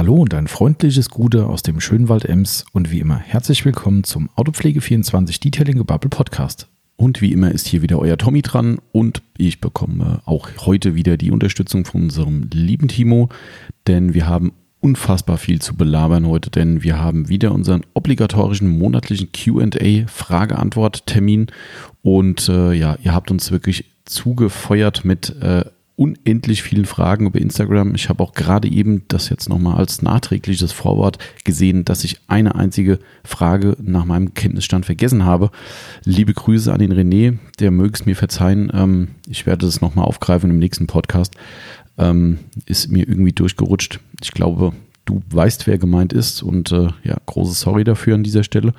Hallo und ein freundliches Gute aus dem schönen Wald Ems und wie immer herzlich willkommen zum Autopflege24 Detailing Gebubble Podcast. Und wie immer ist hier wieder euer Tommy dran und ich bekomme auch heute wieder die Unterstützung von unserem lieben Timo, denn wir haben unfassbar viel zu belabern heute, denn wir haben wieder unseren obligatorischen monatlichen QA Frage-Antwort-Termin und äh, ja, ihr habt uns wirklich zugefeuert mit äh, unendlich vielen Fragen über Instagram. Ich habe auch gerade eben das jetzt nochmal als nachträgliches Vorwort gesehen, dass ich eine einzige Frage nach meinem Kenntnisstand vergessen habe. Liebe Grüße an den René, der möge es mir verzeihen. Ähm, ich werde das nochmal aufgreifen im nächsten Podcast. Ähm, ist mir irgendwie durchgerutscht. Ich glaube, du weißt, wer gemeint ist und äh, ja, große Sorry dafür an dieser Stelle.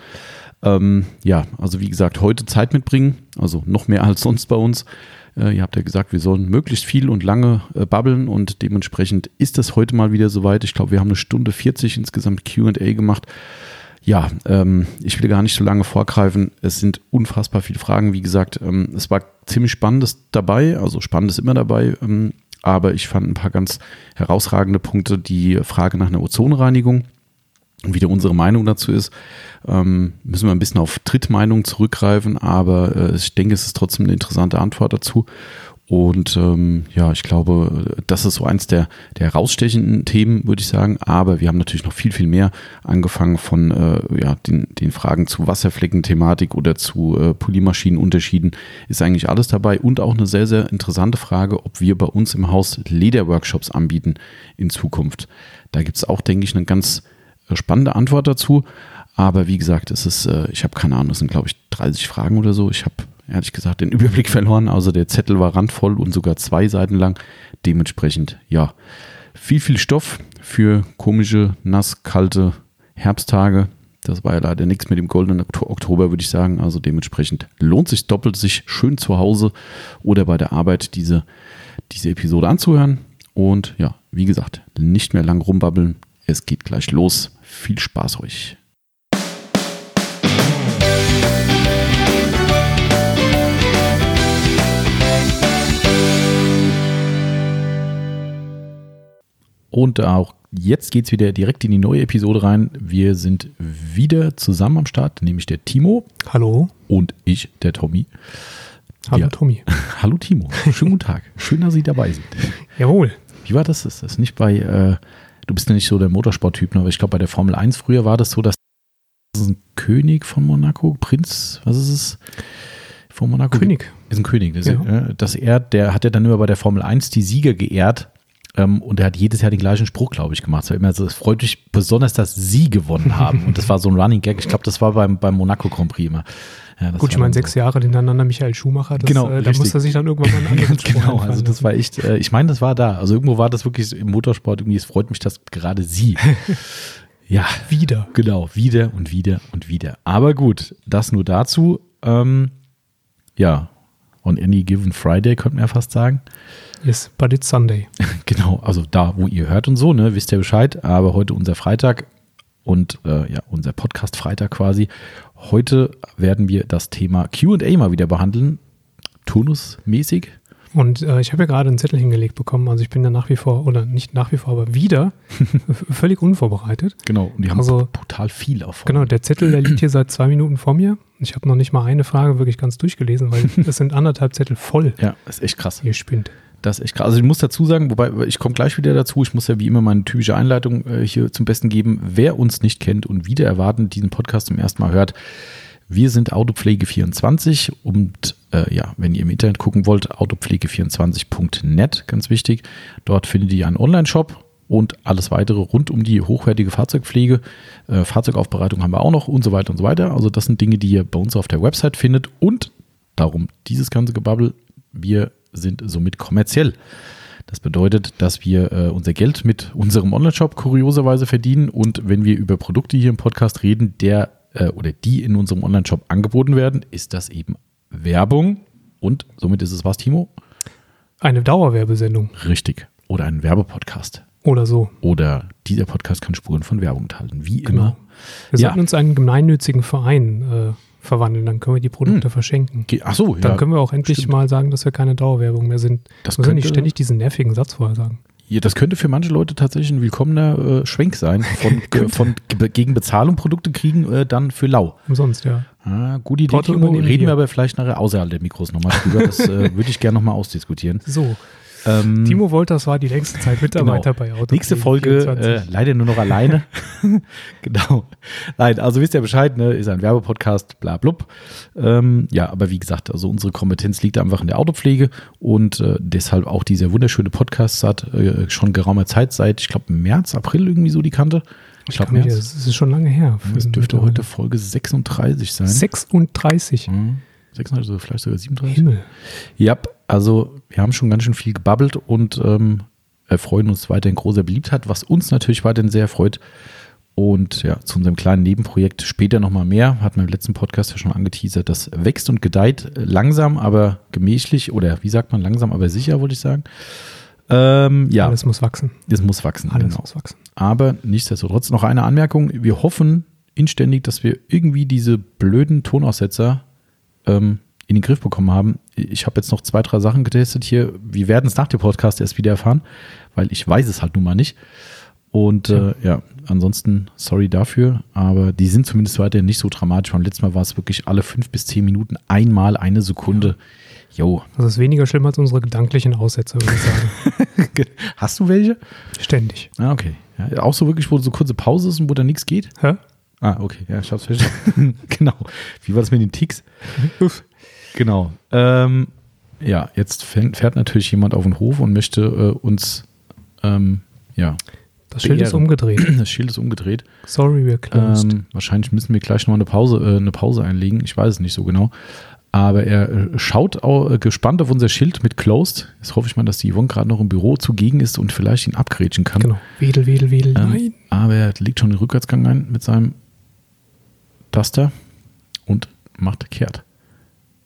Ähm, ja, also wie gesagt, heute Zeit mitbringen, also noch mehr als sonst bei uns. Äh, ihr habt ja gesagt, wir sollen möglichst viel und lange äh, babbeln und dementsprechend ist das heute mal wieder soweit. Ich glaube, wir haben eine Stunde 40 insgesamt QA gemacht. Ja, ähm, ich will gar nicht so lange vorgreifen. Es sind unfassbar viele Fragen. Wie gesagt, ähm, es war ziemlich Spannendes dabei. Also spannend ist immer dabei. Ähm, aber ich fand ein paar ganz herausragende Punkte. Die Frage nach einer Ozonreinigung und wie da unsere Meinung dazu ist, ähm, müssen wir ein bisschen auf Drittmeinung zurückgreifen, aber äh, ich denke, es ist trotzdem eine interessante Antwort dazu. Und ähm, ja, ich glaube, das ist so eins der, der herausstechenden Themen, würde ich sagen. Aber wir haben natürlich noch viel, viel mehr angefangen von äh, ja, den, den Fragen zu Wasserflecken-Thematik oder zu äh, Polymaschinenunterschieden. Ist eigentlich alles dabei. Und auch eine sehr, sehr interessante Frage, ob wir bei uns im Haus Lederworkshops anbieten in Zukunft. Da gibt es auch, denke ich, eine ganz spannende Antwort dazu. Aber wie gesagt, es ist, äh, ich habe keine Ahnung, es sind glaube ich 30 Fragen oder so. Ich habe ehrlich gesagt den Überblick verloren. Also der Zettel war randvoll und sogar zwei Seiten lang. Dementsprechend, ja, viel, viel Stoff für komische, nass, kalte Herbsttage. Das war ja leider nichts mit dem goldenen Oktober, würde ich sagen. Also dementsprechend lohnt sich doppelt, sich schön zu Hause oder bei der Arbeit diese, diese Episode anzuhören. Und ja, wie gesagt, nicht mehr lang rumbabbeln. Es geht gleich los. Viel Spaß euch. Und auch jetzt geht es wieder direkt in die neue Episode rein. Wir sind wieder zusammen am Start, nämlich der Timo. Hallo. Und ich, der Tommy. Hallo ja. Tommy. Hallo Timo. Schönen guten Tag. Schön, dass Sie dabei sind. Jawohl. Wie war das? Ist das nicht bei, äh, du bist ja nicht so der Motorsporttyp, ne? aber ich glaube, bei der Formel 1 früher war das so, dass das ist ein König von Monaco, Prinz, was ist es? Von Monaco? König. Ist ein König. Das ja. dass er, der hat ja dann immer bei der Formel 1 die Sieger geehrt ähm, und er hat jedes Jahr den gleichen Spruch, glaube ich, gemacht. Es, immer so, es freut mich besonders, dass sie gewonnen haben. Und das war so ein Running Gag. Ich glaube, das war beim, beim Monaco Grand Prix immer. Ja, Gut, ich meine, sechs so. Jahre hintereinander Michael Schumacher, das, genau, äh, da musste er sich dann irgendwann mal einen anderen Genau, also das war echt, äh, ich meine, das war da. Also irgendwo war das wirklich im Motorsport, irgendwie, es freut mich, dass gerade sie. ja. Wieder. Genau, wieder und wieder und wieder. Aber gut, das nur dazu. Ähm, ja, on any given Friday, könnte man ja fast sagen. Yes, but it's Sunday. genau, also da, wo ihr hört und so, ne, wisst ihr Bescheid. Aber heute unser Freitag und äh, ja, unser Podcast Freitag quasi. Heute werden wir das Thema QA mal wieder behandeln, turnusmäßig. Und äh, ich habe ja gerade einen Zettel hingelegt bekommen. Also ich bin ja nach wie vor, oder nicht nach wie vor, aber wieder völlig unvorbereitet. Genau, und die haben also, total viel auf. Genau, der Zettel, der liegt hier seit zwei Minuten vor mir. Ich habe noch nicht mal eine Frage wirklich ganz durchgelesen, weil es sind anderthalb Zettel voll. Ja, ist echt krass. Ihr spinnt. Das ist echt krass. Also ich muss dazu sagen, wobei ich komme gleich wieder dazu, ich muss ja wie immer meine typische Einleitung äh, hier zum Besten geben. Wer uns nicht kennt und wieder erwarten, diesen Podcast zum ersten Mal hört, wir sind Autopflege24 und äh, ja, wenn ihr im Internet gucken wollt, autopflege24.net, ganz wichtig. Dort findet ihr einen Online-Shop und alles weitere rund um die hochwertige Fahrzeugpflege. Äh, Fahrzeugaufbereitung haben wir auch noch und so weiter und so weiter. Also das sind Dinge, die ihr bei uns auf der Website findet und darum dieses ganze Gebabbel. Wir sind somit kommerziell. Das bedeutet, dass wir äh, unser Geld mit unserem Online-Shop kurioserweise verdienen und wenn wir über Produkte hier im Podcast reden, der äh, oder die in unserem Online-Shop angeboten werden, ist das eben Werbung und somit ist es was, Timo? Eine Dauerwerbesendung. Richtig. Oder ein Werbepodcast. Oder so. Oder dieser Podcast kann Spuren von Werbung enthalten. Wie genau. immer. Wir ja. sollten uns einen gemeinnützigen Verein äh, verwandeln, dann können wir die Produkte hm. verschenken. Ach so, ja. Dann können wir auch endlich stimmt. mal sagen, dass wir keine Dauerwerbung mehr sind. Das müssen wir nicht ständig diesen nervigen Satz vorher sagen. Ja, das könnte für manche Leute tatsächlich ein willkommener äh, Schwenk sein. Von, äh, von ge- gegen Bezahlung Produkte kriegen, äh, dann für lau. Umsonst, ja. Ah, gute Idee, Reden wir. wir aber vielleicht nachher außerhalb der Mikros nochmal drüber. Das äh, würde ich gerne nochmal ausdiskutieren. So, Ähm, Timo Wolters war die längste Zeit Mitarbeiter bei Auto. Nächste Folge äh, leider nur noch alleine. genau. Nein, also wisst ihr Bescheid, ne? Ist ein Werbepodcast, bla blub. Ähm, ja, aber wie gesagt, also unsere Kompetenz liegt einfach in der Autopflege und äh, deshalb auch dieser wunderschöne Podcast hat äh, schon geraumer Zeit, seit, ich glaube, März, April irgendwie so die Kante. Ich glaube, Das März. ist schon lange her. Das dürfte heute Folge 36 sein. 36. Mhm. 36, oder vielleicht sogar 37. Himmel. Ja, also wir haben schon ganz schön viel gebabbelt und ähm, erfreuen uns weiterhin großer Beliebtheit, was uns natürlich weiterhin sehr freut. Und ja, zu unserem kleinen Nebenprojekt später nochmal mehr, hat man im letzten Podcast ja schon angeteasert, das wächst und gedeiht langsam, aber gemächlich oder wie sagt man, langsam, aber sicher, wollte ich sagen. Ähm, ja, Alles muss wachsen. es muss wachsen. Alles genau. muss wachsen. Aber nichtsdestotrotz noch eine Anmerkung. Wir hoffen inständig, dass wir irgendwie diese blöden Tonaussetzer ähm, in den Griff bekommen haben. Ich habe jetzt noch zwei, drei Sachen getestet hier. Wir werden es nach dem Podcast erst wieder erfahren, weil ich weiß es halt nun mal nicht. Und äh, ja, ansonsten sorry dafür, aber die sind zumindest weiterhin nicht so dramatisch. Beim letzten Mal war es wirklich alle fünf bis zehn Minuten einmal eine Sekunde. Jo, Das ist weniger schlimm als unsere gedanklichen Aussätze, würde ich sagen. hast du welche? Ständig. Ah, okay. Ja, auch so wirklich, wo so kurze Pause ist und wo da nichts geht? Hä? Ah, okay, ja, ich hab's verstanden. genau. Wie war das mit den Ticks? Genau. Ähm, ja, jetzt fährt, natürlich jemand auf den Hof und möchte äh, uns, ähm, ja, Das Schild ist umgedreht. das Schild ist umgedreht. Sorry, we're closed. Ähm, wahrscheinlich müssen wir gleich noch mal eine Pause, äh, eine Pause einlegen. Ich weiß es nicht so genau. Aber er äh, schaut auch, äh, gespannt auf unser Schild mit Closed. Jetzt hoffe ich mal, dass die Yvonne gerade noch im Büro zugegen ist und vielleicht ihn abgrätschen kann. genau. Wedel, wedel, wedel. Ähm, Nein. aber er legt schon den Rückwärtsgang ein mit seinem Duster und macht kehrt.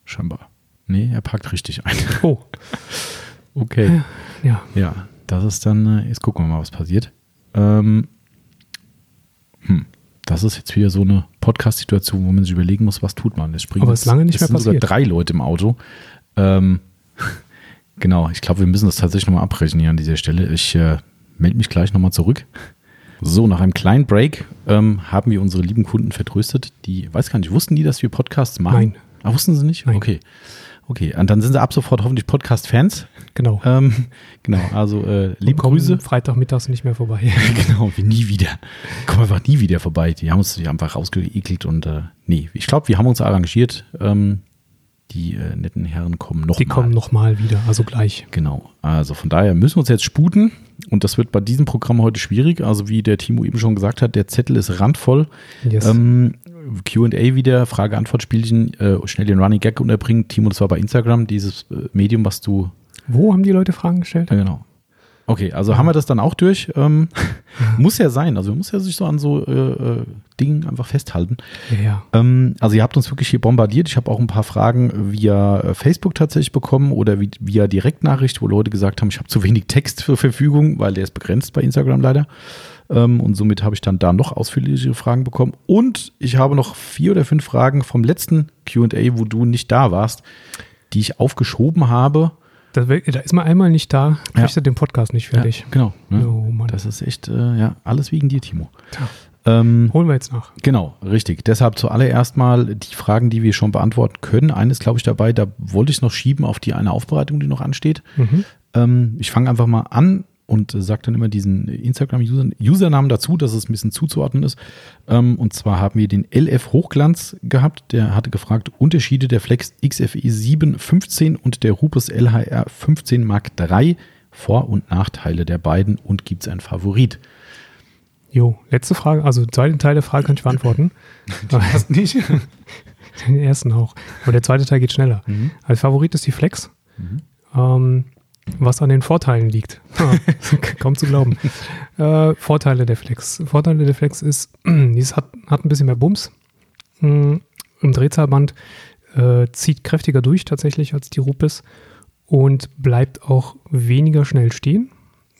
Scheinbar. Nee, er parkt richtig ein. Oh, Okay. ja. Ja, das ist dann, äh, jetzt gucken wir mal, was passiert. Ähm, hm, das ist jetzt wieder so eine Podcast-Situation, wo man sich überlegen muss, was tut man. Es springen Aber jetzt, ist lange nicht es mehr sind sogar passiert. drei Leute im Auto. Ähm, genau, ich glaube, wir müssen das tatsächlich nochmal abbrechen hier an dieser Stelle. Ich äh, melde mich gleich nochmal zurück. So, nach einem kleinen Break ähm, haben wir unsere lieben Kunden vertröstet. Die, weiß gar nicht, wussten die, dass wir Podcasts machen? Nein. Ah, wussten sie nicht? Nein. Okay. Okay, und dann sind sie ab sofort hoffentlich Podcast-Fans. Genau. Ähm, genau, also äh, liebe Grüße. Freitagmittags nicht mehr vorbei. genau, wie nie wieder. Kommen einfach nie wieder vorbei. Die haben uns die einfach rausgeekelt und äh, nee, ich glaube, wir haben uns arrangiert. Ähm, die äh, netten Herren kommen noch Die mal. kommen nochmal wieder, also gleich. Genau. Also von daher müssen wir uns jetzt sputen und das wird bei diesem Programm heute schwierig. Also wie der Timo eben schon gesagt hat, der Zettel ist randvoll. Yes. Ähm, Q&A wieder, Frage-Antwort-Spielchen, äh, schnell den Running Gag unterbringen. Timo, das war bei Instagram, dieses äh, Medium, was du Wo haben die Leute Fragen gestellt? Ja, genau. Okay, also haben wir das dann auch durch. Ähm, muss ja sein. Also man muss ja sich so an so äh, äh, Dingen einfach festhalten. Ja, ja. Ähm, also ihr habt uns wirklich hier bombardiert. Ich habe auch ein paar Fragen via äh, Facebook tatsächlich bekommen oder vi- via Direktnachricht, wo Leute gesagt haben, ich habe zu wenig Text zur Verfügung, weil der ist begrenzt bei Instagram leider. Ähm, und somit habe ich dann da noch ausführlichere Fragen bekommen. Und ich habe noch vier oder fünf Fragen vom letzten QA, wo du nicht da warst, die ich aufgeschoben habe. Da, wär- da ist man einmal nicht da, Ja. kriegt er den Podcast nicht fertig. Ja, genau. Ne? Oh. Das ist echt, äh, ja, alles wegen dir, Timo. Tja. Ähm, Holen wir jetzt nach. genau, richtig. Deshalb zuallererst mal die Fragen, die wir schon beantworten können. Eines, glaube ich, dabei, da wollte ich es noch schieben auf die eine Aufbereitung, die noch ansteht. Mhm. Ähm, ich fange einfach mal an und sage dann immer diesen Instagram-Usernamen dazu, dass es ein bisschen zuzuordnen ist. Ähm, und zwar haben wir den LF Hochglanz gehabt. Der hatte gefragt, Unterschiede der Flex XFE 715 und der Rupus LHR 15 Mark III, Vor- und Nachteile der beiden und gibt es einen Favorit? Jo, letzte Frage, also den zweiten Teil der Frage kann ich beantworten. Hast nicht? Den ersten auch. Aber der zweite Teil geht schneller. Mhm. Als Favorit ist die Flex. Ähm, was an den Vorteilen liegt. Ah, Kaum zu glauben. Äh, Vorteile der Flex. Vorteile der Flex ist, dieses hat, hat ein bisschen mehr Bums. Mm, Im Drehzahlband äh, zieht kräftiger durch tatsächlich als die Rupes und bleibt auch weniger schnell stehen.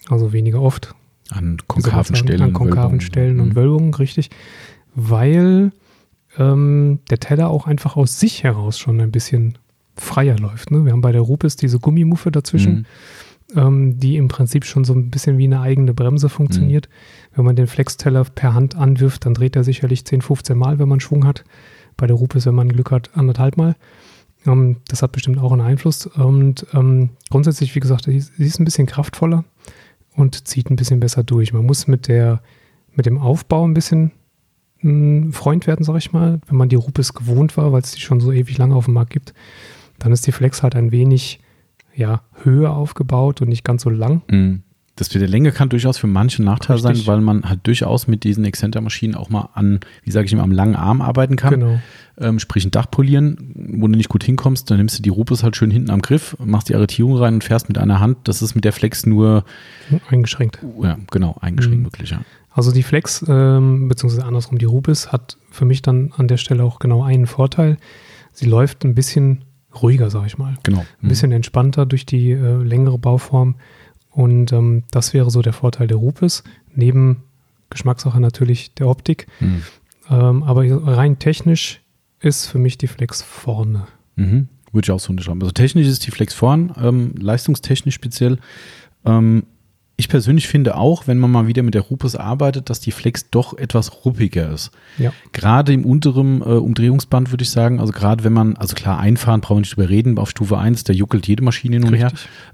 Also weniger oft. An konkaven Stellen. An konkaven Wölbungen. Stellen und Mhm. Wölbungen, richtig. Weil ähm, der Teller auch einfach aus sich heraus schon ein bisschen freier läuft. Ne? Wir haben bei der Rupes diese Gummimuffe dazwischen. Mhm. ähm, die im Prinzip schon so ein bisschen wie eine eigene Bremse funktioniert. Mhm. Wenn man den Flexteller per Hand anwirft, dann dreht er sicherlich 10, 15 Mal, wenn man Schwung hat. Bei der Rupes, wenn man Glück hat, anderthalb Mal. Ähm, das hat bestimmt auch einen Einfluss. Und ähm, grundsätzlich, wie gesagt, sie ist ein bisschen kraftvoller und zieht ein bisschen besser durch. Man muss mit, der, mit dem Aufbau ein bisschen hm, Freund werden, sag ich mal. Wenn man die Rupes gewohnt war, weil es die schon so ewig lange auf dem Markt gibt, dann ist die Flex halt ein wenig ja, höher aufgebaut und nicht ganz so lang. Mhm. Das mit der Länge kann durchaus für manche ein Nachteil Richtig. sein, weil man halt durchaus mit diesen Exzenter-Maschinen auch mal an, wie sage ich immer, am langen Arm arbeiten kann. Genau. Ähm, sprich ein Dach polieren, wo du nicht gut hinkommst, dann nimmst du die Rupes halt schön hinten am Griff, machst die Arretierung rein und fährst mit einer Hand. Das ist mit der Flex nur eingeschränkt. Ja, genau, eingeschränkt mhm. wirklich, ja. Also die Flex, ähm, beziehungsweise andersrum die Rupes, hat für mich dann an der Stelle auch genau einen Vorteil. Sie läuft ein bisschen ruhiger, sag ich mal. Genau. Ein bisschen mhm. entspannter durch die äh, längere Bauform. Und ähm, das wäre so der Vorteil der Rupes. Neben Geschmackssache natürlich der Optik. Mhm. Ähm, aber rein technisch ist für mich die Flex vorne. Mhm. Würde ich auch so unterschreiben. Also technisch ist die Flex vorn, ähm, leistungstechnisch speziell. Ähm, ich persönlich finde auch, wenn man mal wieder mit der Rupes arbeitet, dass die Flex doch etwas ruppiger ist. Ja. Gerade im unteren äh, Umdrehungsband würde ich sagen, also gerade wenn man, also klar, einfahren brauchen wir nicht überreden, auf Stufe 1, da juckelt jede Maschine hin und her.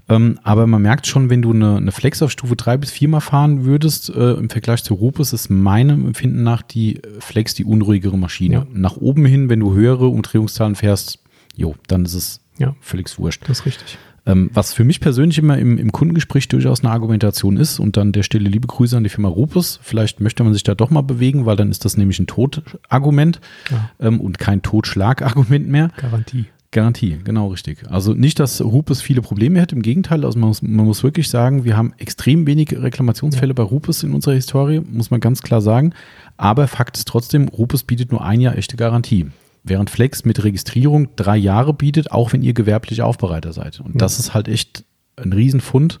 Ähm, aber man merkt schon, wenn du eine, eine Flex auf Stufe 3 bis 4 mal fahren würdest, äh, im Vergleich zur Rupes, ist meinem Empfinden nach die Flex die unruhigere Maschine. Ja. Nach oben hin, wenn du höhere Umdrehungszahlen fährst, jo, dann ist es ja. völlig wurscht. Das ist richtig. Ähm, was für mich persönlich immer im, im, Kundengespräch durchaus eine Argumentation ist und dann der stille liebe Grüße an die Firma Rupus. Vielleicht möchte man sich da doch mal bewegen, weil dann ist das nämlich ein Todargument ja. ähm, und kein Totschlagargument mehr. Garantie. Garantie, genau richtig. Also nicht, dass Rupus viele Probleme hätte, im Gegenteil. Also man muss, man muss wirklich sagen, wir haben extrem wenig Reklamationsfälle ja. bei Rupus in unserer Historie, muss man ganz klar sagen. Aber Fakt ist trotzdem, Rupus bietet nur ein Jahr echte Garantie während Flex mit Registrierung drei Jahre bietet, auch wenn ihr gewerblich Aufbereiter seid. Und ja. das ist halt echt ein Riesenfund.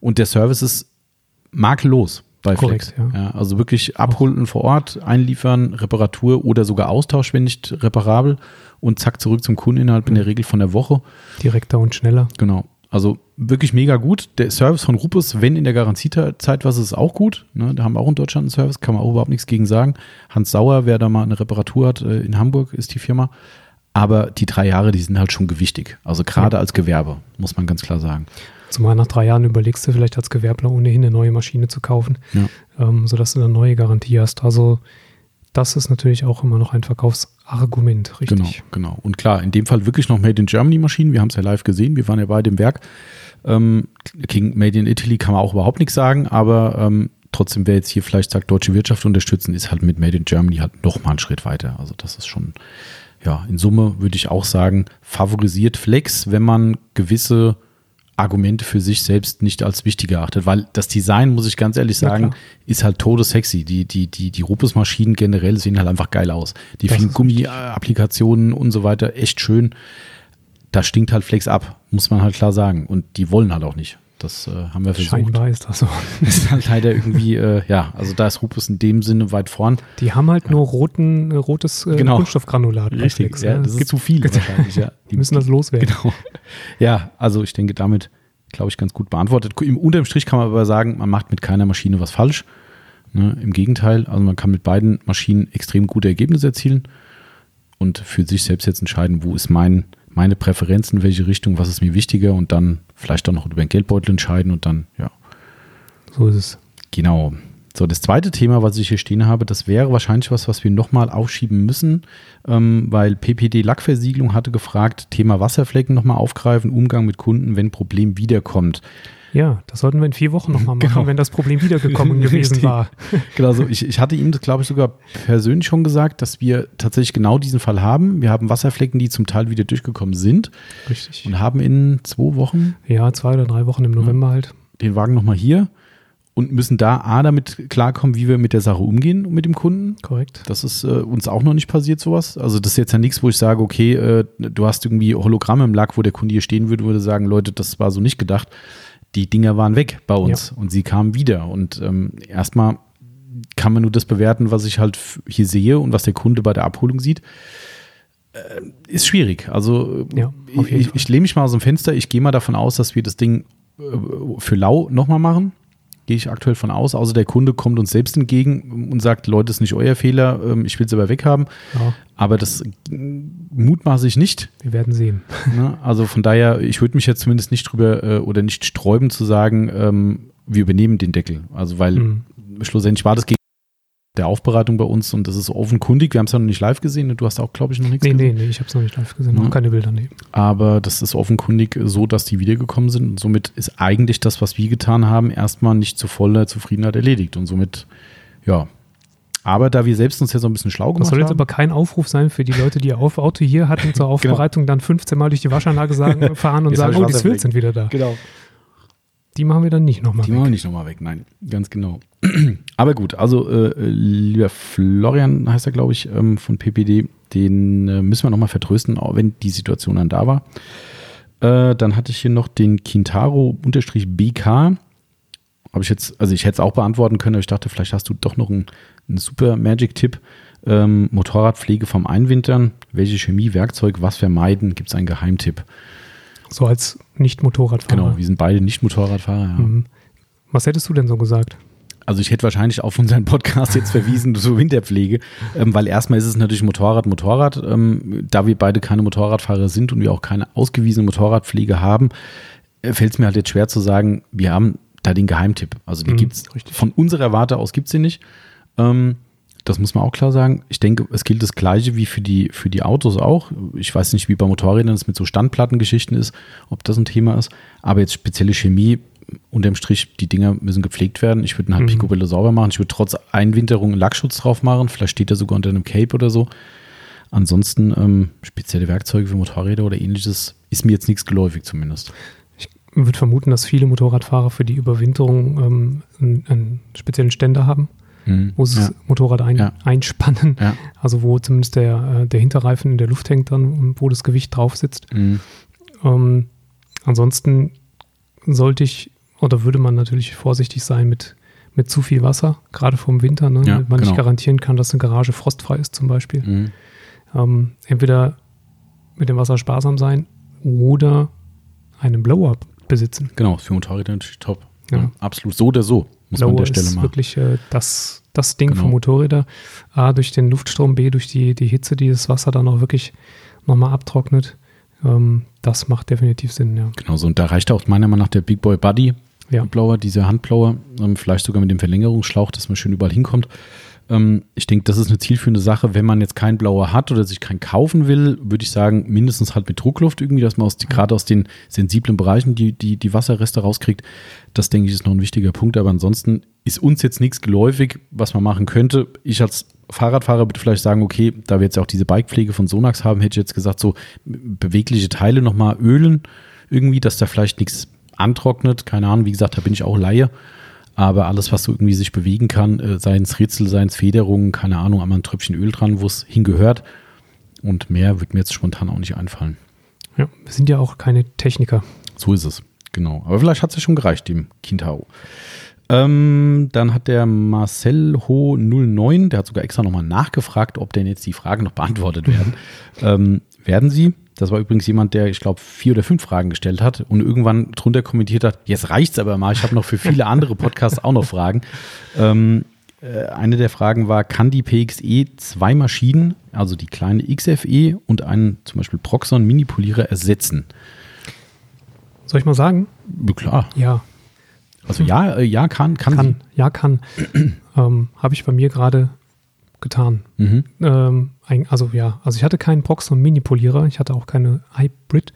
Und der Service ist makellos bei Korrekt, Flex. Ja. ja. also wirklich abholen vor Ort, einliefern, Reparatur oder sogar Austausch, wenn nicht reparabel und zack zurück zum Kunden innerhalb in der Regel von der Woche. Direkter und schneller. Genau. Also wirklich mega gut. Der Service von Rupus, wenn in der Garantiezeit was ist, auch gut. Ne, da haben wir auch in Deutschland einen Service, kann man auch überhaupt nichts gegen sagen. Hans Sauer, wer da mal eine Reparatur hat, äh, in Hamburg ist die Firma. Aber die drei Jahre, die sind halt schon gewichtig. Also gerade ja. als Gewerbe, muss man ganz klar sagen. Zumal nach drei Jahren überlegst du vielleicht als Gewerbler ohnehin eine neue Maschine zu kaufen, ja. ähm, sodass du eine neue Garantie hast. Also das ist natürlich auch immer noch ein Verkaufsargument, richtig? Genau, genau. Und klar, in dem Fall wirklich noch Made in Germany Maschinen. Wir haben es ja live gesehen, wir waren ja bei dem Werk. Ähm, King Made in Italy kann man auch überhaupt nichts sagen, aber ähm, trotzdem, wer jetzt hier vielleicht sagt, deutsche Wirtschaft unterstützen, ist halt mit Made in Germany halt noch mal einen Schritt weiter. Also das ist schon, ja, in Summe würde ich auch sagen, favorisiert Flex, wenn man gewisse Argumente für sich selbst nicht als wichtig erachtet, weil das Design, muss ich ganz ehrlich sagen, ja, ist halt todessexy. Die, die, die, die Rupus-Maschinen generell sehen halt einfach geil aus. Die vielen Gummi-Applikationen und so weiter, echt schön. Da stinkt halt Flex ab, muss man halt klar sagen. Und die wollen halt auch nicht. Das äh, haben wir versucht. Scheinbar ist das so. ist halt leider irgendwie, äh, ja, also da ist Rupus in dem Sinne weit vorn. Die haben halt ja. nur roten, äh, rotes äh, genau. Kunststoffgranulat. Richtig, ja, das ist zu viel wahrscheinlich, ja. Die müssen das loswerden. Genau. Ja, also ich denke, damit, glaube ich, ganz gut beantwortet. Im unterm Strich kann man aber sagen, man macht mit keiner Maschine was falsch. Ne? Im Gegenteil, also man kann mit beiden Maschinen extrem gute Ergebnisse erzielen und für sich selbst jetzt entscheiden, wo ist mein meine Präferenzen, welche Richtung, was ist mir wichtiger und dann vielleicht auch noch über den Geldbeutel entscheiden und dann, ja. So ist es. Genau. So, das zweite Thema, was ich hier stehen habe, das wäre wahrscheinlich was, was wir nochmal aufschieben müssen, ähm, weil PPD Lackversiegelung hatte gefragt, Thema Wasserflecken nochmal aufgreifen, Umgang mit Kunden, wenn Problem wiederkommt. Ja, das sollten wir in vier Wochen nochmal machen, genau. wenn das Problem wiedergekommen gewesen war. genau, so ich, ich hatte ihm das, glaube ich, sogar persönlich schon gesagt, dass wir tatsächlich genau diesen Fall haben. Wir haben Wasserflecken, die zum Teil wieder durchgekommen sind. Richtig. Und haben in zwei Wochen. Ja, zwei oder drei Wochen im November ja, halt. Den Wagen nochmal hier und müssen da A damit klarkommen, wie wir mit der Sache umgehen mit dem Kunden. Korrekt. Das ist äh, uns auch noch nicht passiert, sowas. Also das ist jetzt ja nichts, wo ich sage, okay, äh, du hast irgendwie Hologramme im Lack, wo der Kunde hier stehen würde, würde sagen, Leute, das war so nicht gedacht die Dinger waren weg bei uns ja. und sie kamen wieder. Und ähm, erstmal kann man nur das bewerten, was ich halt hier sehe und was der Kunde bei der Abholung sieht. Äh, ist schwierig. Also ja, ich, ich lehne mich mal aus dem Fenster. Ich gehe mal davon aus, dass wir das Ding äh, für lau nochmal machen. Gehe ich aktuell von aus. Außer der Kunde kommt uns selbst entgegen und sagt, Leute, das ist nicht euer Fehler, ähm, ich will es aber weghaben. Ja, Aber das mutmaße ich nicht. wir werden sehen. Ne? Also von daher, ich würde mich jetzt zumindest nicht drüber äh, oder nicht sträuben zu sagen, ähm, wir übernehmen den Deckel. Also weil Mhm. schlussendlich war das gegen der Aufbereitung bei uns und das ist offenkundig. Wir haben es ja noch nicht live gesehen. ne? Du hast auch, glaube ich, noch nichts Nee, gesehen. nee, nee, ich habe es noch nicht live gesehen. Ja. Noch keine Bilder, nee. Aber das ist offenkundig so, dass die wiedergekommen sind. Und somit ist eigentlich das, was wir getan haben, erstmal nicht zu voller Zufriedenheit erledigt. Und somit, ja. Aber da wir selbst uns ja so ein bisschen schlau Das gemacht soll jetzt haben. aber kein Aufruf sein für die Leute, die ihr auf Auto hier hatten zur Aufbereitung, dann 15 Mal durch die Waschanlage sagen, fahren und Jetzt sagen, oh, die Swills sind wieder da. genau. Die machen wir dann nicht nochmal. Die machen wir nicht nochmal weg, nein, ganz genau. Aber gut, also äh, lieber Florian heißt er, glaube ich, ähm, von PPD, den äh, müssen wir nochmal vertrösten, auch wenn die Situation dann da war. Äh, dann hatte ich hier noch den Kintaro-BK. Habe ich jetzt, also ich hätte es auch beantworten können, aber ich dachte, vielleicht hast du doch noch einen, einen super Magic-Tipp. Ähm, Motorradpflege vom Einwintern. Welche Chemie, Werkzeug, was vermeiden? Gibt es einen Geheimtipp? So als Nicht-Motorradfahrer. Genau, wir sind beide nicht Motorradfahrer. Ja. Mhm. Was hättest du denn so gesagt? Also ich hätte wahrscheinlich auf unseren Podcast jetzt verwiesen zur Winterpflege, ähm, weil erstmal ist es natürlich Motorrad, Motorrad. Ähm, da wir beide keine Motorradfahrer sind und wir auch keine ausgewiesene Motorradpflege haben, äh, fällt es mir halt jetzt schwer zu sagen, wir haben da den Geheimtipp. Also den Mhm, gibt's richtig. von unserer Warte aus gibt's den nicht. Ähm, das muss man auch klar sagen. Ich denke, es gilt das Gleiche wie für die, für die Autos auch. Ich weiß nicht, wie bei Motorrädern es mit so Standplattengeschichten ist, ob das ein Thema ist. Aber jetzt spezielle Chemie, unterm Strich, die Dinger müssen gepflegt werden. Ich würde ihn halt Mhm. picobello sauber machen. Ich würde trotz Einwinterung einen Lackschutz drauf machen. Vielleicht steht er sogar unter einem Cape oder so. Ansonsten ähm, spezielle Werkzeuge für Motorräder oder ähnliches ist mir jetzt nichts geläufig zumindest. Ich würde vermuten, dass viele Motorradfahrer für die Überwinterung ähm, einen, einen speziellen Ständer haben, Mhm. wo sie ja. das Motorrad ein, Ja. einspannen. Ja. Also wo zumindest der, äh, der Hinterreifen in der Luft hängt dann, und wo das Gewicht drauf sitzt. Mhm. Ähm, ansonsten sollte ich oder würde man natürlich vorsichtig sein mit, mit zu viel Wasser, gerade vom Winter, ne, Ja, damit man genau. nicht garantieren kann, dass eine Garage frostfrei ist zum Beispiel. Mhm. Ähm, entweder mit dem Wasser sparsam sein oder einen Blower besitzen. Genau, für Motorräder natürlich top. Ja. Ja. absolut. So oder so, muss man an Blower der Stelle ist mal. wirklich äh, das, das Ding Genau. für Motorräder. A, durch den Luftstrom, B, durch die, die Hitze, die das Wasser dann auch wirklich nochmal abtrocknet. Ähm, das macht definitiv Sinn, ja. Genau so. Und da reicht auch meiner Meinung nach der Big Boy Buddy Ja. Blower, dieser Handblower, ähm, vielleicht sogar mit dem Verlängerungsschlauch, dass man schön überall hinkommt. Ähm, ich denke, das ist eine zielführende Sache. Wenn man jetzt keinen Blower hat oder sich keinen kaufen will, würde ich sagen, mindestens halt mit Druckluft irgendwie, dass man aus, die- gerade aus den sensiblen Bereichen die, die, die Wasserreste rauskriegt. Das denke ich ist noch ein wichtiger Punkt. Aber ansonsten ist uns jetzt nichts geläufig, was man machen könnte. Ich als Fahrradfahrer würde vielleicht sagen, okay, da wir jetzt ja auch diese Bikepflege von Sonax haben, hätte ich jetzt gesagt, so bewegliche Teile nochmal ölen irgendwie, dass da vielleicht nichts antrocknet. Keine Ahnung, wie gesagt, da bin ich auch Laie. Aber alles, was so irgendwie sich bewegen kann, äh, seien es Ritzel, seien es Federungen, keine Ahnung, einmal ein Tröpfchen Öl dran, wo es hingehört. Und mehr wird mir jetzt spontan auch nicht einfallen. ja. Wir sind ja auch keine Techniker. So ist es, genau. Aber vielleicht hat es ja schon gereicht, dem Kintao. Ähm, dann hat der Marcel Ho 09, der hat sogar extra nochmal nachgefragt, ob denn jetzt die Fragen noch beantwortet werden. ähm, werden sie? Das war übrigens jemand, der, ich glaube, vier oder fünf Fragen gestellt hat und irgendwann drunter kommentiert hat, jetzt reicht's aber mal, ich habe noch für viele andere Podcasts auch noch Fragen. Ähm, äh, eine der Fragen war, kann die PXE zwei Maschinen, also die kleine XFE und einen zum Beispiel Proxon Mini-Polierer ersetzen? Soll ich mal sagen? Klar. Ja, Also ja, äh, ja, kann, kann, kann. Ja, kann. ähm, Habe ich bei mir gerade getan. Mhm. Ähm, also ja, also ich hatte keinen Proxon Mini-Polierer, ich hatte auch keine Hybrid,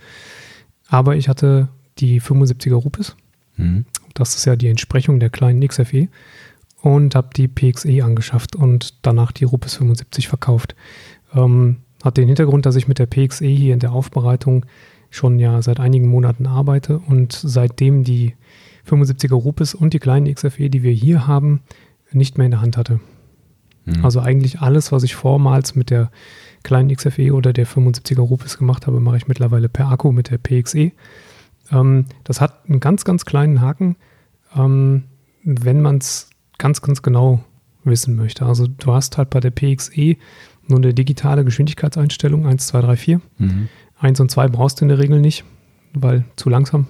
aber ich hatte die 75er Rupes. Mhm. Das ist ja die Entsprechung der kleinen XFE. Und habe die PXE angeschafft und danach die Rupes 75 verkauft. Ähm, hat den Hintergrund, dass ich mit der PXE hier in der Aufbereitung schon ja seit einigen Monaten arbeite und seitdem die 75er Rupes und die kleinen XFE, die wir hier haben, nicht mehr in der Hand hatte. Mhm. Also eigentlich alles, was ich vormals mit der kleinen XFE oder der 75er Rupes gemacht habe, mache ich mittlerweile per Akku mit der PXE. Ähm, das hat einen ganz, ganz kleinen Haken, ähm, wenn man es ganz, ganz genau wissen möchte. Also du hast halt bei der PXE nur eine digitale Geschwindigkeitseinstellung 1, 2, 3, 4. Mhm. 1 und 2 brauchst du in der Regel nicht, weil zu langsam.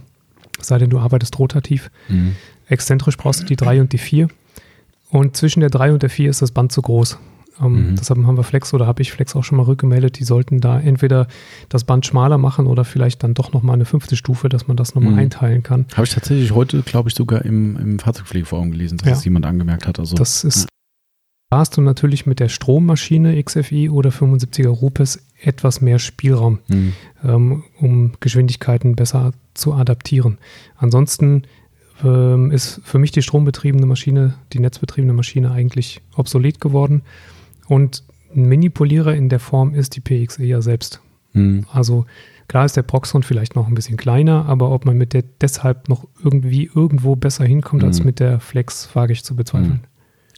sei denn du arbeitest rotativ. Mhm. Exzentrisch brauchst du die 3 und die 4. Und zwischen der 3 und der 4 ist das Band zu groß. Ähm, mhm. Deshalb haben wir Flex oder habe ich Flex auch schon mal rückgemeldet. Die sollten da entweder das Band schmaler machen oder vielleicht dann doch nochmal eine fünfte Stufe, dass man das nochmal mhm. einteilen kann. Habe ich tatsächlich heute, glaube ich, sogar im, im Fahrzeugpflegeforum gelesen, dass ja. das jemand angemerkt hat. Also, das ist, ja. da hast du natürlich mit der Strommaschine XFI oder 75er Rupes etwas mehr Spielraum, mhm. ähm, um Geschwindigkeiten besser zu adaptieren. Ansonsten ähm, ist für mich die strombetriebene Maschine, die netzbetriebene Maschine eigentlich obsolet geworden. Und ein Mini-Polierer in der Form ist die PXE ja selbst. Mhm. Also klar ist der Proxon vielleicht noch ein bisschen kleiner, aber ob man mit der deshalb noch irgendwie irgendwo besser hinkommt mhm. als mit der Flex, wage ich zu bezweifeln. Mhm.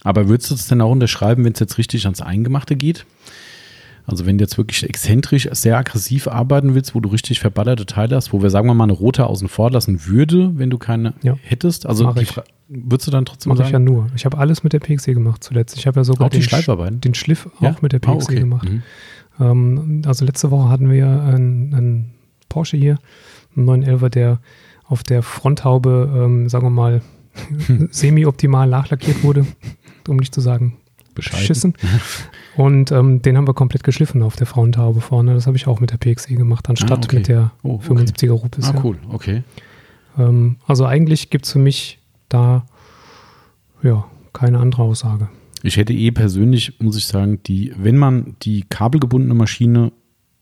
Aber würdest du es denn auch unterschreiben, wenn es jetzt richtig ans Eingemachte geht? Also wenn du jetzt wirklich exzentrisch sehr aggressiv arbeiten willst, wo du richtig verballerte Teile hast, wo wir sagen wir mal eine rote außen vor lassen würde, wenn du keine ja. hättest, also die würdest du dann trotzdem Mach sagen? ich ja nur. Ich habe alles mit der PXE gemacht zuletzt. Ich habe ja sogar den, Sch den, Schliff ja? auch mit der PXE oh, okay. gemacht. Mhm. Ähm, also letzte Woche hatten wir einen, einen Porsche hier, einen 911, der auf der Fronthaube, ähm, sagen wir mal, semi-optimal nachlackiert wurde, um nicht zu sagen beschissen. Und ähm, den haben wir komplett geschliffen auf der Frauentaube vorne. Das habe ich auch mit der PXE gemacht, anstatt ah, okay. mit der oh, okay. 75er Rupes. Ah, cool, okay. Ähm, also eigentlich gibt es für mich da ja keine andere Aussage. Ich hätte eh persönlich, muss ich sagen, die, wenn man die kabelgebundene Maschine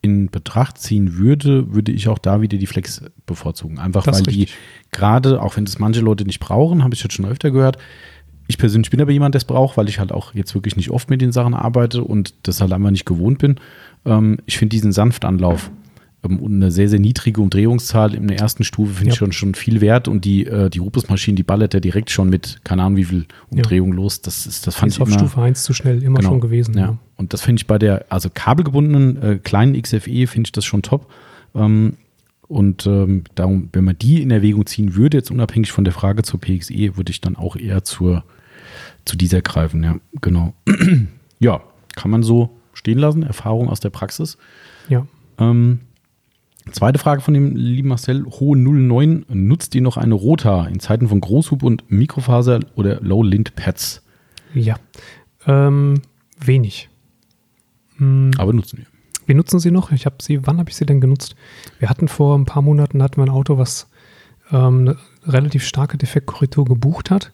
in Betracht ziehen würde, würde ich auch da wieder die Flex bevorzugen. Einfach das weil die gerade, auch wenn das manche Leute nicht brauchen, habe ich jetzt schon öfter gehört, ich persönlich bin aber jemand, der es braucht, weil ich halt auch jetzt wirklich nicht oft mit den Sachen arbeite und das halt einfach nicht gewohnt bin. Ähm, ich finde diesen Sanftanlauf ähm, und eine sehr, sehr niedrige Umdrehungszahl in der ersten Stufe finde ja. ich schon, schon viel wert und die, äh, die Rupus-Maschine, die ballert ja direkt schon mit, keine Ahnung wie viel Umdrehung ja. los. Das, ist, das fand ist ich auf immer, Stufe 1 zu schnell immer genau, schon gewesen. Ja. Und das finde ich bei der, also kabelgebundenen äh, kleinen XFE finde ich das schon top. Ähm, und ähm, darum, wenn man die in Erwägung ziehen würde, jetzt unabhängig von der Frage zur PXE, würde ich dann auch eher zur zu dieser greifen, ja, genau. ja, kann man so stehen lassen, Erfahrung aus der Praxis. Ja. Ähm, zweite Frage von dem lieben Marcel, Hohe 09, nutzt ihr noch eine Rota in Zeiten von Großhub und Mikrofaser oder Low-Lint-Pads? Ja, ähm, wenig. Hm. Aber nutzen wir. Wir nutzen sie noch. Ich habe sie, wann habe ich sie denn genutzt? Wir hatten vor ein paar Monaten hatten wir ein Auto, was ähm, eine relativ starke Defektkorrektur gebucht hat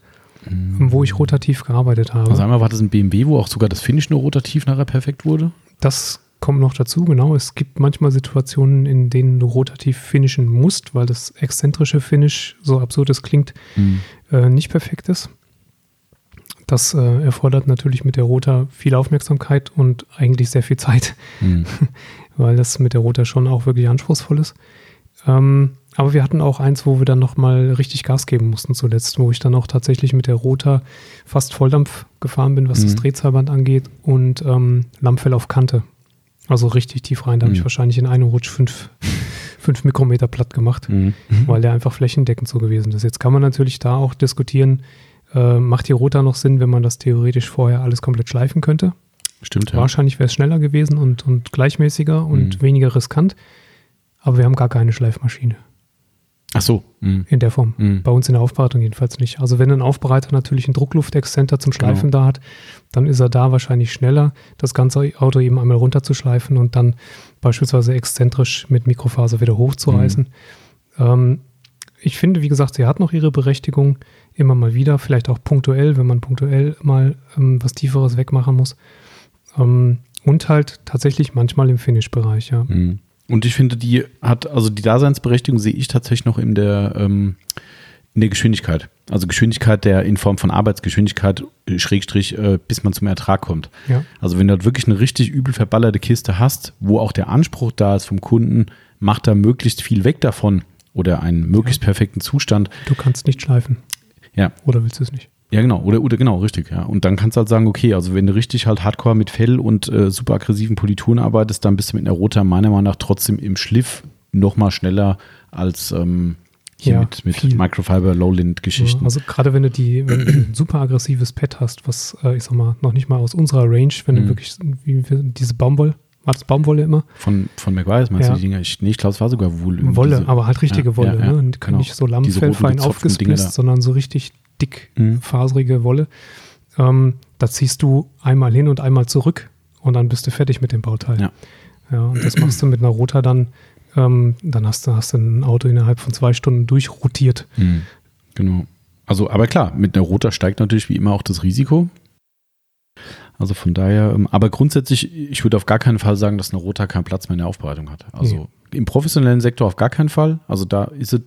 mhm. wo ich rotativ gearbeitet habe. Also einmal war das ein BMW, wo auch sogar das Finish nur rotativ nachher perfekt wurde? Das kommt noch dazu, genau. Es gibt manchmal Situationen, in denen du rotativ finishen musst, weil das exzentrische Finish, so absurd es klingt, mhm. äh, nicht perfekt ist. Das äh, erfordert natürlich mit der Rota viel Aufmerksamkeit und eigentlich sehr viel Zeit, mhm. weil das mit der Rota schon auch wirklich anspruchsvoll ist. Ähm, aber wir hatten auch eins, wo wir dann nochmal richtig Gas geben mussten zuletzt, wo ich dann auch tatsächlich mit der Rota fast Volldampf gefahren bin, was mhm. das Drehzahlband angeht und ähm, Lammfell auf Kante. Also richtig tief rein. Da mhm. habe ich wahrscheinlich in einem Rutsch fünf, fünf Mikrometer platt gemacht, mhm. weil der einfach flächendeckend so gewesen ist. Jetzt kann man natürlich da auch diskutieren, äh, macht die Rota noch Sinn, wenn man das theoretisch vorher alles komplett schleifen könnte? Stimmt, ja. Wahrscheinlich wäre es schneller gewesen und, und gleichmäßiger und mhm. weniger riskant. Aber wir haben gar keine Schleifmaschine. Ach so. Mhm. In der Form. Mhm. Bei uns in der Aufbereitung jedenfalls nicht. Also wenn ein Aufbereiter natürlich einen Druckluftexzenter zum Schleifen genau. da hat, dann ist er da wahrscheinlich schneller, das ganze Auto eben einmal runterzuschleifen und dann beispielsweise exzentrisch mit Mikrofaser wieder hochzureißen. Mhm. Ähm, ich finde, wie gesagt, sie hat noch ihre Berechtigung immer mal wieder, vielleicht auch punktuell, wenn man punktuell mal ähm, was Tieferes wegmachen muss. Ähm, und halt tatsächlich manchmal im Finish-Bereich, ja. Und ich finde, die hat, also die Daseinsberechtigung sehe ich tatsächlich noch in der, ähm, in der Geschwindigkeit. Also Geschwindigkeit der in Form von Arbeitsgeschwindigkeit, äh, Schrägstrich, äh, bis man zum Ertrag kommt. Ja. Also wenn du halt wirklich eine richtig übel verballerte Kiste hast, wo auch der Anspruch da ist vom Kunden, macht da möglichst viel weg davon oder einen möglichst ja. perfekten Zustand. Du kannst nicht schleifen. Ja. Oder willst du es nicht? Ja, genau. Oder, oder genau, richtig, ja. Und dann kannst du halt sagen, okay, also wenn du richtig halt hardcore mit Fell und äh, super aggressiven Polituren arbeitest, dann bist du mit einer Rota meiner Meinung nach trotzdem im Schliff noch mal schneller als ähm, hier ja, mit, mit Microfiber Lowland-Geschichten. Ja, also gerade wenn du die, wenn du ein super aggressives Pad hast, was äh, ich sag mal, noch nicht mal aus unserer Range, wenn mhm. du wirklich wie, diese Baumwoll, War das Baumwolle immer? Von, von McGuire's meinst Ja. du die Dinger? Ich, nee, ich glaube, es war sogar wohl. irgendwie Wolle, diese- aber halt richtige Wolle. ja, ja, ne? Und genau. Nicht so Diese Lammfell roten fein gezopften Dinger aufgesplitzt, sondern so richtig dick Mhm. faserige Wolle. Ähm, da ziehst du einmal hin und einmal zurück und dann bist du fertig mit dem Bauteil. Ja. Ja, und das machst du mit einer Rota dann, ähm, dann hast du, hast du ein Auto innerhalb von zwei Stunden durchrotiert. Mhm. Genau. Also, aber klar, mit einer Roter steigt natürlich wie immer auch das Risiko. Also von daher, ähm, aber grundsätzlich, ich würde auf gar keinen Fall sagen, dass eine Rota keinen Platz mehr in der Aufbereitung hat. Also im professionellen Sektor auf gar keinen Fall. Also da ist es,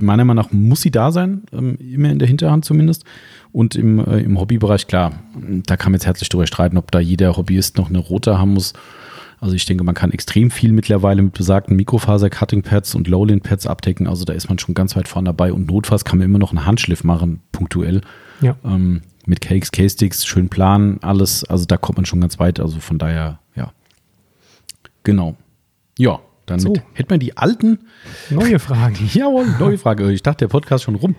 meiner Meinung nach, muss sie da sein, ähm, immer in der Hinterhand zumindest. Und im, äh, im Hobbybereich, klar, da kann man jetzt herzlich drüber streiten, ob da jeder Hobbyist noch eine Rota haben muss. Also ich denke, man kann extrem viel mittlerweile mit besagten Mikrofaser-Cutting-Pads und Lowland-Pads abdecken. Also da ist man schon ganz weit vorne dabei. Und notfalls kann man immer noch einen Handschliff machen, punktuell. Ja. Ähm, mit Cakes, K-Sticks, schön planen, alles. Also da kommt man schon ganz weit. Also von daher, ja. Genau. Ja, dann So. hätte man die alten. Neue Fragen. Jawohl, neue Frage. Ich dachte, der Podcast schon rum.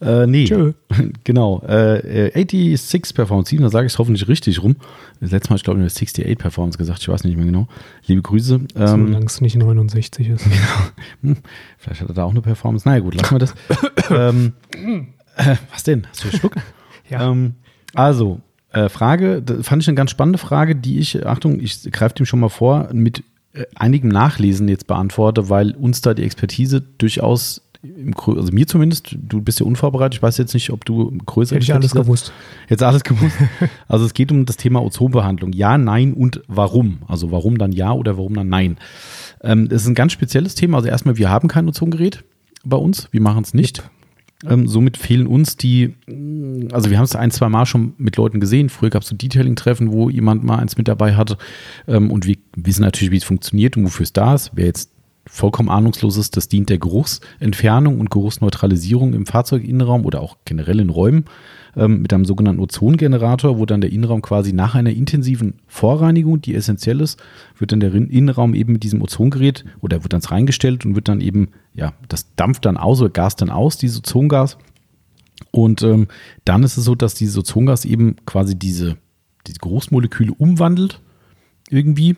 Äh, nee. Tschö. Genau. Äh, äh, 86 Performance 7, da sage ich es hoffentlich richtig rum. Das letzte Mal, ich glaube, ich habe 68 Performance gesagt. Ich weiß nicht mehr genau. Liebe Grüße. Ähm, Solange es nicht 69 ist. hm, vielleicht hat er da auch eine Performance. Naja, gut, lassen wir das. ähm, äh, was denn? Hast du geschluckt? Ja. Ähm, also, äh, Frage, fand ich eine ganz spannende Frage, die ich, Achtung, ich greife dem schon mal vor, mit äh, einigem Nachlesen jetzt beantworte, weil uns da die Expertise durchaus, im, also mir zumindest, du bist ja unvorbereitet, ich weiß jetzt nicht, ob du größer Hätte ich alles gewusst. Jetzt alles gewusst. Also es geht um das Thema Ozonbehandlung. Ja, nein und warum. Also warum dann ja oder warum dann nein. Ähm, das ist ein ganz spezielles Thema. Also erstmal, wir haben kein Ozongerät bei uns. Wir machen es nicht. Ähm, somit fehlen uns die, mh, also wir haben es ein, zwei Mal schon mit Leuten gesehen. Früher gab es so Detailing-Treffen, wo jemand mal eins mit dabei hatte. Ähm, und wir wissen natürlich, wie es funktioniert und wofür es da ist. Wer jetzt vollkommen ahnungslos ist, das dient der Geruchsentfernung und Geruchsneutralisierung im Fahrzeuginnenraum oder auch generell in Räumen ähm, mit einem sogenannten Ozongenerator, wo dann der Innenraum quasi nach einer intensiven Vorreinigung, die essentiell ist, wird dann der Innenraum eben mit diesem Ozongerät oder wird dann reingestellt und wird dann eben, ja, das dampft dann aus oder Gas dann aus, dieses Ozongas. Und ähm, dann ist es so, dass dieses Ozongas eben quasi diese, diese Geruchsmoleküle umwandelt irgendwie.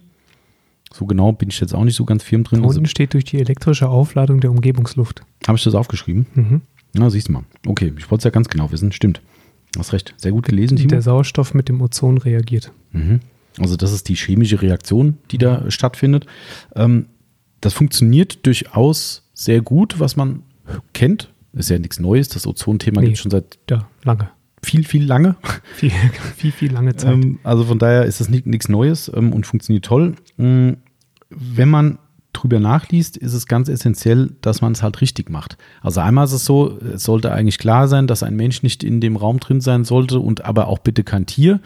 So genau bin ich jetzt auch nicht so ganz firm drin. Da Also, steht durch die elektrische Aufladung der Umgebungsluft. Habe ich das aufgeschrieben? Mhm. Na, siehst du mal. Okay, ich wollte es ja ganz genau wissen. Stimmt. Hast recht. Sehr gut gelesen, Timo. Der Sauerstoff mit dem Ozon reagiert. Mhm. Also das ist die chemische Reaktion, die da stattfindet. Ähm, das funktioniert durchaus sehr gut, was man kennt. Ist ja nichts Neues. Das Ozon-Thema Nee. gibt es schon seit Ja, lange. viel, viel lange. Viel, viel, viel lange Zeit. Ähm, also von daher ist das ni- nichts Neues ähm, und funktioniert toll. Wenn man drüber nachliest, ist es ganz essentiell, dass man es halt richtig macht. Also einmal ist es so, es sollte eigentlich klar sein, dass ein Mensch nicht in dem Raum drin sein sollte und aber auch bitte kein Tier.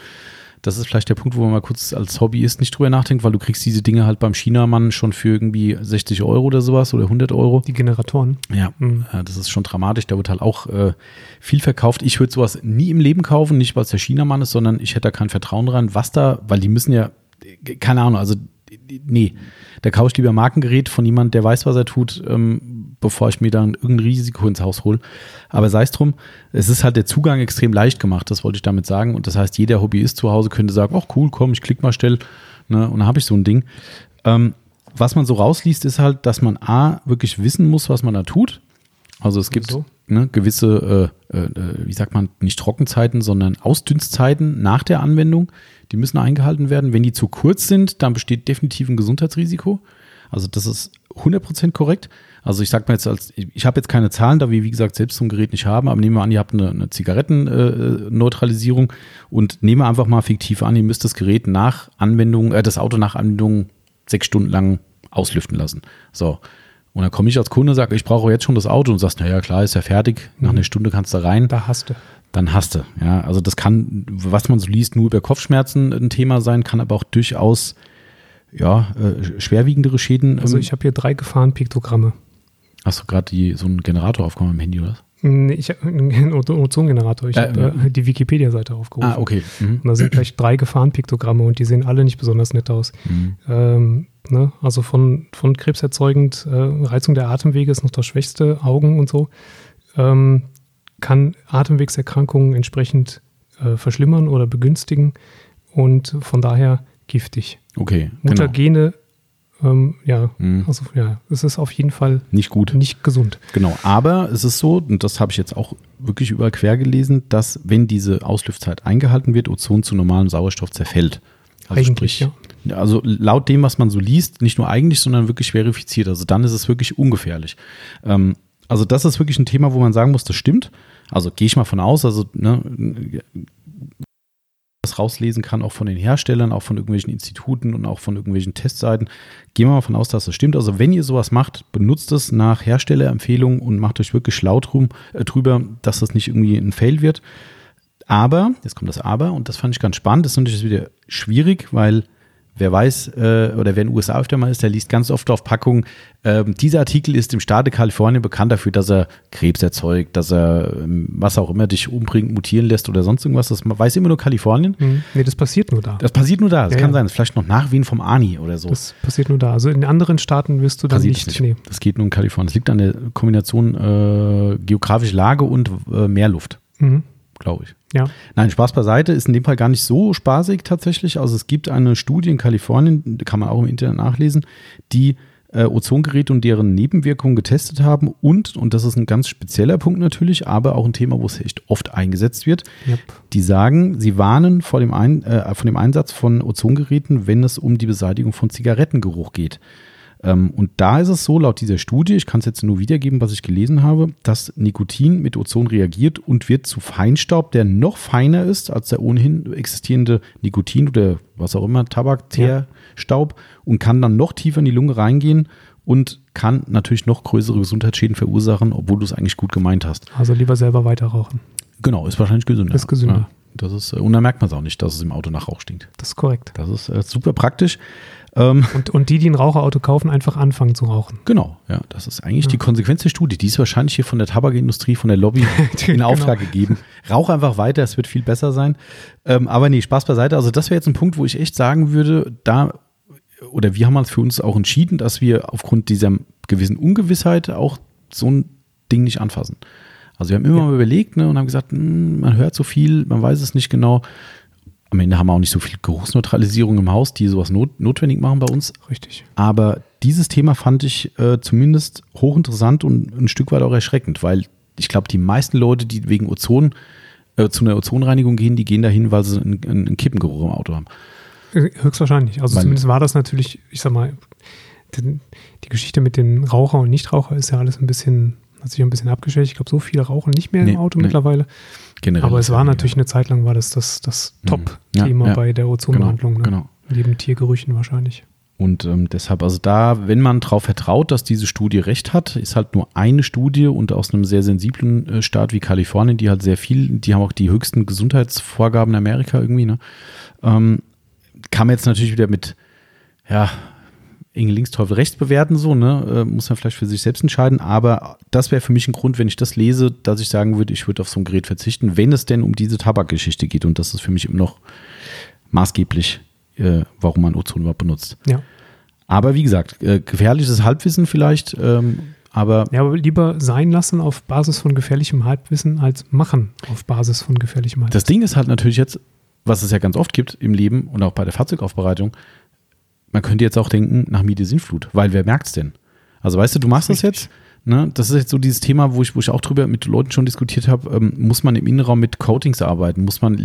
Das ist vielleicht der Punkt, wo man mal kurz als Hobbyist nicht drüber nachdenkt, weil du kriegst diese Dinge halt beim Chinamann schon für irgendwie 60 Euro oder sowas oder 100 Euro. die Generatoren. Ja, Mhm. äh, das ist schon dramatisch. Da wird halt auch äh, viel verkauft. Ich würde sowas nie im Leben kaufen, nicht weil es der Chinamann ist, sondern ich hätte da kein Vertrauen dran, was da, weil die müssen ja, äh, keine Ahnung, also nee, da kaufe ich lieber Markengerät von jemand, der weiß, was er tut, ähm, bevor ich mir dann irgendein Risiko ins Haus hole. Aber sei es drum, es ist halt der Zugang extrem leicht gemacht, das wollte ich damit sagen. Und das heißt, jeder Hobbyist zu Hause könnte sagen, ach cool, komm, ich klick mal schnell, ne, und dann habe ich so ein Ding. Ähm, was man so rausliest, ist halt, dass man A, wirklich wissen muss, was man da tut. Also es gibt Wieso? ne, gewisse, äh, äh, wie sagt man, nicht Trockenzeiten, sondern Ausdünstzeiten nach der Anwendung. Die müssen eingehalten werden. Wenn die zu kurz sind, dann besteht definitiv ein Gesundheitsrisiko. Also das ist 100% korrekt. Also ich sag mal jetzt, als, ich habe jetzt keine Zahlen, da wir wie gesagt selbst so ein Gerät nicht haben, aber nehmen wir an, ihr habt eine, eine Zigarettenneutralisierung und nehmen wir einfach mal fiktiv an, ihr müsst das Gerät nach Anwendung, äh, das Auto nach Anwendung sechs Stunden lang auslüften lassen. So. Und dann komme ich als Kunde und sage, ich brauche jetzt schon das Auto und sagst, naja, klar, ist ja fertig, nach einer Stunde kannst du rein Da hast du. Dann hast du. Ja, also das kann, was man so liest, nur über Kopfschmerzen ein Thema sein, kann aber auch durchaus ja, äh, schwerwiegendere Schäden. Also ähm, ich habe hier drei Gefahrenpiktogramme. hast du gerade so einen Generator aufgenommen im Handy, oder? was? Nee, Ich habe einen Ozo- Ozongenerator. Ich Äh, habe äh, die Wikipedia-Seite aufgerufen. Ah, okay. Mhm. Und da sind gleich drei Gefahrenpiktogramme und die sehen alle nicht besonders nett aus. Mhm. Ähm, ne? Also von, von krebserzeugend, äh, Reizung der Atemwege ist noch das Schwächste, Augen und so. Ähm, kann Atemwegserkrankungen entsprechend äh, verschlimmern oder begünstigen. Und von daher giftig. Okay. genau. Mutagene, ähm, ja, Mhm. also ja, es ist auf jeden Fall Nicht gut. nicht gesund. Genau, aber es ist so, und das habe ich jetzt auch wirklich überall quer gelesen, dass wenn diese Auslüftzeit eingehalten wird, Ozon zu normalem Sauerstoff zerfällt. Also Eigentlich, sprich, also laut dem, was man so liest, nicht nur eigentlich, sondern wirklich verifiziert. Also dann ist es wirklich ungefährlich. Ähm, also das ist wirklich ein Thema, wo man sagen muss, das stimmt. Also gehe ich mal von aus, also ne, das rauslesen kann, auch von den Herstellern, auch von irgendwelchen Instituten und auch von irgendwelchen Testseiten. Gehen wir mal von aus, dass das stimmt. Also wenn ihr sowas macht, benutzt es nach Herstellerempfehlung und macht euch wirklich schlau drum, äh, drüber, dass das nicht irgendwie ein Fail wird. Aber, jetzt kommt das Aber, und das fand ich ganz spannend, das ist natürlich wieder schwierig, weil wer weiß, äh, oder wer in den USA öfter mal ist, der liest ganz oft auf Packungen, ähm, dieser Artikel ist im Staate Kalifornien bekannt dafür, dass er Krebs erzeugt, dass er ähm, was auch immer dich umbringt, mutieren lässt oder sonst irgendwas. Das weiß immer nur Kalifornien. Hm. Nee, das passiert nur da. Das passiert nur da. Das Ja, kann ja. sein. Das ist vielleicht noch Nachwehen vom Ani oder so. Das passiert nur da. Also in anderen Staaten wirst du dann passiert nicht, nicht. Nee. Das geht nur in Kalifornien. Das liegt an der Kombination äh, geografische Lage und äh, Meerluft, Mhm. glaube ich. Ja. Nein, Spaß beiseite ist in dem Fall gar nicht so spaßig tatsächlich. Also es gibt eine Studie in Kalifornien, kann man auch im Internet nachlesen, die äh, Ozongeräte und deren Nebenwirkungen getestet haben und, und das ist ein ganz spezieller Punkt natürlich, aber auch ein Thema, wo es echt oft eingesetzt wird, Yep. die sagen, sie warnen vor dem Ein, äh, von dem Einsatz von Ozongeräten, wenn es um die Beseitigung von Zigarettengeruch geht. Ähm, und da ist es so, laut dieser Studie, ich kann es jetzt nur wiedergeben, was ich gelesen habe, dass Nikotin mit Ozon reagiert und wird zu Feinstaub, der noch feiner ist als der ohnehin existierende Nikotin oder was auch immer, Tabak, Teerstaub und kann dann noch tiefer in die Lunge reingehen und kann natürlich noch größere Gesundheitsschäden verursachen, obwohl du es eigentlich gut gemeint hast. Also lieber selber weiter rauchen. Genau, ist wahrscheinlich gesünder. Ist gesünder. Ja, das ist, äh, und dann merkt man es auch nicht, dass es im Auto nach Rauch stinkt. Das ist korrekt. Das ist äh, super praktisch. Ähm, Und, und die, die ein Raucherauto kaufen, einfach anfangen zu rauchen. genau, ja, das ist eigentlich Ja. die Konsequenz der Studie. Die ist wahrscheinlich hier von der Tabakindustrie, von der Lobby in Genau. Auftrag gegeben. Rauch einfach weiter, es wird viel besser sein. Ähm, aber nee, Spaß beiseite. Also das wäre jetzt ein Punkt, wo ich echt sagen würde, da oder wir haben uns für uns auch entschieden, dass wir aufgrund dieser gewissen Ungewissheit auch so ein Ding nicht anfassen. Also wir haben immer Ja. mal überlegt ne, und haben gesagt, hm, man hört so viel, man weiß es nicht genau. Am Ende haben wir auch nicht so viel Geruchsneutralisierung im Haus, die sowas not notwendig machen bei uns. Richtig. Aber dieses Thema fand ich äh, zumindest hochinteressant und ein Stück weit auch erschreckend, weil ich glaube, die meisten Leute, die wegen Ozon äh, zu einer Ozonreinigung gehen, die gehen dahin, weil sie einen, einen Kippengeruch im Auto haben. Äh, Höchstwahrscheinlich. Also Weil- zumindest war das natürlich, ich sag mal, die, die Geschichte mit den Raucher und Nichtraucher ist ja alles ein bisschen, hat sich ein bisschen abgestellt. Ich glaube, so viele rauchen nicht mehr Nee, im Auto nee. mittlerweile. Generell Aber es war natürlich eine Zeit lang war das das, das Mhm. Top-Thema Ja, ja. bei der Ozonbehandlung. Genau, ne? genau. Neben Tiergerüchen wahrscheinlich. Und ähm, deshalb, also da, wenn man darauf vertraut, dass diese Studie recht hat, ist halt nur eine Studie und aus einem sehr sensiblen äh, Staat wie Kalifornien, die halt sehr viel, die haben auch die höchsten Gesundheitsvorgaben in Amerika irgendwie, ne? Ähm, man jetzt natürlich wieder mit, ja, Engel links, Teufel rechts bewerten, so, ne? Äh, muss man vielleicht für sich selbst entscheiden, aber das wäre für mich ein Grund, wenn ich das lese, dass ich sagen würde, ich würde auf so ein Gerät verzichten, wenn es denn um diese Tabakgeschichte geht und das ist für mich immer noch maßgeblich, äh, warum man Ozon überhaupt benutzt. Ja. Aber wie gesagt, äh, gefährliches Halbwissen vielleicht, ähm, aber Ja, aber lieber sein lassen auf Basis von gefährlichem Halbwissen als machen auf Basis von gefährlichem Halbwissen. das Ding ist halt natürlich jetzt, was es ja ganz oft gibt im Leben und auch bei der Fahrzeugaufbereitung, man könnte jetzt auch denken, nach Miete Sinnflut, weil wer merkt's denn? Also weißt du, du machst das Richtig. jetzt, ne? Das ist jetzt so dieses Thema, wo ich, wo ich auch drüber mit Leuten schon diskutiert habe, ähm, muss man im Innenraum mit Coatings arbeiten, muss man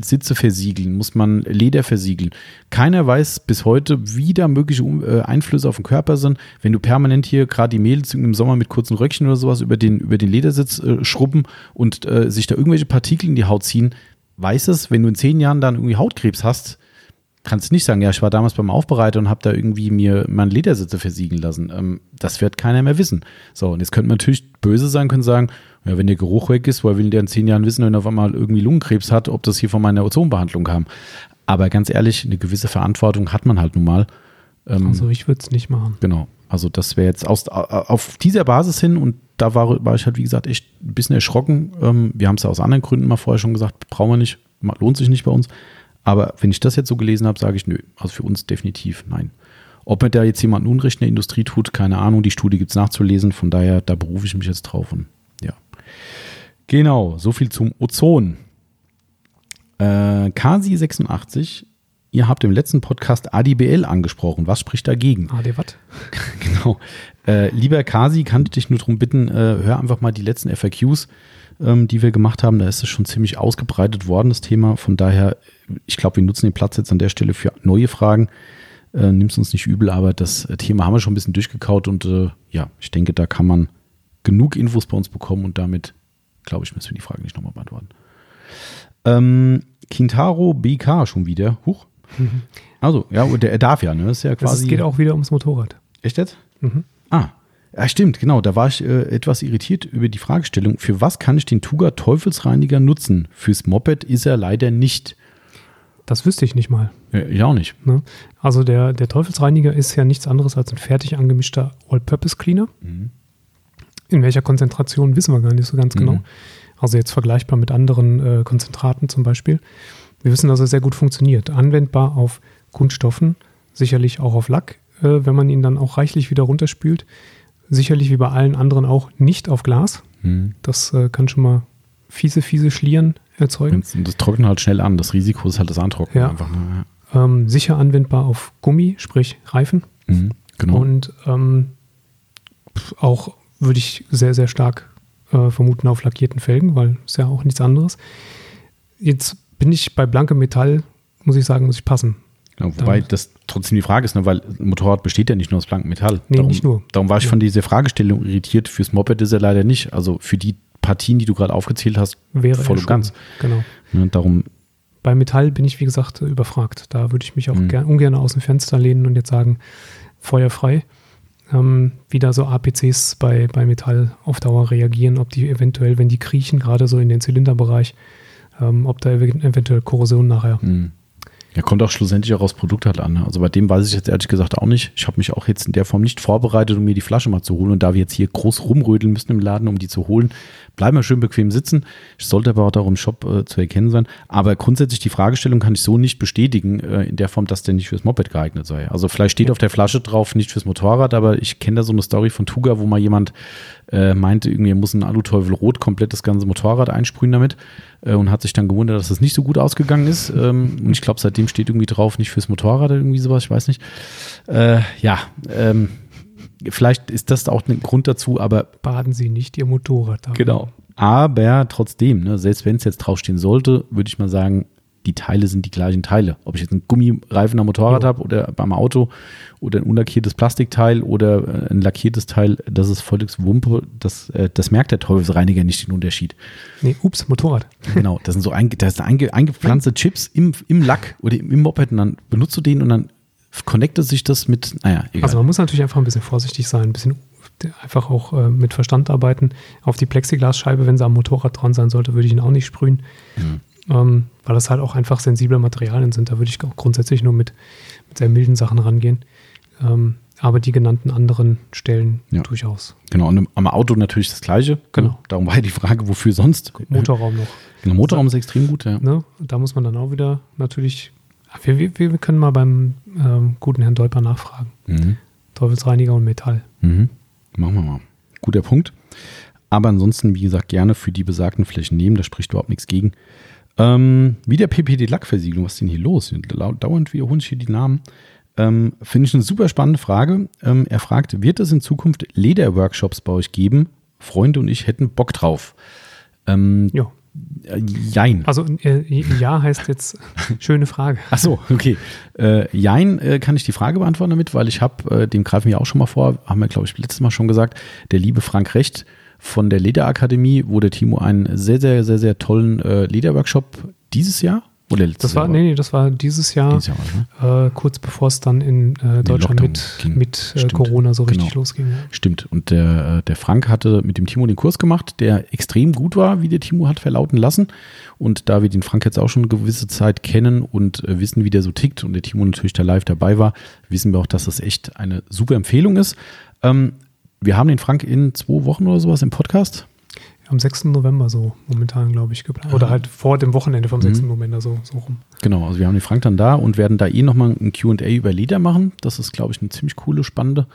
Sitze versiegeln, muss man Leder versiegeln. Keiner weiß bis heute, wie da mögliche äh, Einflüsse auf den Körper sind. Wenn du permanent hier gerade die Mädels im Sommer mit kurzen Röckchen oder sowas über den, über den Ledersitz äh, schrubben und äh, sich da irgendwelche Partikel in die Haut ziehen, weiß es, wenn du in zehn Jahren dann irgendwie Hautkrebs hast, kannst du nicht sagen, ja, ich war damals beim Aufbereiter und habe da irgendwie mir meine Ledersitze versiegeln lassen. Ähm, das wird keiner mehr wissen. So, und jetzt könnte man natürlich böse sein, können sagen, ja, wenn der Geruch weg ist, woher will der in zehn Jahren wissen, wenn er auf einmal irgendwie Lungenkrebs hat, ob das hier von meiner Ozonbehandlung kam. Aber ganz ehrlich, eine gewisse Verantwortung hat man halt nun mal. Ähm, Also ich würde es nicht machen. Genau. Also das wäre jetzt aus, auf dieser Basis hin und da war, war ich halt, wie gesagt, echt ein bisschen erschrocken. Ähm, wir haben es ja aus anderen Gründen mal vorher schon gesagt, brauchen wir nicht, lohnt sich nicht bei uns. Aber wenn ich das jetzt so gelesen habe, sage ich nö. Also für uns definitiv nein. Ob mir da jetzt jemand Unrecht in der Industrie tut, keine Ahnung. Die Studie gibt es nachzulesen. Von daher, da berufe ich mich jetzt drauf. Und ja. Genau, so viel zum Ozon. Äh, Kasi86 ihr habt im letzten Podcast ADBL angesprochen. Was spricht dagegen? AD was? genau. Äh, lieber Kasi, kann ich dich nur darum bitten, äh, hör einfach mal die letzten FAQs, ähm, die wir gemacht haben. Da ist es schon ziemlich ausgebreitet worden, das Thema. Von daher, ich glaube, wir nutzen den Platz jetzt an der Stelle für neue Fragen. Äh, Nimm's uns nicht übel, aber das Thema haben wir schon ein bisschen durchgekaut und äh, ja, ich denke, da kann man genug Infos bei uns bekommen und damit, glaube ich, müssen wir die Frage nicht nochmal beantworten. Ähm, Kintaro BK schon wieder. Huch. Mhm. Also, ja, der, er darf ja, ne? Das ist ja quasi. Es geht auch wieder ums Motorrad. Echt jetzt? Mhm. Ah, ja, stimmt, genau. Da war ich äh, etwas irritiert über die Fragestellung. Für was kann ich den Tuga Teufelsreiniger nutzen? Fürs Moped ist er leider nicht. Das wüsste ich nicht mal. Ja, ich auch nicht. Ne? Also der, der Teufelsreiniger ist ja nichts anderes als ein fertig angemischter All-Purpose-Cleaner. Mhm. In welcher Konzentration wissen wir gar nicht so ganz genau. Mhm. Also jetzt vergleichbar mit anderen äh, Konzentraten zum Beispiel. Wir wissen, dass er sehr gut funktioniert. Anwendbar auf Kunststoffen, sicherlich auch auf Lack, äh, wenn man ihn dann auch reichlich wieder runterspült. Sicherlich wie bei allen anderen auch nicht auf Glas. Mhm. Das äh, kann schon mal fiese, fiese Schlieren erzeugen. Und das trocknet halt schnell an. Das Risiko ist halt das Antrocknen ja. einfach. Ne? Ähm, sicher anwendbar auf Gummi, sprich Reifen. Mhm, genau. Und ähm, auch würde ich sehr, sehr stark äh, vermuten auf lackierten Felgen, weil es ja auch nichts anderes. Jetzt bin ich bei blankem Metall, muss ich sagen, muss ich passen. Ja, wobei das trotzdem die Frage ist, ne, weil ein Motorrad besteht ja nicht nur aus blankem Metall. Nee, darum, nicht nur. Darum war ich ja. von dieser Fragestellung irritiert. Fürs Moped ist er leider nicht. Also für die Partien, die du gerade aufgezählt hast, Wäre voll und ganz. Genau. Ne, darum. Bei Metall bin ich, wie gesagt, überfragt. Da würde ich mich auch mhm. gern, ungern aus dem Fenster lehnen und jetzt sagen, feuerfrei. Ähm, wie da so APCs bei, bei Metall auf Dauer reagieren, ob die eventuell, wenn die kriechen, gerade so in den Zylinderbereich, ähm, ob da eventuell Korrosion nachher mhm. Ja, kommt auch schlussendlich auch aufs Produkt halt an. Ne? Also bei dem weiß ich jetzt ehrlich gesagt auch nicht. Ich habe mich auch jetzt in der Form nicht vorbereitet, um mir die Flasche mal zu holen. Und da wir jetzt hier groß rumrödeln müssen im Laden, um die zu holen, bleiben wir schön bequem sitzen. Ich sollte aber auch darum im Shop äh, zu erkennen sein. Aber grundsätzlich die Fragestellung kann ich so nicht bestätigen, äh, in der Form, dass der nicht fürs Moped geeignet sei. Also vielleicht steht auf der Flasche drauf, nicht fürs Motorrad, aber ich kenne da so eine Story von Tuga, wo mal jemand äh, meinte, irgendwie er muss ein Aluteufel Rot komplett das ganze Motorrad einsprühen damit äh, und hat sich dann gewundert, dass das nicht so gut ausgegangen ist. Ähm, und ich glaube, seitdem steht irgendwie drauf, nicht fürs Motorrad oder irgendwie sowas, ich weiß nicht. Äh, ja, ähm, vielleicht ist das auch ein Grund dazu, aber. Baden Sie nicht Ihr Motorrad. Haben. Genau. Aber trotzdem, ne, selbst wenn es jetzt draufstehen sollte, würde ich mal sagen, die Teile sind die gleichen Teile. Ob ich jetzt einen Gummireifen am Motorrad ja. habe oder beim Auto oder ein unlackiertes Plastikteil oder äh, ein lackiertes Teil, das ist völlig Wumpe. Das, äh, das merkt der Teufelsreiniger nicht den Unterschied. Nee, ups, Motorrad. Genau, das sind so einge, das sind einge, eingepflanzte Chips im, im Lack oder im, im Moped und dann benutzt du den und dann connectet sich das mit, naja, egal. Also man muss natürlich einfach ein bisschen vorsichtig sein, ein bisschen einfach auch äh, mit Verstand arbeiten. Auf die Plexiglasscheibe, wenn sie am Motorrad dran sein sollte, würde ich ihn auch nicht sprühen. Mhm ähm, weil das halt auch einfach sensible Materialien sind. Da würde ich auch grundsätzlich nur mit, mit sehr milden Sachen rangehen. Ähm, aber die genannten anderen Stellen ja. durchaus. Genau, und am Auto natürlich das Gleiche. Genau. Darum war ja die Frage, wofür sonst? Motorraum noch. Genau, Motorraum ist extrem gut, ja. Ne? Da muss man dann auch wieder natürlich, wir, wir, wir können mal beim ähm, guten Herrn Dolper nachfragen. Mhm. Teufelsreiniger und Metall. Mhm. Machen wir mal. Guter Punkt. Aber ansonsten, wie gesagt, gerne für die besagten Flächen nehmen, da spricht überhaupt nichts gegen. Ähm, wie der PPD-Lackversiegelung, was ist denn hier los? Dauernd wiederholen sich hier die Namen. Ähm, Finde ich eine super spannende Frage. Ähm, er fragt, wird es in Zukunft Lederworkshops bei euch geben? Freunde und ich hätten Bock drauf. Ähm, ja. Äh, jein. Also äh, ja heißt jetzt schöne Frage. Ach so, okay. Äh, jein äh, kann ich die Frage beantworten damit, weil ich habe, äh, dem greifen wir auch schon mal vor, haben wir glaube ich letztes Mal schon gesagt, der liebe Frank Recht von der Lederakademie, wo der Timo einen sehr, sehr, sehr, sehr tollen äh, Lederworkshop dieses Jahr oder letztes das war, Jahr? Nee, nee, das war dieses Jahr, dieses Jahr äh, kurz bevor es dann in äh, Deutschland mit, mit äh, Corona so richtig genau. losging. Ja. Stimmt. Und der, äh, der Frank hatte mit dem Timo den Kurs gemacht, der extrem gut war, wie der Timo hat verlauten lassen. Und da wir den Frank jetzt auch schon eine gewisse Zeit kennen und äh, wissen, wie der so tickt und der Timo natürlich da live dabei war, wissen wir auch, dass das echt eine super Empfehlung ist. Ähm, wir haben den Frank in zwei Wochen oder sowas im Podcast. Am 6. November so momentan, glaube ich, geplant. Oder halt vor dem Wochenende vom 6. Mhm. November so, so rum. Genau, also wir haben den Frank dann da und werden da eh nochmal ein QA über Leder machen. Das ist, glaube ich, eine ziemlich coole, spannende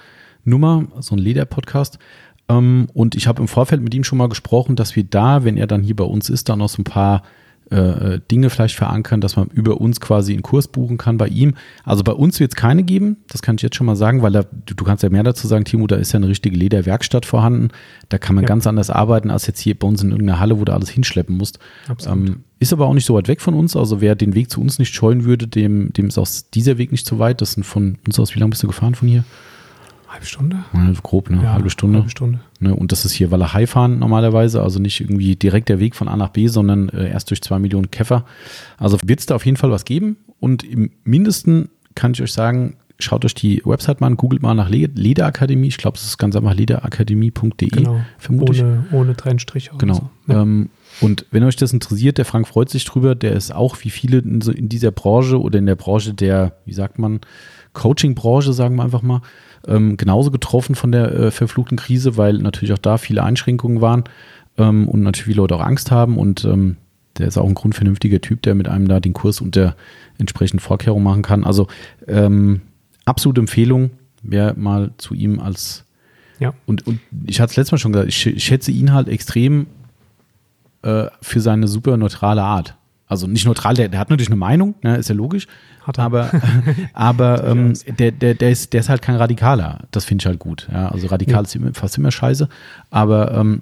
Nummer, so ein Leder-Podcast. Ähm, und ich habe im Vorfeld mit ihm schon mal gesprochen, dass wir da, wenn er dann hier bei uns ist, dann noch so ein paar äh, Dinge vielleicht verankern, dass man über uns quasi einen Kurs buchen kann bei ihm. Also bei uns wird es keine geben, das kann ich jetzt schon mal sagen, weil da, du, du, kannst ja mehr dazu sagen, Timo, da ist ja eine richtige Lederwerkstatt vorhanden. Da kann man ja. ganz anders arbeiten als jetzt hier bei uns in irgendeiner Halle, wo du alles hinschleppen musst. Ähm, ist aber auch nicht so weit weg von uns. Also wer den Weg zu uns nicht scheuen würde, dem, dem ist auch dieser Weg nicht so weit. Das sind von uns aus, wie lange bist du gefahren von hier? Halbe Stunde? Ja, grob, ne? Ja, halbe Stunde. Halbe Stunde. Ne? Und das ist hier Walachei fahren normalerweise, also nicht irgendwie direkt der Weg von A nach B, sondern äh, erst durch zwei Millionen Käfer. Also wird es da auf jeden Fall was geben. Und im Mindesten kann ich euch sagen, schaut euch die Website mal an, googelt mal nach Lederakademie. Ich glaube, es ist ganz einfach lederakademie.de. Genau. Vermutlich. Ohne, ohne Trennstrich. Genau. So. Ja. Ähm, und wenn euch das interessiert, der Frank freut sich drüber. Der ist auch wie viele in, so in dieser Branche oder in der Branche der, wie sagt man, Coaching-Branche, sagen wir einfach mal, ähm, genauso getroffen von der äh, verfluchten Krise, weil natürlich auch da viele Einschränkungen waren ähm, und natürlich viele Leute auch Angst haben und ähm, der ist auch ein grundvernünftiger Typ, der mit einem da den Kurs unter entsprechenden Vorkehrungen machen kann. Also ähm, absolute Empfehlung, wer mal zu ihm als ja. Und, und ich hatte es letztes Mal schon gesagt, ich, ich schätze ihn halt extrem äh, für seine super neutrale Art. Also nicht neutral, der, der hat natürlich eine Meinung, ne, ist ja logisch, hat er. Aber, aber ähm, der, der, der, ist, der ist halt kein Radikaler. Das finde ich halt gut. Ja? Also radikal ja. ist immer, fast immer scheiße. Aber ähm,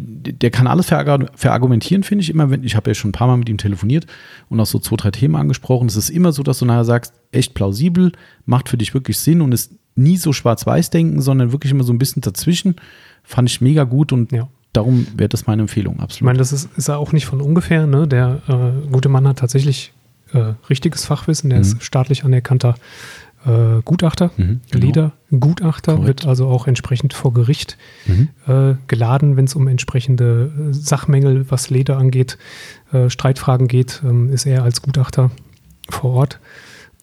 der kann alles verargumentieren, finde ich immer. Wenn, ich habe ja schon ein paar Mal mit ihm telefoniert und auch so zwei, drei Themen angesprochen. Es ist immer so, dass du nachher sagst, echt plausibel, macht für dich wirklich Sinn und ist nie so schwarz-weiß denken, sondern wirklich immer so ein bisschen dazwischen. Fand ich mega gut und ja. Darum wäre das meine Empfehlung, absolut. Ich meine, das ist, ist auch nicht von ungefähr. Ne? Der äh, gute Mann hat tatsächlich äh, richtiges Fachwissen. Der mhm. ist staatlich anerkannter äh, Gutachter, mhm, genau. Ledergutachter, wird also auch entsprechend vor Gericht mhm. äh, geladen, wenn es um entsprechende äh, Sachmängel, was Leder angeht, äh, Streitfragen geht, ähm, ist er als Gutachter vor Ort.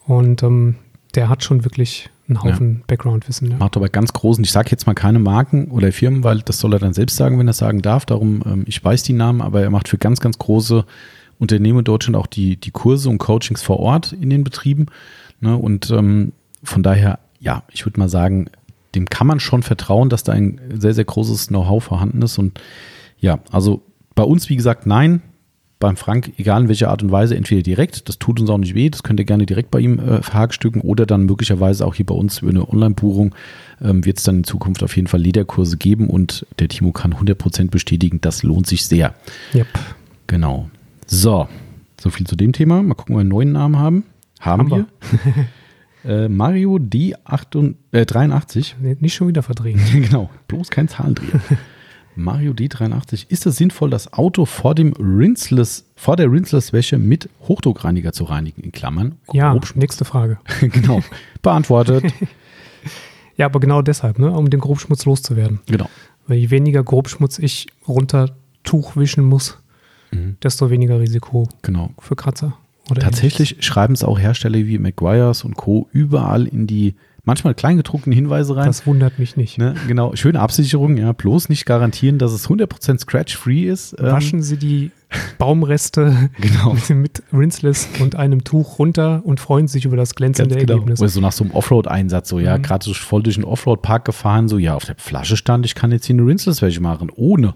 Und ähm, der hat schon wirklich einen Haufen ja. Background-Wissen. Ja. Macht aber ganz großen, ich sage jetzt mal keine Marken oder Firmen, weil das soll er dann selbst sagen, wenn er sagen darf. Darum, ähm, ich weiß die Namen, aber er macht für ganz, ganz große Unternehmen in Deutschland auch die, die Kurse und Coachings vor Ort in den Betrieben. Ne? Und ähm, von daher, ja, ich würde mal sagen, dem kann man schon vertrauen, dass da ein sehr, sehr großes Know-how vorhanden ist. Und ja, also bei uns, wie gesagt, nein. Beim Frank, egal in welcher Art und Weise, entweder direkt, das tut uns auch nicht weh, das könnt ihr gerne direkt bei ihm äh, verhagstücken oder dann möglicherweise auch hier bei uns über eine Online-Buchung ähm, wird es dann in Zukunft auf jeden Fall Lederkurse geben und der Timo kann 100% bestätigen, das lohnt sich sehr. Yep. Genau. So, so viel zu dem Thema. Mal gucken, ob wir einen neuen Namen haben. Haben, haben wir. äh, Mario D83. Äh, nee, nicht schon wieder verdrehen. genau, bloß kein Zahlendreher. Mario D83. Ist es sinnvoll, das Auto vor dem Rinseless, vor der Rinseless-Wäsche mit Hochdruckreiniger zu reinigen? In Klammern. Ja, nächste Frage. genau. Beantwortet. ja, aber genau deshalb, ne, um den Grobschmutz loszuwerden. Genau. Weil je weniger Grobschmutz ich runter Tuch wischen muss, mhm. desto weniger Risiko genau. für Kratzer. Tatsächlich ähnliches. schreiben es auch Hersteller wie McGuire's und Co. überall in die manchmal kleingedruckten Hinweise rein. Das wundert mich nicht. Ne? Genau, schöne Absicherung, ja, bloß nicht garantieren, dass es 100% scratch-free ist. Ähm, Waschen Sie die Baumreste genau. mit Rinseless und einem Tuch runter und freuen sich über das glänzende genau. Ergebnis. Oder so nach so einem Offroad-Einsatz, so, ja, mhm. gerade so voll durch den Offroad-Park gefahren, so, ja, auf der Flasche stand, ich kann jetzt hier eine Rinseless-Wäsche machen, ohne.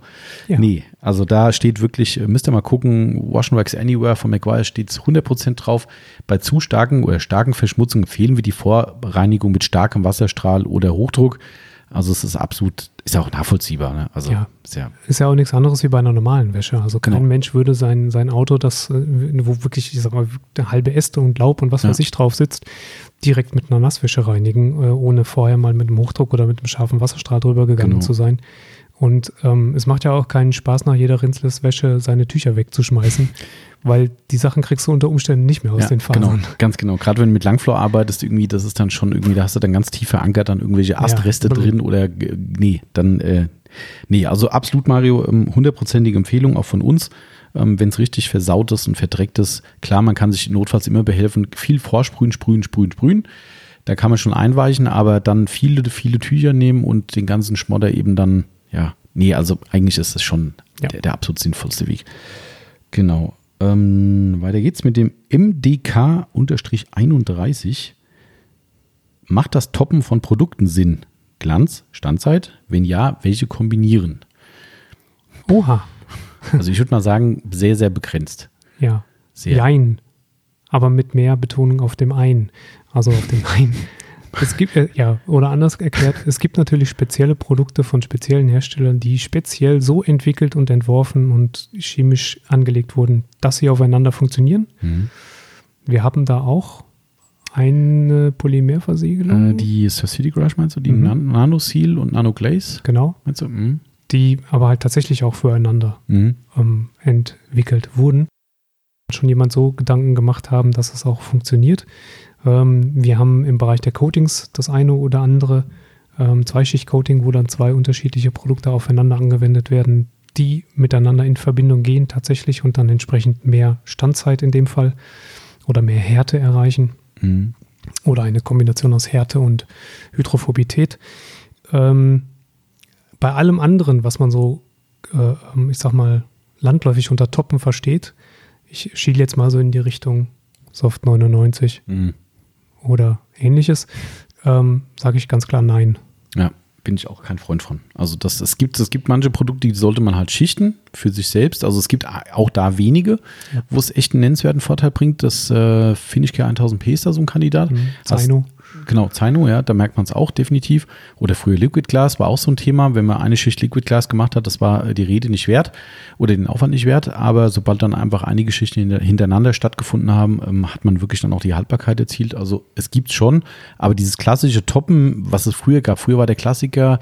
Ja. Nee, also da steht wirklich, äh, müsst ihr mal gucken, Wash Wax Anywhere von McGuire steht 100% drauf. Bei zu starken oder starken Verschmutzungen empfehlen wir die Vorreinigung mit starkem Wasserstrahl oder Hochdruck. Also es ist absolut, ist ja auch nachvollziehbar. Ne? Also ja. Ist, ja ist ja auch nichts anderes wie bei einer normalen Wäsche. Also kein genau. Mensch würde sein, sein Auto, das, äh, wo wirklich, ich sag mal, halbe Äste und Laub und was ja. weiß ich drauf sitzt, direkt mit einer Nasswäsche reinigen, äh, ohne vorher mal mit einem Hochdruck oder mit einem scharfen Wasserstrahl drüber gegangen genau. zu sein. Und ähm, es macht ja auch keinen Spaß, nach jeder Rinsleswäsche seine Tücher wegzuschmeißen, weil die Sachen kriegst du unter Umständen nicht mehr aus ja, den Fasern. Genau, ganz genau. Gerade wenn du mit Langflor arbeitest, irgendwie, das ist dann schon irgendwie, da hast du dann ganz tief verankert dann irgendwelche Astreste ja, drin oder nee, dann äh, nee, also absolut Mario, ähm, hundertprozentige Empfehlung auch von uns. Ähm, wenn es richtig versaut ist und verdreckt ist, klar, man kann sich notfalls immer behelfen, viel vorsprühen, sprühen, sprühen, sprühen. Da kann man schon einweichen, aber dann viele, viele Tücher nehmen und den ganzen Schmodder eben dann ja, nee, also eigentlich ist es schon ja. der, der, absolut sinnvollste Weg. Genau. Ähm, weiter geht's mit dem MDK-31. Macht das Toppen von Produkten Sinn? Glanz, Standzeit? Wenn ja, welche kombinieren? Oha. Also ich würde mal sagen, sehr, sehr begrenzt. Ja. Sehr. Jein. Aber mit mehr Betonung auf dem Ein. Also auf dem Ein. Es gibt, ja, oder anders erklärt, es gibt natürlich spezielle Produkte von speziellen Herstellern, die speziell so entwickelt und entworfen und chemisch angelegt wurden, dass sie aufeinander funktionieren. Mhm. Wir haben da auch eine Polymerversiegelung. Äh, die City Garage meinst du? Die Mhm. Nan Nano Seal und Nano Glaze? genau. Meinst du? Mhm. Die aber halt tatsächlich auch füreinander Mhm. ähm, entwickelt wurden. Schon jemand so Gedanken gemacht haben, dass es auch funktioniert. Ähm, wir haben im Bereich der Coatings das eine oder andere ähm, Zweischicht-Coating, wo dann zwei unterschiedliche Produkte aufeinander angewendet werden, die miteinander in Verbindung gehen tatsächlich und dann entsprechend mehr Standzeit in dem Fall oder mehr Härte erreichen Mhm. oder eine Kombination aus Härte und Hydrophobität. Ähm, bei allem anderen, was man so, äh, ich sag mal, landläufig unter Toppen versteht, ich schiele jetzt mal so in die Richtung Soft 99 Mhm. Oder ähnliches, ähm, sage ich ganz klar nein. Ja, bin ich auch kein Freund von. Also das, es gibt, es gibt manche Produkte, die sollte man halt schichten für sich selbst. Also es gibt auch da wenige, Ja. wo es echt einen nennenswerten Vorteil bringt. Das äh, Finnish K1000P ist da so ein Kandidat. Mhm. Hast- Zaino. Genau, Zaino, ja, da merkt man es auch definitiv. Oder früher Liquid Glass war auch so ein Thema. Wenn man eine Schicht Liquid Glass gemacht hat, das war äh, die Rede nicht wert oder den Aufwand nicht wert. Aber sobald dann einfach einige Schichten hinter- hintereinander stattgefunden haben, ähm, hat man wirklich dann auch die Haltbarkeit erzielt. Also es gibt schon, aber dieses klassische Toppen, was es früher gab, früher war der Klassiker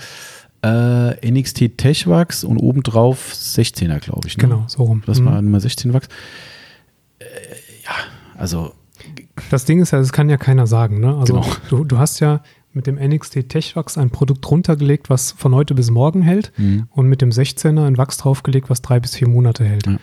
äh, NXT Techwax und obendrauf 16er, glaube ich. Ne? Genau, so rum. Das Mhm. war Nummer 16 Wachs. Äh, ja, also Das Ding ist ja, das kann ja keiner sagen. Ne? Also Genau. du, du hast ja mit dem NXT Techwax ein Produkt runtergelegt, was von heute bis morgen hält Mhm. und mit dem 16er ein Wachs draufgelegt, was drei bis vier Monate hält. Ja.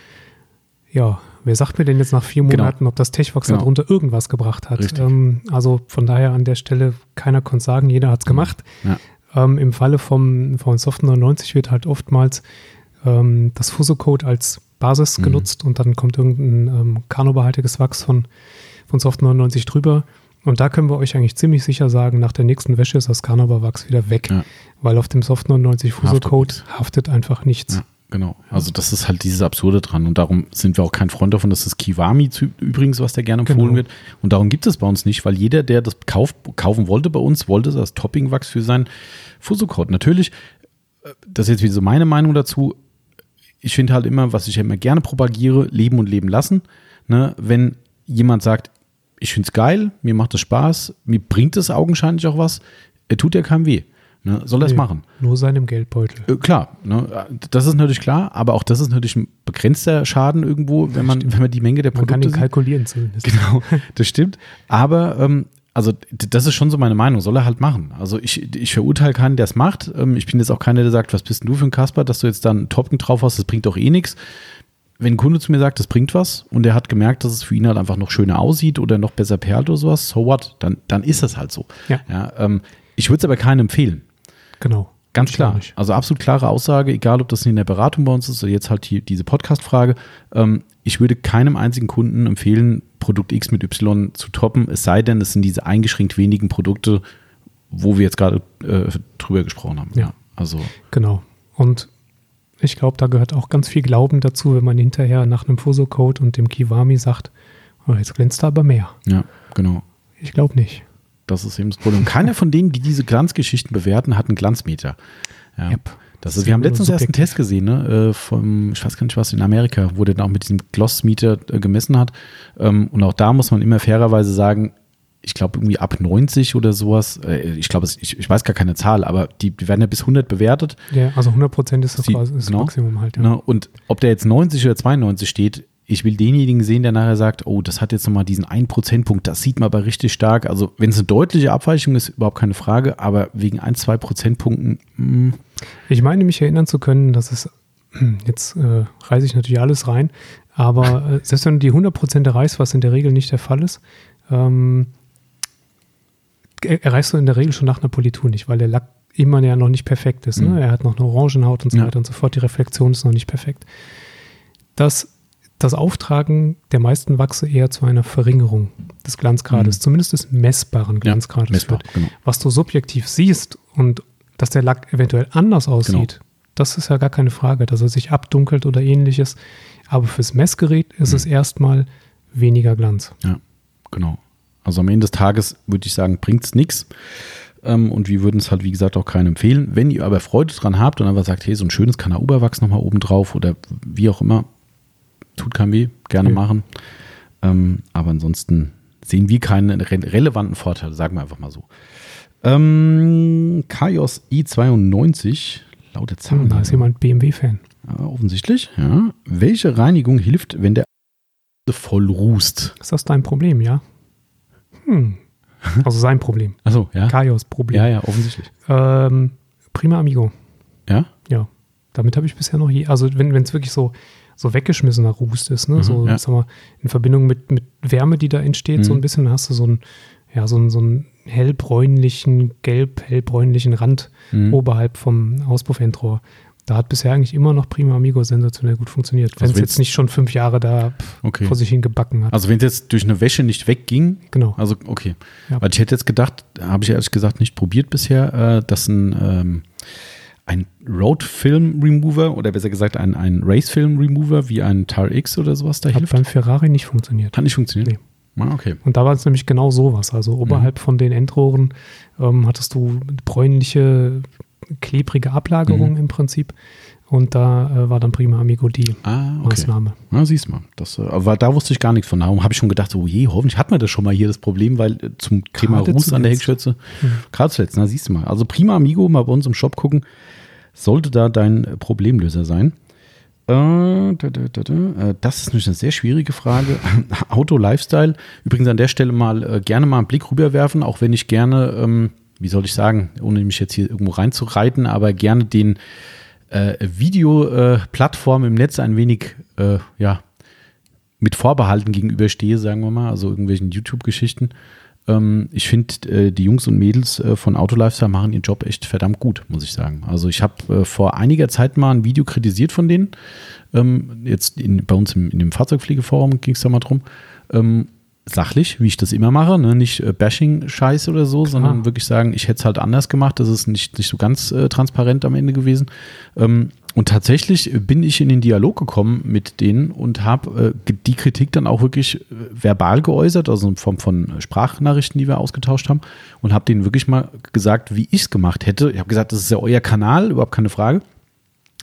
Ja, wer sagt mir denn jetzt nach vier Genau. Monaten, ob das Techwax Genau. darunter irgendwas gebracht hat? Ähm, also von daher an der Stelle, keiner konnte sagen, jeder hat es gemacht. Ja. Ähm, Im Falle vom, von Soft 99 wird halt oftmals ähm, das Fuso-Code als Basis Mhm. genutzt und dann kommt irgendein ähm, Kanobehaltiges Wachs von, von Soft 99 drüber. Und da können wir euch eigentlich ziemlich sicher sagen, nach der nächsten Wäsche ist das Carnauba-Wachs wieder weg, Ja. weil auf dem Soft 99 Haftet Fuso-Code haftet einfach nichts. Ja, genau. Also das ist halt dieses Absurde dran und darum sind wir auch kein Freund davon, dass das Kiwami zu, übrigens, was da gerne empfohlen Genau. wird. Und darum gibt es bei uns nicht, weil jeder, der das kauft, kaufen wollte bei uns, wollte das Toppingwachs für sein Fuso-Code. Natürlich, äh, das ist jetzt wieder so meine Meinung dazu. Ich finde halt immer, was ich immer gerne propagiere, leben und leben lassen. Ne? Wenn jemand sagt, ich finde es geil, mir macht es Spaß, mir bringt es augenscheinlich auch was, er tut ja keinem weh. Ne? Soll er es Nee, machen? Nur seinem Geldbeutel. Äh, Klar, ne, das ist natürlich klar, aber auch das ist natürlich ein begrenzter Schaden irgendwo, wenn man, wenn man die Menge der Man kann Produkte ihn kalkulieren zumindest. Genau, das stimmt. Aber ähm, also das ist schon so meine Meinung, soll er halt machen. Also ich, ich verurteile keinen, der es macht. Ähm, ich bin jetzt auch keiner, der sagt, was bist denn du für ein Kasper, dass du jetzt da einen Toppen drauf hast, das bringt doch eh nichts. Wenn ein Kunde zu mir sagt, das bringt was und er hat gemerkt, dass es für ihn halt einfach noch schöner aussieht oder noch besser perlt oder sowas, so what, dann, dann ist das halt so. Ja. ähm, ich würde es aber keinem empfehlen. Genau. Ganz klar. Also absolut klare Aussage, egal ob das in der Beratung bei uns ist oder jetzt halt hier diese Podcast-Frage. Ähm, ich würde keinem einzigen Kunden empfehlen, Produkt X mit Y zu toppen, es sei denn, es sind diese eingeschränkt wenigen Produkte, wo wir jetzt gerade äh, drüber gesprochen haben. Ja. Also, Genau. Und ich glaube, da gehört auch ganz viel Glauben dazu, wenn man hinterher nach einem Fuso-Code und dem Kiwami sagt, oh, jetzt glänzt er aber mehr. ja, genau. Ich glaube nicht. Das ist eben das Problem. Keiner von denen, die diese Glanzgeschichten bewerten, hat einen Glanzmeter. Ja. Yep. Das ist, wir haben letztens erst einen. Test gesehen, ne, äh, vom, ich weiß gar nicht was, in Amerika, wo der dann auch mit diesem Glossmeter äh, gemessen hat. Ähm, und auch da muss man immer fairerweise sagen, ich glaube irgendwie ab 90 oder sowas, äh, ich glaube, ich, ich weiß gar keine Zahl, aber die, die werden ja bis 100 bewertet. Ja, also 100% ist das, Sie- das genau. Maximum halt. Ja. Ne? Und ob der jetzt 90 oder 92 steht, ich will denjenigen sehen, der nachher sagt, oh, das hat jetzt nochmal diesen 1 Prozentpunkt, das sieht man aber richtig stark. Also wenn es eine deutliche Abweichung ist, überhaupt keine Frage, aber wegen 1, 2 Prozentpunkten, mh, Ich meine, mich erinnern zu können, dass es, jetzt äh, reiße ich natürlich alles rein, aber äh, selbst wenn du die 100% erreichst, was in der Regel nicht der Fall ist, ähm, erreichst du in der Regel schon nach einer Politur nicht, weil der Lack immer ja noch nicht perfekt ist. Ne? Mhm. Er hat noch eine Orangenhaut und so Ja. weiter und so fort. Die Reflexion ist noch nicht perfekt. Das, das Auftragen der meisten Wachse eher zu einer Verringerung des Glanzgrades, Mhm. zumindest des messbaren Glanzgrades messbar, führt. genau. Was du subjektiv siehst und dass der Lack eventuell anders aussieht, das ist ja gar keine Frage, dass er sich abdunkelt oder ähnliches. Aber fürs Messgerät ist Mhm. es erstmal weniger Glanz. Ja, genau. Also am Ende des Tages würde ich sagen, bringt es nichts. Ähm, und wir würden es halt, wie gesagt, auch keinem empfehlen. Wenn ihr aber Freude dran habt und einfach sagt, hey, so ein schönes Kanauberwachs nochmal oben drauf oder wie auch immer, tut keinem weh, gerne Ja. machen. Ähm, aber ansonsten sehen wir keinen re relevanten Vorteil, sagen wir einfach mal so. Ähm, Kaios i92, laute Zahlen. Da ist jemand BMW-Fan. Ja, offensichtlich, ja. Welche Reinigung hilft, wenn der voll rußt? Ist das dein Problem, ja? Hm. Also sein Problem. Achso, ja. Kaios Problem. Ja, ja, offensichtlich. Ähm, Prima Amigo. Ja? Ja. Damit habe ich bisher noch je, also wenn es wirklich so, so weggeschmissener Rußt ist, ne? Mhm, so, ja. sag mal, in Verbindung mit, mit Wärme, die da entsteht, so Mhm. ein bisschen, dann hast du so einen, ja, so einen, so einen hellbräunlichen, gelb-hellbräunlichen Rand Mhm. oberhalb vom Auspuffendrohr. Da hat bisher eigentlich immer noch Prima Amigo sensationell gut funktioniert. Wenn es Also jetzt nicht schon fünf Jahre da Okay. vor sich hin gebacken hat. Also wenn es jetzt durch eine Wäsche nicht wegging, genau. also okay. Ja. Weil ich hätte jetzt gedacht, habe ich ehrlich gesagt nicht probiert bisher, äh, dass ein, ähm, ein Road Film Remover oder besser gesagt ein, ein Race Film Remover wie ein Tar X oder sowas da Hat hilft. beim Ferrari nicht funktioniert. Hat nicht funktioniert? Ah, okay. Und da war es nämlich genau sowas. Mhm. Also oberhalb von den Endrohren ähm, hattest du bräunliche, klebrige Ablagerung Mhm. im Prinzip. Und da äh, war dann Prima Amigo die Ah, okay. Maßnahme. Na, siehst mal. Das, äh, aber da wusste ich gar nichts von. Darum habe ich schon gedacht, oh je, hoffentlich hat man das schon mal hier das Problem, weil äh, zum Thema Gerade Ruß an der. Heckschürze, Mhm. gerade zuletzt, na siehst du mal. Also Prima Amigo, mal bei uns im Shop gucken, sollte da dein äh, Problemlöser sein. Äh, da, da, da, da. Das ist nämlich eine sehr schwierige Frage. Auto Lifestyle. Übrigens an der Stelle mal gerne mal einen Blick rüberwerfen, auch wenn ich gerne, ähm, wie soll ich sagen, ohne mich jetzt hier irgendwo reinzureiten, aber gerne den äh, Videoplattform im Netz ein wenig äh, ja, mit Vorbehalten gegenüberstehe, sagen wir mal, also irgendwelchen YouTube-Geschichten. Ähm, ich finde, äh, die Jungs und Mädels äh, von Auto Lifestyle machen ihren Job echt verdammt gut, muss ich sagen. Also ich habe äh, vor einiger Zeit mal ein Video kritisiert von denen. Ähm, jetzt in, bei uns im, in dem Fahrzeugpflegeforum ging es da mal drum. Ähm, sachlich, wie ich das immer mache, ne? nicht äh, Bashing-Scheiß oder so, sondern wirklich sagen, ich hätte es halt anders gemacht. Das ist nicht, nicht so ganz äh, transparent am Ende gewesen. Ähm, und tatsächlich bin ich in den Dialog gekommen mit denen und habe äh, die Kritik dann auch wirklich äh, verbal geäußert, also in Form von Sprachnachrichten, die wir ausgetauscht haben, und habe denen wirklich mal gesagt, wie ich es gemacht hätte. Ich habe gesagt, das ist ja euer Kanal, überhaupt keine Frage.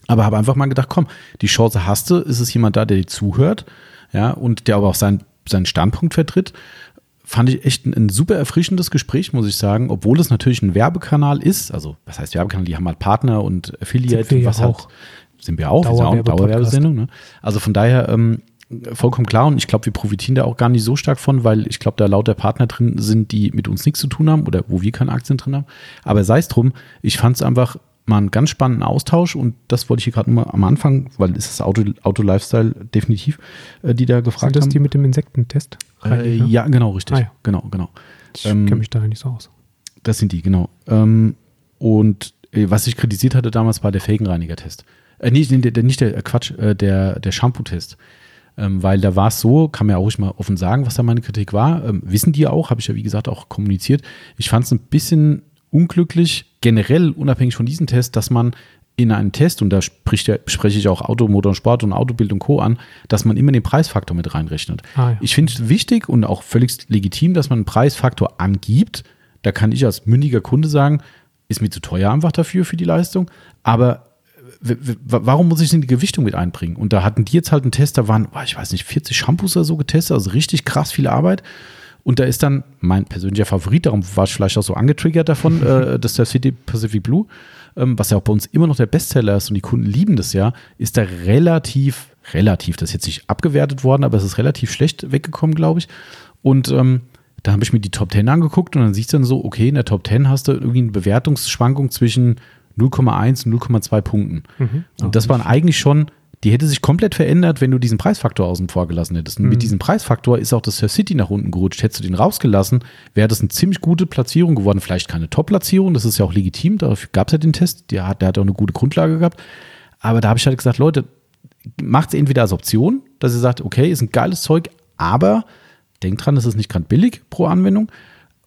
Aber habe einfach mal gedacht, komm, die Chance hast du, ist es jemand da, der dir zuhört, ja, und der aber auch seinen, seinen Standpunkt vertritt. Fand ich echt ein, ein super erfrischendes Gespräch, muss ich sagen, obwohl es natürlich ein Werbekanal ist. Also, was heißt Werbekanal? Die haben halt Partner und Affiliate, Sind wir ja was auch. halt, sind wir auch, wir sind auch eine. Dauerwerbesendung. Ne? Also von daher ähm, vollkommen klar und ich glaube, wir profitieren da auch gar nicht so stark von, weil ich glaube, da lauter Partner drin sind, die mit uns nichts zu tun haben oder wo wir keine Aktien drin haben. Aber sei es drum, ich fand es einfach mal einen ganz spannenden Austausch und das wollte ich hier gerade nur mal am Anfang, weil es ist Auto, Auto Lifestyle definitiv, äh, die da gefragt Sind das haben. die mit dem Insektentest? äh, ne? ja, genau, richtig. Ah, ja. Genau, genau. Ich ähm, kenne mich da nicht so aus. Das sind die, genau. Ähm, und äh, was ich kritisiert hatte damals war der Felgenreiniger-Test. Äh, nicht, der, der, nicht der äh, Quatsch, äh, der, der Shampoo-Test. Ähm, weil da war es so, kann mir auch ruhig mal offen sagen, was da meine Kritik war. Ähm, wissen die auch, habe ich ja wie gesagt auch kommuniziert. Ich fand es ein bisschen unglücklich, generell unabhängig von diesem Test, dass man in einen Test, und da spricht ja, spreche ich auch Auto, Motor und Sport und Autobild und Co. an, dass man immer den Preisfaktor mit reinrechnet. Ah, ja. Ich finde es wichtig und auch völlig legitim, dass man einen Preisfaktor angibt. Da kann ich als mündiger Kunde sagen, ist mir zu teuer einfach dafür, für die Leistung. Aber w- warum muss ich denn die Gewichtung mit einbringen? Und da hatten die jetzt halt einen Test, da waren, ich weiß nicht, 40 Shampoos oder so getestet, also richtig krass viel Arbeit. Und da ist dann mein persönlicher Favorit, darum war ich vielleicht auch so angetriggert davon, äh, das ist der City Pacific Blue, ähm, was ja auch bei uns immer noch der Bestseller ist und die Kunden lieben das ja, ist da relativ, relativ, das ist jetzt nicht abgewertet worden, aber es ist relativ schlecht weggekommen, glaube ich. Und ähm, da habe ich mir die Top 10 angeguckt und dann siehst du dann so, okay, in der Top 10 hast du irgendwie eine Bewertungsschwankung zwischen 0,1 und 0,2 Punkten. Mhm. Und das waren eigentlich schon, die hätte sich komplett verändert, wenn du diesen Preisfaktor außen vor gelassen hättest. Und mit diesem Preisfaktor ist auch das Sir City nach unten gerutscht. Hättest du den rausgelassen, wäre das eine ziemlich gute Platzierung geworden. Vielleicht keine Top-Platzierung, das ist ja auch legitim, dafür gab es ja den Test, der hat, der hat auch eine gute Grundlage gehabt. Aber da habe ich halt gesagt, Leute, macht es entweder als Option, dass ihr sagt, okay, ist ein geiles Zeug, aber denkt dran, das ist nicht gerade billig pro Anwendung,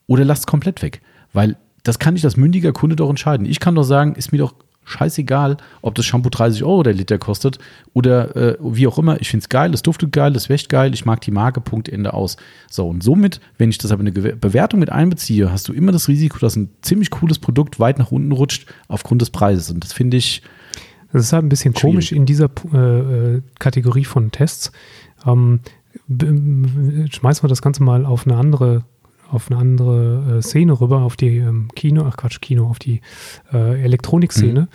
oder lasst es komplett weg. Weil das kann ich als mündiger Kunde doch entscheiden. Ich kann doch sagen, ist mir doch scheißegal, ob das Shampoo 30 Euro der Liter kostet oder äh, wie auch immer. Ich finde es geil, es duftet geil, es wäscht geil, ich mag die Marke, Punkt, Ende aus. So, und somit, wenn ich das aber in eine Bewertung mit einbeziehe, hast du immer das Risiko, dass ein ziemlich cooles Produkt weit nach unten rutscht aufgrund des Preises. Und das finde ich. Das ist halt ein bisschen schwierig. komisch in dieser äh, äh, Kategorie von Tests. Ähm, schmeißen wir das Ganze mal auf eine andere auf eine andere äh, Szene rüber, auf die ähm, Kino, ach Quatsch, Kino, auf die äh, Elektronikszene,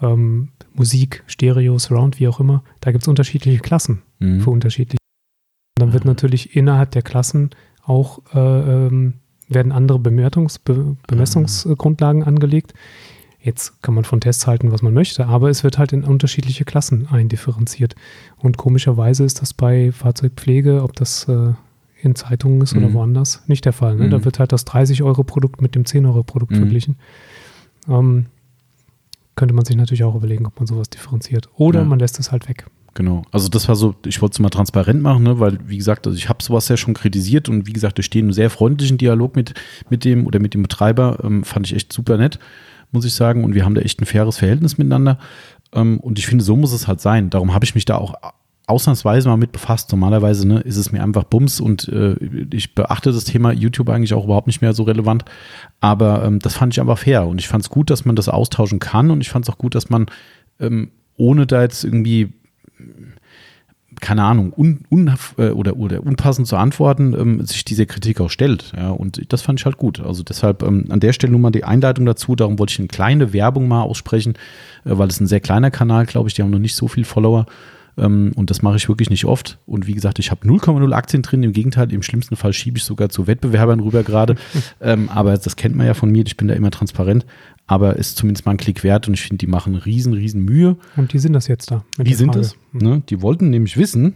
mhm. ähm, Musik, Stereo, Surround, wie auch immer. Da gibt es unterschiedliche Klassen mhm. für unterschiedliche. Und dann wird natürlich innerhalb der Klassen auch äh, ähm, werden andere Bemertungs Be Bemessungsgrundlagen angelegt. Jetzt kann man von Tests halten, was man möchte, aber es wird halt in unterschiedliche Klassen eindifferenziert. Und komischerweise ist das bei Fahrzeugpflege, ob das äh, in Zeitungen ist mhm. oder woanders, nicht der Fall. Ne? Mhm. Da wird halt das 30-Euro-Produkt mit dem 10-Euro-Produkt mhm. verglichen. Ähm, könnte man sich natürlich auch überlegen, ob man sowas differenziert. Oder ja. man lässt es halt weg. Genau. Also das war so, ich wollte es mal transparent machen, ne, weil wie gesagt, also ich habe sowas ja schon kritisiert und wie gesagt, wir stehen im sehr freundlichen Dialog mit, mit dem oder mit dem Betreiber, ähm, fand ich echt super nett, muss ich sagen. Und wir haben da echt ein faires Verhältnis miteinander. Ähm, und ich finde, so muss es halt sein. Darum habe ich mich da auch ausnahmsweise mal mit befasst. Normalerweise ne, ist es mir einfach Bums und äh, ich beachte das Thema YouTube eigentlich auch überhaupt nicht mehr so relevant. Aber ähm, das fand ich einfach fair und ich fand es gut, dass man das austauschen kann und ich fand es auch gut, dass man ähm, ohne da jetzt irgendwie keine Ahnung, un, un, äh, oder, oder unpassend zu antworten, ähm, sich diese Kritik auch stellt. Ja, und das fand ich halt gut. Also deshalb ähm, an der Stelle nur mal die Einleitung dazu. Darum wollte ich eine kleine Werbung mal aussprechen, äh, weil es ein sehr kleiner Kanal, glaube ich, die haben noch nicht so viel Follower. Ähm, und das mache ich wirklich nicht oft. Und wie gesagt, ich habe 0,0 Aktien drin. Im Gegenteil, im schlimmsten Fall schiebe ich sogar zu Wettbewerbern rüber gerade. ähm, aber das kennt man ja von mir. Ich bin da immer transparent. Aber ist zumindest mal ein Klick wert und ich finde, die machen riesen, riesen Mühe. Und die sind das jetzt da. Die sind es. Mhm. Ne? Die wollten nämlich wissen,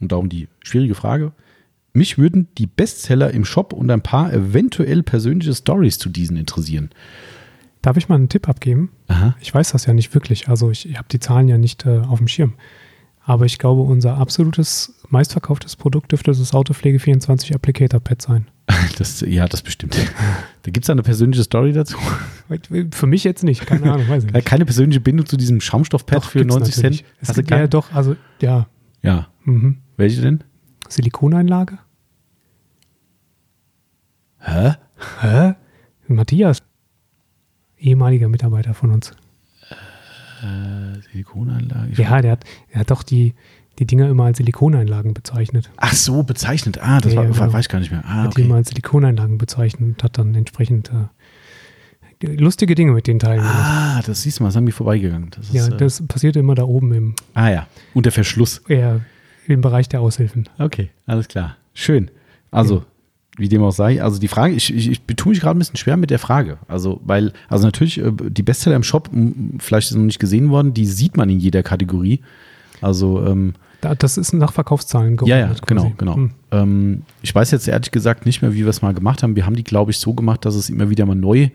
und darum die schwierige Frage, mich würden die Bestseller im Shop und ein paar eventuell persönliche Stories zu diesen interessieren. Darf ich mal einen Tipp abgeben? Aha. Ich weiß das ja nicht wirklich. Also ich, ich habe die Zahlen ja nicht äh, auf dem Schirm. Aber ich glaube, unser absolutes meistverkauftes Produkt dürfte das Autopflege 24 Applicator Pad sein. Das, ja, das bestimmt. Da gibt es eine persönliche Story dazu. Für mich jetzt nicht, keine Ahnung, weiß ich nicht. Keine persönliche Bindung zu diesem Schaumstoffpad für 90 Cent. Es Hast gibt, ja, doch, also ja. Ja. Mhm. Welche denn? Silikoneinlage. Hä? Hä? Matthias, ehemaliger Mitarbeiter von uns. Äh, Silikoneinlage? Ja, der hat, der hat doch die, die Dinger immer als Silikoneinlagen bezeichnet. Ach so, bezeichnet. Ah, das ja, war, genau. weiß ich gar nicht mehr. Ah, hat okay. die immer als Silikoneinlagen bezeichnet und hat dann entsprechend äh, lustige Dinge mit den Teilen gemacht. Ah, das siehst du mal, das haben wir vorbeigegangen. Das ja, ist, äh, das passiert immer da oben im. Ah ja, unter Verschluss. Ja, im Bereich der Aushilfen. Okay, alles klar. Schön. Also, ja wie dem auch sei. Also die Frage, ich, ich, ich tue mich gerade ein bisschen schwer mit der Frage. Also, weil, also natürlich, äh, die Bestseller im Shop, vielleicht ist noch nicht gesehen worden, die sieht man in jeder Kategorie. Also, ähm, das ist nach Verkaufszahlen Ja, ja, genau, genau. Hm. Ähm, ich weiß jetzt ehrlich gesagt nicht mehr, wie wir es mal gemacht haben. Wir haben die, glaube ich, so gemacht, dass es immer wieder mal neu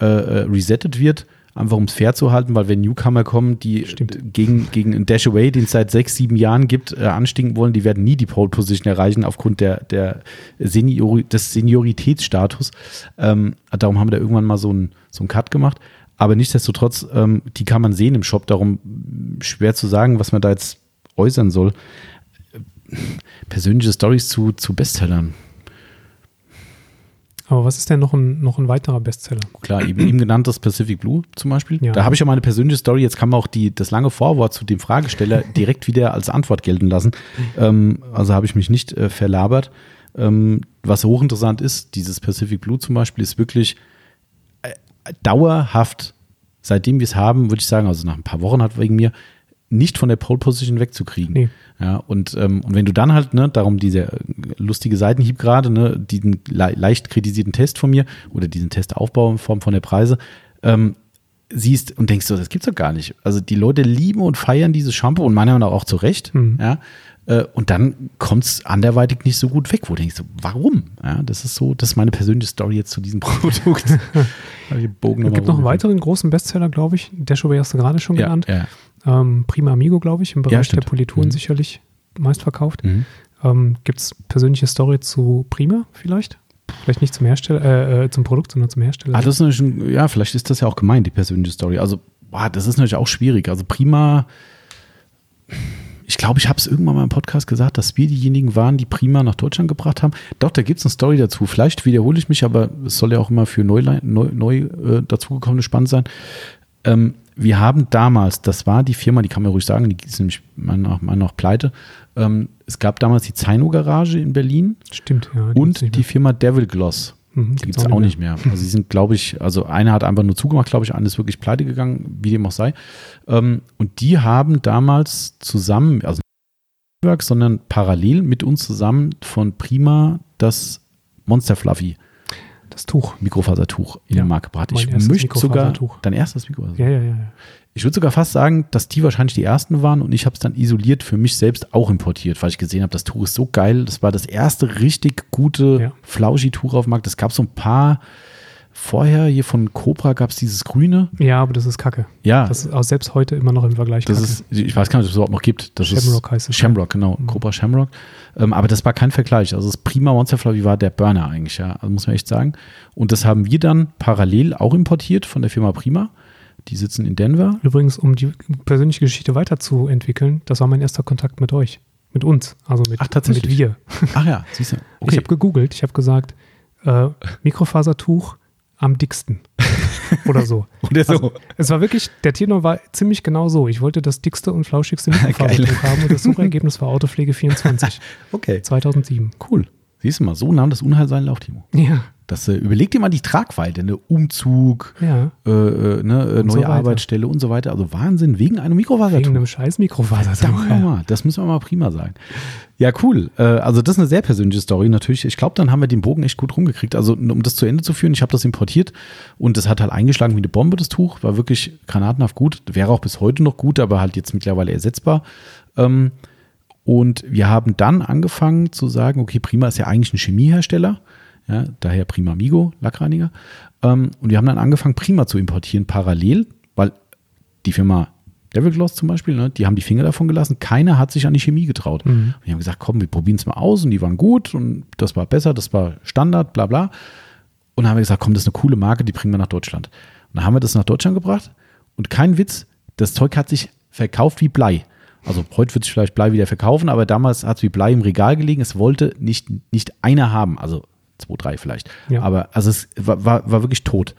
äh, äh resettet wird einfach um es fair zu halten, weil wenn Newcomer kommen, die Stimmt. gegen, gegen einen Dash Away, den es seit sechs, sieben Jahren gibt, äh, anstinken wollen, die werden nie die Pole Position erreichen aufgrund der, der Seniori des Senioritätsstatus. Ähm, darum haben wir da irgendwann mal so einen so Cut gemacht. Aber nichtsdestotrotz, ähm, die kann man sehen im Shop, darum schwer zu sagen, was man da jetzt äußern soll. Persönliche Stories zu, zu Bestsellern. Aber was ist denn noch ein, noch ein weiterer Bestseller? Klar, eben, eben genanntes Pacific Blue zum Beispiel. Ja. Da habe ich ja meine persönliche Story. Jetzt kann man auch die, das lange Vorwort zu dem Fragesteller direkt wieder als Antwort gelten lassen. Ähm, also habe ich mich nicht äh, verlabert. Ähm, was hochinteressant ist, dieses Pacific Blue zum Beispiel ist wirklich äh, dauerhaft, seitdem wir es haben, würde ich sagen, also nach ein paar Wochen hat wegen mir, nicht von der Pole Position wegzukriegen. Nee. Ja, und, ähm, und wenn du dann halt, ne, darum dieser lustige Seitenhieb gerade, ne, diesen le leicht kritisierten Test von mir oder diesen Testaufbau in Form von der Preise, ähm, siehst und denkst so, das gibt's doch gar nicht. Also die Leute lieben und feiern dieses Shampoo und meiner Meinung nach auch zu Recht. Mhm. Ja, äh, und dann kommt es anderweitig nicht so gut weg, wo du denkst, warum? Ja, das ist so, das ist meine persönliche Story jetzt zu diesem Produkt. es gibt noch einen weiteren großen Bestseller, glaube ich. Der Show hast du gerade schon ja, genannt. Ja. Ähm, Prima Amigo, glaube ich, im Bereich ja, der Polituren mhm. sicherlich meistverkauft. Mhm. Ähm, Gibt es persönliche Story zu Prima vielleicht? Vielleicht nicht zum Hersteller, äh, äh, zum Produkt, sondern zum Hersteller. Ah, das ist ein, ja, vielleicht ist das ja auch gemeint, die persönliche Story. Also boah, das ist natürlich auch schwierig. Also Prima, ich glaube, ich habe es irgendwann mal im Podcast gesagt, dass wir diejenigen waren, die Prima nach Deutschland gebracht haben. Doch, da gibt es eine Story dazu. Vielleicht wiederhole ich mich, aber es soll ja auch immer für neu, neu, neu äh, dazugekommene spannend sein. Ähm, wir haben damals, das war die Firma, die kann man ruhig sagen, die ist nämlich meiner Meinung nach pleite. Ähm, es gab damals die Zaino Garage in Berlin. Stimmt, ja. Die und die Firma Devil Gloss. Mhm, gibt es auch, nicht mehr. mehr. Also sie sind, glaube ich, also eine hat einfach nur zugemacht, glaube ich, eine ist wirklich pleite gegangen, wie dem auch sei. Ähm, und die haben damals zusammen, also nicht sondern parallel mit uns zusammen von Prima das Monster Fluffy das Tuch. Mikrofasertuch in ja, den Markt gebracht. Ich möchte sogar dein erstes Mikrofasertuch. Ja, ja, ja. Ich würde sogar fast sagen, dass die wahrscheinlich die ersten waren und ich habe es dann isoliert für mich selbst auch importiert, weil ich gesehen habe, das Tuch ist so geil. Das war das erste richtig gute ja. Flauschi-Tuch auf dem Markt. Es gab so ein paar vorher hier von Cobra gab es dieses grüne. Ja, aber das ist Kacke. Ja. Das ist auch selbst heute immer noch im Vergleich. Das Kacke. ist, ich weiß gar nicht, ob es überhaupt noch gibt. Das Shamrock ist, heißt es. Shamrock, genau. Mhm. Cobra Shamrock. Ähm, aber das war kein Vergleich. Also das Prima Monster Fluffy war der Burner eigentlich, ja. Also muss man echt sagen. Und das haben wir dann parallel auch importiert von der Firma Prima. Die sitzen in Denver. Übrigens, um die persönliche Geschichte weiterzuentwickeln, das war mein erster Kontakt mit euch. Mit uns. Also mit, Ach, tatsächlich? mit wir. Ach ja, siehst du. Okay. Ich habe gegoogelt. Ich habe gesagt, äh, Mikrofasertuch am dicksten. Oder so. Oder so. Also, es war wirklich, der Tenor war ziemlich genau so. Ich wollte das dickste und flauschigste Mikrofasertuch haben und das Suchergebnis war Autopflege 24. okay. 2007. Cool. Siehst du mal, so nahm das Unheil seinen Lauf, Timo. Ja. Das, äh, überleg dir mal die Tragweite, ne? Umzug, ja. äh, äh, ne? Äh, neue so Arbeitsstelle und so weiter. Also Wahnsinn, wegen einem Mikrofasertuch. Wegen einem scheiß Mikrofasertuch. Ja. Das müssen wir mal prima sagen. Ja, cool. Äh, also das ist eine sehr persönliche Story natürlich. Ich glaube, dann haben wir den Bogen echt gut rumgekriegt. Also um das zu Ende zu führen, ich habe das importiert und das hat halt eingeschlagen wie eine Bombe, das Tuch. War wirklich granatenhaft gut. Wäre auch bis heute noch gut, aber halt jetzt mittlerweile ersetzbar. Ähm, und wir haben dann angefangen zu sagen, okay, Prima ist ja eigentlich ein Chemiehersteller. Ja, daher Prima Migo, Lackreiniger. Ähm, und wir haben dann angefangen, Prima zu importieren, parallel, weil die Firma Devil Gloss zum Beispiel, ne, die haben die Finger davon gelassen. Keiner hat sich an die Chemie getraut. Mhm. Und die haben gesagt, komm, wir probieren es mal aus und die waren gut und das war besser, das war Standard, bla bla. Und dann haben wir gesagt, komm, das ist eine coole Marke, die bringen wir nach Deutschland. Und dann haben wir das nach Deutschland gebracht und kein Witz, das Zeug hat sich verkauft wie Blei. Also heute wird sich vielleicht Blei wieder verkaufen, aber damals hat es wie Blei im Regal gelegen. Es wollte nicht, nicht einer haben. Also zwei, drei vielleicht. Ja. Aber also es war, war, war wirklich tot.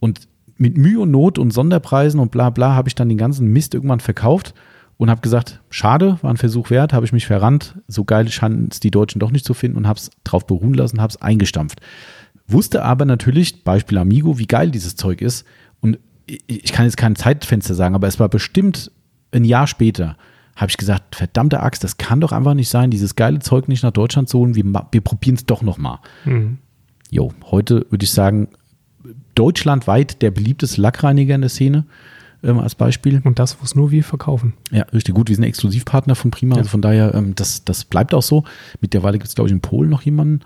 Und mit Mühe und Not und Sonderpreisen und bla bla habe ich dann den ganzen Mist irgendwann verkauft und habe gesagt, schade, war ein Versuch wert, habe ich mich verrannt. So geil scheinen es die Deutschen doch nicht zu finden und habe es drauf beruhen lassen, habe es eingestampft. Wusste aber natürlich, Beispiel Amigo, wie geil dieses Zeug ist. Und ich kann jetzt kein Zeitfenster sagen, aber es war bestimmt ein Jahr später, habe ich gesagt, verdammte Axt, das kann doch einfach nicht sein, dieses geile Zeug nicht nach Deutschland zu holen, wir, wir probieren es doch nochmal. Mhm. Jo, heute würde ich sagen, deutschlandweit der beliebteste Lackreiniger in der Szene ähm, als Beispiel. Und das, wo es nur wir verkaufen. Ja, richtig gut. Wir sind Exklusivpartner von Prima, ja. also von daher, ähm, das, das bleibt auch so. Mittlerweile gibt es, glaube ich, in Polen noch jemanden,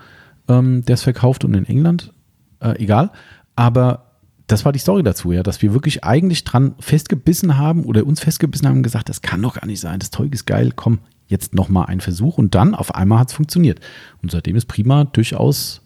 ähm, der es verkauft und in England. Äh, egal. Aber das war die Story dazu, ja, dass wir wirklich eigentlich dran festgebissen haben oder uns festgebissen haben und gesagt, das kann doch gar nicht sein, das Zeug ist geil, komm, jetzt nochmal ein Versuch und dann auf einmal hat es funktioniert. Und seitdem ist Prima durchaus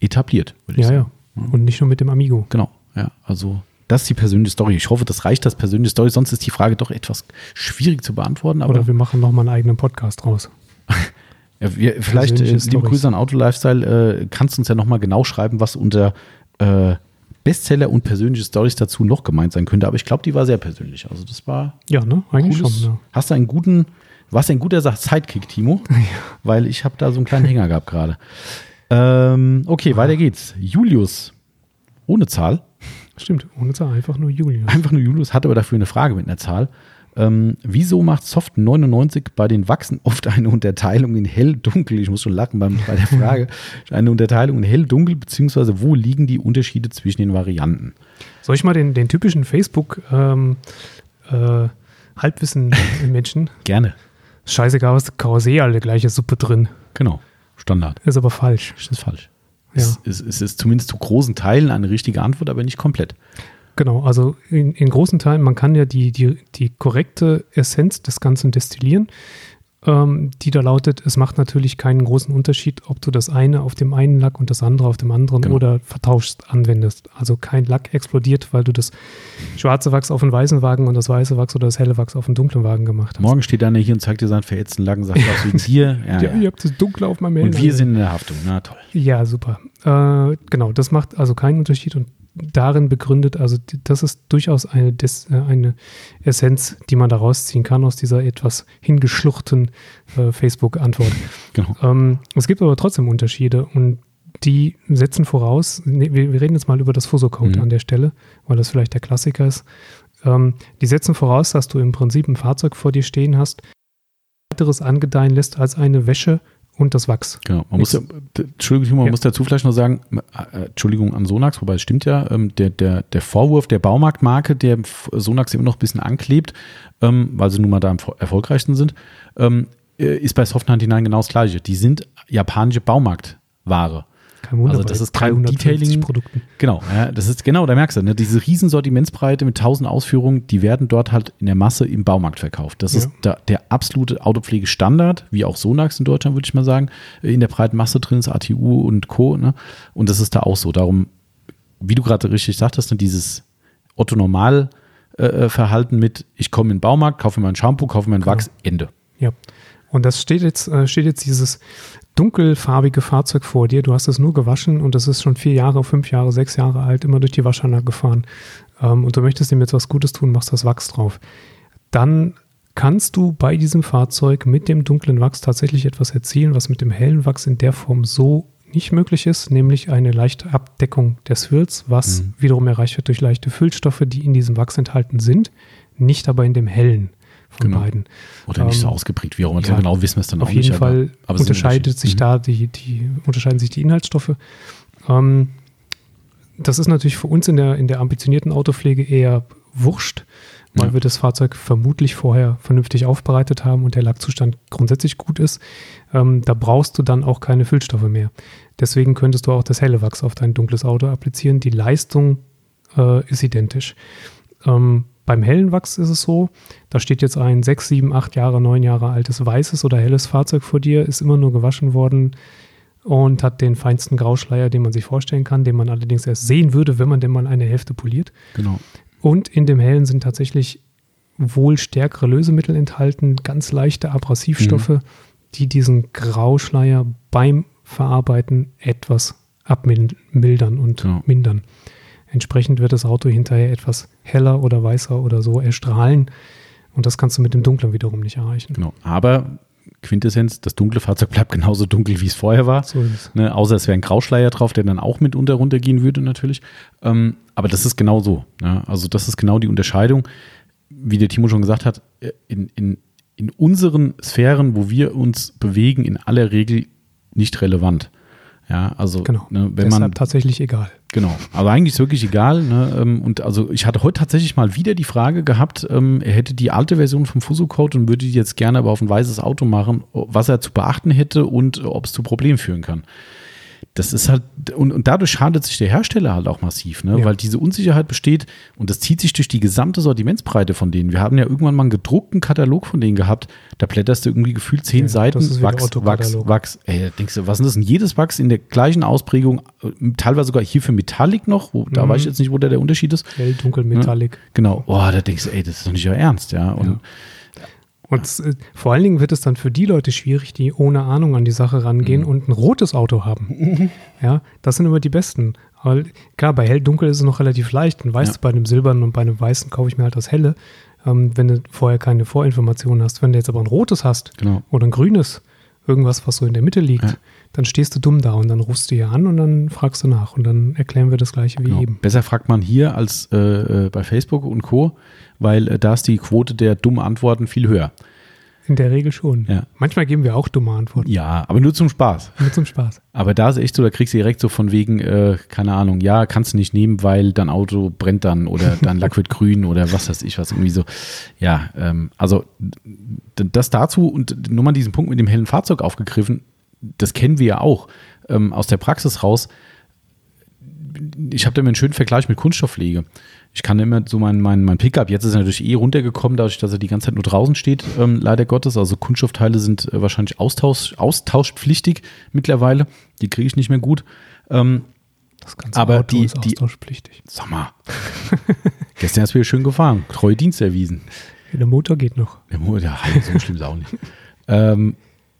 etabliert, würde ich ja, sagen. Ja, ja. Und nicht nur mit dem Amigo. Genau, ja, also das ist die persönliche Story. Ich hoffe, das reicht als persönliche Story, sonst ist die Frage doch etwas schwierig zu beantworten. oder wir machen nochmal einen eigenen Podcast draus. ja, wir, vielleicht, äh, liebe Grüße an Auto Lifestyle, äh, kannst du uns ja nochmal genau schreiben, was unter äh, Bestseller und persönliche Stories dazu noch gemeint sein könnte. Aber ich glaube, die war sehr persönlich. Also das war. Ja, ne? Eigentlich cooles, schon. Ja. Hast du einen guten, warst ein guter Sidekick, Timo? Ja. Weil ich habe da so einen kleinen Hänger gehabt gerade. Ähm, okay, ah. weiter geht's. Julius. Ohne Zahl. Stimmt, ohne Zahl, einfach nur Julius. Einfach nur Julius, hat aber dafür eine Frage mit einer Zahl. Ähm, wieso macht Soft 99 bei den Wachsen oft eine Unterteilung in hell-dunkel? Ich muss schon lachen beim, bei der Frage. eine Unterteilung in hell-dunkel, beziehungsweise wo liegen die Unterschiede zwischen den Varianten? Soll ich mal den, den typischen Facebook ähm, äh, Halbwissen-Menschen? Gerne. Scheißegal, was Karossee, alle gleiche Suppe drin. Genau, Standard. Ist aber falsch. Ist falsch. Ja. Es, es, es ist zumindest zu großen Teilen eine richtige Antwort, aber nicht komplett. Genau, also in, in großen Teilen, man kann ja die, die, die korrekte Essenz des Ganzen destillieren. ähm, die da lautet, es macht natürlich keinen großen Unterschied, ob du das eine auf dem einen Lack und das andere auf dem anderen Genau. oder vertauscht anwendest. Also kein Lack explodiert, weil du das schwarze Wachs auf den weißen Wagen und das weiße Wachs oder das helle Wachs auf den dunklen Wagen gemacht hast. Morgen steht einer hier und zeigt dir seinen verätzten Lacken, sagt was wegen dir. Ja, Ja, ja. ihr habt das Dunkle auf meinem Und Helm. wir sind in der Haftung. Na toll. Ja, super. Äh, genau, das macht also keinen Unterschied und darin begründet, also das ist durchaus eine, Des, äh, eine Essenz, die man da rausziehen kann aus dieser etwas hingeschluchten äh, Facebook-Antwort. Genau. Ähm, es gibt aber trotzdem Unterschiede und die setzen voraus, nee, wir, wir reden jetzt mal über das Fuso-Code Mhm. an der Stelle, weil das vielleicht der Klassiker ist. Ähm, die setzen voraus, dass du im Prinzip ein Fahrzeug vor dir stehen hast, weiteres angedeihen lässt als eine Wäsche und das Wachs. Genau. Man muss, Entschuldigung, man Ja. muss dazu vielleicht noch sagen, äh, Entschuldigung an Sonax, wobei es stimmt ja, ähm, der, der, der Vorwurf der Baumarktmarke, der Sonax immer noch ein bisschen anklebt, ähm, weil sie nun mal da am erfolgreichsten sind, ähm, äh, ist bei Soft 99 genau das Gleiche. Die sind japanische Baumarktware. Kein Wunder, Also das ist kein 350 Detailing. Produkten. Genau, ja, das ist genau, da merkst du, ne, diese riesen Sortimentsbreite mit tausend Ausführungen, die werden dort halt in der Masse im Baumarkt verkauft. Das Ja. ist da, der absolute Autopflegestandard, wie auch Sonax in Deutschland, würde ich mal sagen. In der breiten Masse drin ist ATU und Co. Ne? Und das ist da auch so. Darum, wie du gerade richtig sagtest, ne, dieses Otto-Normal-Verhalten mit, ich komme in den Baumarkt, kaufe mir mein Shampoo, kaufe mir ein Wachs, Ende. Ja. Und das steht jetzt, äh, steht jetzt dieses dunkelfarbige Fahrzeug vor dir. Du hast es nur gewaschen und das ist schon vier Jahre, fünf Jahre, sechs Jahre alt, immer durch die Waschanlage gefahren. Ähm, und du möchtest ihm jetzt was Gutes tun, machst das Wachs drauf. Dann kannst du bei diesem Fahrzeug mit dem dunklen Wachs tatsächlich etwas erzielen, was mit dem hellen Wachs in der Form so nicht möglich ist, nämlich eine leichte Abdeckung des Swirls, was Mhm. wiederum erreicht wird durch leichte Füllstoffe, die in diesem Wachs enthalten sind, nicht aber in dem hellen von Genau. beiden. Oder nicht so Ähm, ausgeprägt, wie auch immer. ja, genau wissen wir es dann Auf auch jeden nicht. aber- Fall aber sind unterscheidet sich Unterschiede. da die, die, unterscheiden sich die Inhaltsstoffe. Ähm, das ist natürlich für uns in der, in der ambitionierten Autopflege eher wurscht, weil Ja. wir das Fahrzeug vermutlich vorher vernünftig aufbereitet haben und der Lackzustand grundsätzlich gut ist. Ähm, da brauchst du dann auch keine Füllstoffe mehr. Deswegen könntest du auch das helle Wachs auf dein dunkles Auto applizieren. Die Leistung äh, ist identisch. Ähm, beim hellen Wachs ist es so, da steht jetzt ein 6, 7, 8 Jahre, 9 Jahre altes weißes oder helles Fahrzeug vor dir, ist immer nur gewaschen worden und hat den feinsten Grauschleier, den man sich vorstellen kann, den man allerdings erst sehen würde, wenn man denn mal eine Hälfte poliert. Genau. Und in dem hellen sind tatsächlich wohl stärkere Lösemittel enthalten, ganz leichte Abrasivstoffe, die diesen Grauschleier beim Verarbeiten etwas abmildern und Genau. mindern. Entsprechend wird das Auto hinterher etwas heller oder weißer oder so erstrahlen. Und das kannst du mit dem Dunklen wiederum nicht erreichen. Genau. Aber Quintessenz, das dunkle Fahrzeug bleibt genauso dunkel, wie es vorher war. So ist es. Ne, außer es wäre ein Grauschleier drauf, der dann auch mitunter runtergehen würde natürlich. Ähm, aber das ist genau so. Ne? Also das ist genau die Unterscheidung. Wie der Timo schon gesagt hat, in, in, in unseren Sphären, wo wir uns bewegen, in aller Regel nicht relevant. Ja, also Genau. ne, wenn Deshalb man tatsächlich egal. Genau, aber eigentlich ist wirklich egal. Ne? Ähm, Und also ich hatte heute tatsächlich mal wieder die Frage gehabt, ähm, er hätte die alte Version vom Fuso-Code und würde die jetzt gerne aber auf ein weißes Auto machen, was er zu beachten hätte und ob es zu Problemen führen kann. Das ist halt, und, und dadurch schadet sich der Hersteller halt auch massiv, ne? Ja. weil diese Unsicherheit besteht und das zieht sich durch die gesamte Sortimentsbreite von denen. Wir haben ja irgendwann mal einen gedruckten Katalog von denen gehabt, da blätterst du irgendwie gefühlt zehn Ja, Seiten, Wachs, Wachs. Wachs. Ey, da denkst du, was ist das denn? Jedes Wachs in der gleichen Ausprägung, äh, teilweise sogar hier für Metallic noch, wo, da Mhm. weiß ich jetzt nicht, wo da der Unterschied ist. Hell, dunkel, Metallic. Genau, oh, da denkst du, ey, das ist doch nicht euer Ernst, ja. Und Ja. Und äh, vor allen Dingen wird es dann für die Leute schwierig, die ohne Ahnung an die Sache rangehen Mhm. und ein rotes Auto haben. Ja, das sind immer die besten. Weil klar, bei hell-dunkel ist es noch relativ leicht. Dann weißt Ja. du, bei einem silbernen und bei einem weißen kaufe ich mir halt das helle, ähm, wenn du vorher keine Vorinformationen hast. Wenn du jetzt aber ein rotes hast genau. oder ein grünes, irgendwas, was so in der Mitte liegt, Ja. Dann stehst du dumm da und dann rufst du hier an und dann fragst du nach und dann erklären wir das gleiche wie Genau. eben. Besser fragt man hier als äh, äh, bei Facebook und Co., weil äh, da ist die Quote der dummen Antworten viel höher. In der Regel schon. Ja. Manchmal geben wir auch dumme Antworten. Ja, aber nur zum Spaß. Nur zum Spaß. Aber da ist echt so, da kriegst du direkt so von wegen, äh, keine Ahnung, ja, kannst du nicht nehmen, weil dein Auto brennt dann oder dein Lack wird grün oder was weiß ich was, irgendwie so. Ja, ähm, also das dazu und nur mal diesen Punkt mit dem hellen Fahrzeug aufgegriffen, das kennen wir ja auch ähm, aus der Praxis raus. ich habe da immer einen schönen Vergleich mit Kunststoffpflege. Ich kann immer so mein, mein, mein Pickup, jetzt ist er natürlich eh runtergekommen, dadurch, dass er die ganze Zeit nur draußen steht, ähm, leider Gottes. Also Kunststoffteile sind äh, wahrscheinlich austausch, austauschpflichtig mittlerweile. Die kriege ich nicht mehr gut. Ähm, Das ganze Aber Auto die- ist die- austauschpflichtig. sag mal, gestern hast du wieder schön gefahren, treue Dienst erwiesen. Der Motor geht noch. Der Mo- ja, so schlimm ist auch nicht. ähm,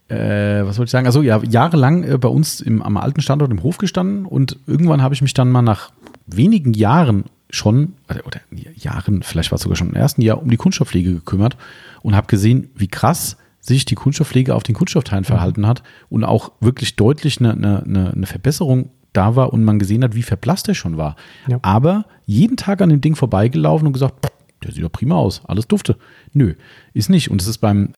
äh, was wollte ich sagen? Also ja, jahrelang äh, bei uns im, am alten Standort im Hof gestanden und irgendwann habe ich mich dann mal nach wenigen Jahren schon, oder, oder Jahren, vielleicht war es sogar schon im ersten Jahr, um die Kunststoffpflege gekümmert und habe gesehen, wie krass sich die Kunststoffpflege auf den Kunststoffteilen verhalten hat und auch wirklich deutlich eine, eine, eine eine Verbesserung da war und man gesehen hat, wie verblasst er schon war. Ja. Aber jeden Tag an dem Ding vorbeigelaufen und gesagt, "Pff, der sieht doch prima aus, alles dufte. Nö, ist nicht. Und es ist beim,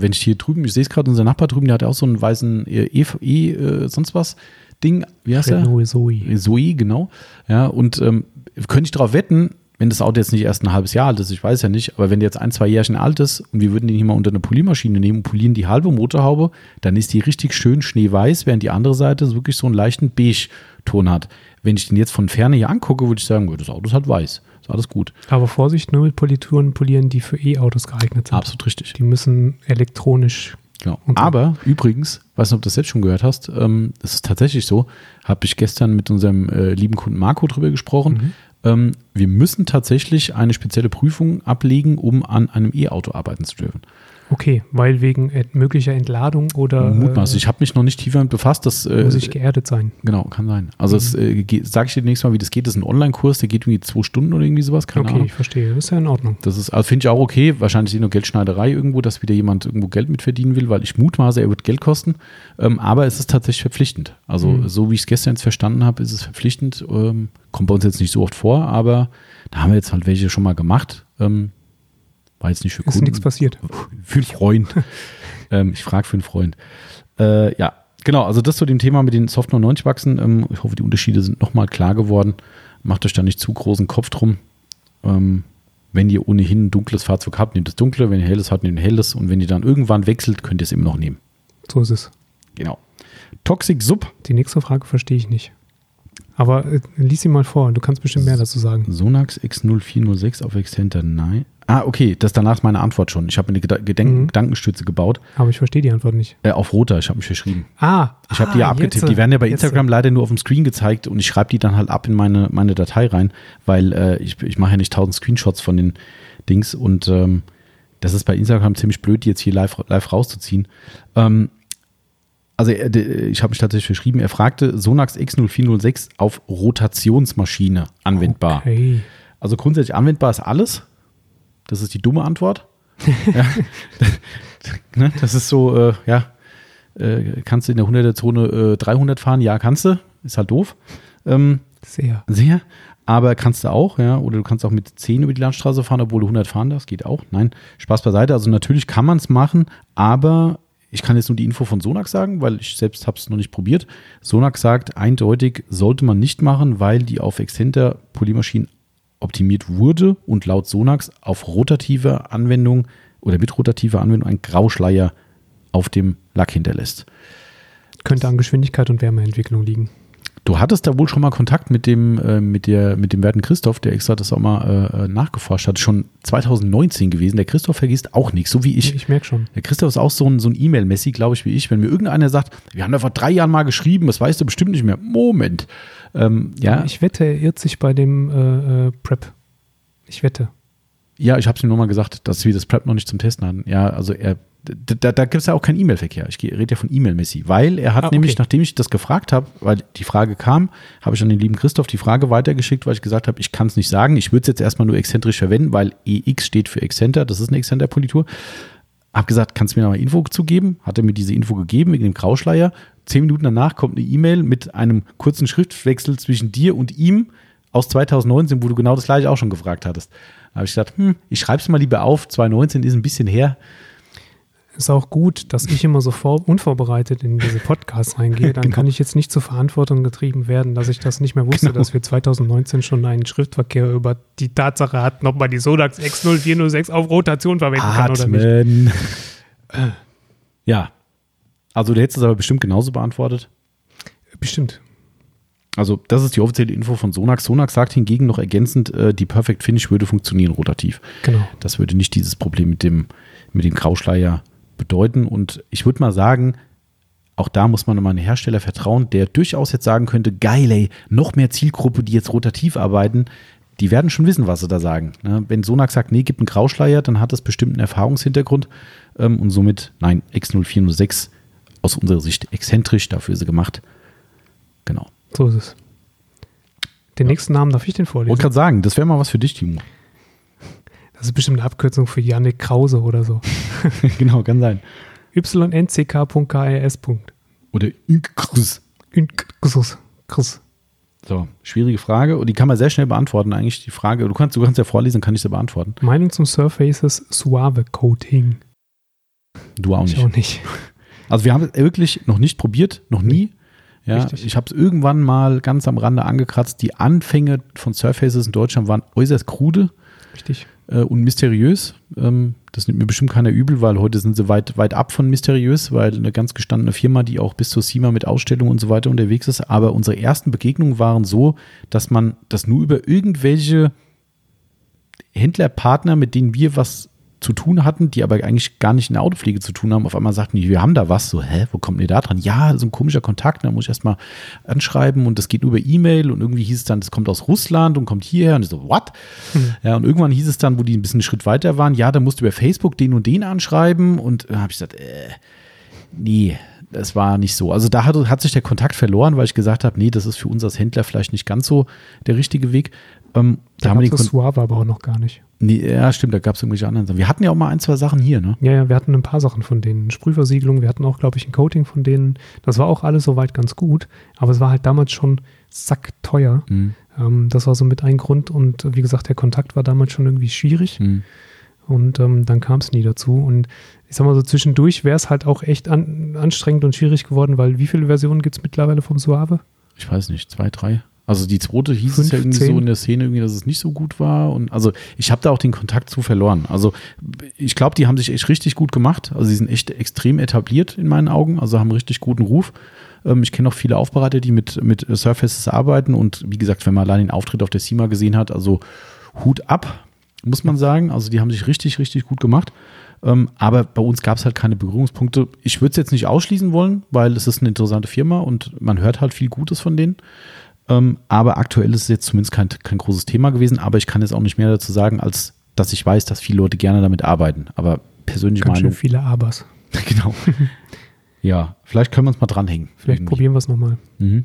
wenn ich hier drüben, ich sehe es gerade, unser Nachbar drüben, der hat ja auch so einen weißen E, e, e äh, sonst was Ding, wie heißt der? Renault Zoe. Zoe, genau. Ja, und ähm, könnte ich darauf wetten, wenn das Auto jetzt nicht erst ein halbes Jahr alt ist, ich weiß ja nicht, aber wenn der jetzt ein, zwei Jährchen alt ist und wir würden den hier mal unter eine Poliermaschine nehmen und polieren die halbe Motorhaube, dann ist die richtig schön schneeweiß, während die andere Seite wirklich so einen leichten Beige-Ton hat. Wenn ich den jetzt von Ferne hier angucke, würde ich sagen, das Auto ist halt weiß. Alles gut. Aber Vorsicht, nur mit Polituren polieren, die für E-Autos geeignet sind. Absolut richtig. Die müssen elektronisch. Genau. Aber übrigens, weiß nicht, ob du das jetzt schon gehört hast, ähm, es ist tatsächlich so, habe ich gestern mit unserem äh, lieben Kunden Marco drüber gesprochen. Ähm, wir müssen tatsächlich eine spezielle Prüfung ablegen, um an einem E-Auto arbeiten zu dürfen. Okay, weil wegen möglicher Entladung oder Mutmaßlich. äh, Ich habe mich noch nicht tiefer damit befasst. Das, äh, muss ich geerdet sein. genau, kann sein. Also es äh, sage ich dir nächstes Mal, wie das geht. Das ist ein Online-Kurs, der geht irgendwie zwei Stunden oder irgendwie sowas. Keine okay, Ahnung. ich verstehe. Das ist ja in Ordnung. Das ist, also finde ich auch okay. Wahrscheinlich ist nur Geldschneiderei irgendwo, dass wieder jemand irgendwo Geld mit verdienen will, weil ich mutmaße, er wird Geld kosten. Ähm, aber es ist tatsächlich verpflichtend. Also, Mhm. so wie ich es gestern jetzt verstanden habe, ist es verpflichtend. Ähm, kommt bei uns jetzt nicht so oft vor, aber da haben wir jetzt halt welche schon mal gemacht. Ähm, war jetzt nicht für Ist Kunden. nichts passiert. Für einen Freund. ähm, ich frage für einen Freund. Äh, ja, genau. Also das zu dem Thema mit den Soft 99 Wachsen. Ähm, ich hoffe, die Unterschiede sind nochmal klar geworden. Macht euch da nicht zu großen Kopf drum. Ähm, wenn ihr ohnehin ein dunkles Fahrzeug habt, nehmt das dunkle. Wenn ihr helles habt, nehmt ein helles. Und wenn ihr dann irgendwann wechselt, könnt ihr es immer noch nehmen. So ist es. Genau. Toxic Sub. Die nächste Frage verstehe ich nicht. Aber äh, lies sie mal vor. Du kannst bestimmt mehr dazu sagen. Sonax X0406 auf Extenter. Nein. Ah, okay. Das ist danach meine Antwort schon. Ich habe mir eine Gedenk Mhm. Gedankenstütze gebaut. Aber ich verstehe die Antwort nicht. Äh, auf roter. Ich habe mich verschrieben. Ah, Ich habe ah, die ja abgetippt. jetzt, die werden ja bei jetzt. Instagram leider nur auf dem Screen gezeigt und ich schreibe die dann halt ab in meine, meine Datei rein, weil äh, ich, ich mache ja nicht tausend Screenshots von den Dings und ähm, das ist bei Instagram ziemlich blöd, die jetzt hier live, live rauszuziehen. Ähm, also de- ich habe mich tatsächlich verschrieben, er fragte Sonax X0406 auf Rotationsmaschine anwendbar. Okay. Also grundsätzlich anwendbar ist alles. Das ist die dumme Antwort. ja. ne? Das ist so, äh, ja, äh, kannst du in der 100er-Zone äh, 300 fahren? Ja, kannst du. Ist halt doof. Ähm, Sehr. sehr. Aber kannst du auch, ja. Oder du kannst auch mit 10 über die Landstraße fahren, obwohl du 100 fahren darfst. Geht auch. Nein, Spaß beiseite. Also natürlich kann man es machen, aber ich kann jetzt nur die Info von Sonax sagen, weil ich selbst habe es noch nicht probiert. Sonax sagt, eindeutig sollte man nicht machen, weil die auf Extender Polymaschinen optimiert wurde und laut Sonax auf rotative Anwendung oder mit rotativer Anwendung ein Grauschleier auf dem Lack hinterlässt. Könnte an Geschwindigkeit und Wärmeentwicklung liegen. Du hattest da wohl schon mal Kontakt mit dem, äh, mit der, mit dem werten Christoph, der extra das auch mal äh, nachgeforscht hat. Schon 2019 gewesen. Der Christoph vergisst auch nichts, so wie ich. Ich merke schon. Der Christoph ist auch so ein, so ein E-Mail-Messi, glaube ich, wie ich. Wenn mir irgendeiner sagt, wir haben da vor drei Jahren mal geschrieben, das weißt du bestimmt nicht mehr. Moment. Ähm, ja, Ich wette, er irrt sich bei dem äh, äh, Prep. Ich wette. ja, ich habe es ihm nur mal gesagt, dass wir das Prep noch nicht zum Testen hatten. Ja, also er, da, da gibt es ja auch keinen E-Mail-Verkehr. Ich rede ja von E-Mail-Messi, weil er hat Ah, okay. nämlich, nachdem ich das gefragt habe, weil die Frage kam, habe ich an den lieben Christoph die Frage weitergeschickt, weil ich gesagt habe, ich kann es nicht sagen. Ich würde es jetzt erstmal nur exzentrisch verwenden, weil EX steht für Exzenter, das ist eine Exzenter-Politur. Hab gesagt, kannst du mir noch mal Info zugeben? Hat er mir diese Info gegeben wegen dem Grauschleier. Zehn Minuten danach kommt eine E-Mail mit einem kurzen Schriftwechsel zwischen dir und ihm aus 2019, wo du genau das gleiche auch schon gefragt hattest. Da habe ich gesagt, hm, ich schreibe es mal lieber auf. 2019 ist ein bisschen her. Ist auch gut, dass ich immer so vor, unvorbereitet in diese Podcasts reingehe. Dann Genau. kann ich jetzt nicht zur Verantwortung getrieben werden, dass ich das nicht mehr wusste, Genau. dass wir 2019 schon einen Schriftverkehr über die Tatsache hatten, ob man die Sodax X0406 auf Rotation verwenden kann oder nicht. Atmen. Ja. Also du hättest es aber bestimmt genauso beantwortet. Bestimmt. Also das ist die offizielle Info von Sonax. Sonax sagt hingegen noch ergänzend, äh, die Perfect Finish würde funktionieren rotativ. Genau. Das würde nicht dieses Problem mit dem, mit dem Grauschleier bedeuten. Und ich würde mal sagen, auch da muss man einem Hersteller vertrauen, der durchaus jetzt sagen könnte, geil, ey, noch mehr Zielgruppe, die jetzt rotativ arbeiten, die werden schon wissen, was sie da sagen. Ne? Wenn Sonax sagt, nee, gibt einen Grauschleier, dann hat das bestimmt einen Erfahrungshintergrund ähm, und somit, nein, X0406 aus unserer Sicht exzentrisch, dafür ist sie gemacht. Genau. So ist es. Den ja. nächsten Namen darf ich den vorlesen. Wollte gerade sagen, das wäre mal was für dich, Timo. Das ist bestimmt eine Abkürzung für Yannick Krause oder so. genau, kann sein. ynck.krs. Oder Ynkrus. Ynkrus. So, schwierige Frage und die kann man sehr schnell beantworten eigentlich. Die Frage, du kannst, du kannst ja vorlesen, kann ich sie beantworten. Meinung zum Surfaces Suave Coating. Du auch nicht. Ich auch nicht. Also wir haben es wirklich noch nicht probiert, noch nie. Ja, Richtig. ich habe es irgendwann mal ganz am Rande angekratzt. Die Anfänge von Surfaces in Deutschland waren äußerst krude. Richtig. Äh, und mysteriös. Ähm, das nimmt mir bestimmt keiner übel, weil heute sind sie weit, weit ab von mysteriös, weil eine ganz gestandene Firma, die auch bis zur SIMA mit Ausstellungen und so weiter unterwegs ist. Aber unsere ersten Begegnungen waren so, dass man das nur über irgendwelche Händlerpartner, mit denen wir was zu tun hatten, die aber eigentlich gar nicht in der Autopflege zu tun haben, auf einmal sagten die, wir haben da was. So, hä, wo kommt ihr da dran? Ja, so ein komischer Kontakt, da muss ich erstmal anschreiben und das geht nur über E-Mail und irgendwie hieß es dann, das kommt aus Russland und kommt hierher und ich so, what? Hm. Ja, und irgendwann hieß es dann, wo die ein bisschen einen Schritt weiter waren, ja, da musst du über Facebook den und den anschreiben und dann habe ich gesagt, äh, nee, das war nicht so. Also da hat, hat sich der Kontakt verloren, weil ich gesagt habe, nee, das ist für uns als Händler vielleicht nicht ganz so der richtige Weg. Ähm, da, da haben wir den Suave aber auch noch gar nicht. Nee, ja, stimmt, da gab es irgendwelche anderen Sachen. Wir hatten ja auch mal ein, zwei Sachen hier, ne? Ja, ja, wir hatten ein paar Sachen von denen. Sprühversiegelung, wir hatten auch, glaube ich, ein Coating von denen. Das war auch alles soweit ganz gut, aber es war halt damals schon sackteuer. Mhm. Ähm, das war so mit ein Grund und wie gesagt, der Kontakt war damals schon irgendwie schwierig. Mhm. Und ähm, dann kam es nie dazu. Und ich sag mal so, zwischendurch wäre es halt auch echt an, anstrengend und schwierig geworden, weil wie viele Versionen gibt es mittlerweile vom Suave? Ich weiß nicht, zwei, drei. Also die zweite hieß 15. es ja irgendwie so in der Szene irgendwie, dass es nicht so gut war. Und also ich habe da auch den Kontakt zu verloren. Also ich glaube, die haben sich echt richtig gut gemacht. Also sie sind echt extrem etabliert in meinen Augen. Also haben richtig guten Ruf. Ähm, ich kenne auch viele Aufbereiter, die mit, mit Surfaces arbeiten. Und wie gesagt, wenn man allein den Auftritt auf der SEMA gesehen hat, also Hut ab, muss man sagen. Also die haben sich richtig, richtig gut gemacht. Ähm, aber bei uns gab es halt keine Berührungspunkte. Ich würde es jetzt nicht ausschließen wollen, weil es ist eine interessante Firma und man hört halt viel Gutes von denen. Ähm, aber aktuell ist es jetzt zumindest kein, kein großes Thema gewesen. Aber ich kann jetzt auch nicht mehr dazu sagen, als dass ich weiß, dass viele Leute gerne damit arbeiten. Aber persönlich Ganz Meinung. Schön viele Abers. genau. ja, vielleicht können wir uns mal dranhängen. Vielleicht irgendwie. probieren wir es nochmal. Mhm.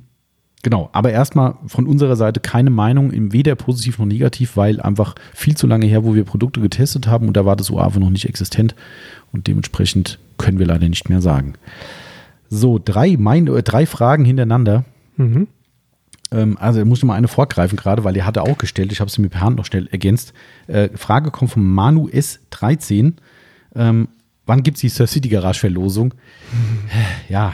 Genau, aber erstmal von unserer Seite keine Meinung, weder positiv noch negativ, weil einfach viel zu lange her, wo wir Produkte getestet haben und da war das UAV noch nicht existent und dementsprechend können wir leider nicht mehr sagen. So, drei, mein, äh, drei Fragen hintereinander. Mhm. Ähm, also muss ich mal eine vorgreifen gerade, weil er hatte auch gestellt, ich habe sie mir per Hand noch schnell ergänzt. Äh, Frage kommt von Manu S13. Ähm, wann gibt es die Sir City Garage Verlosung? Mhm. Ja,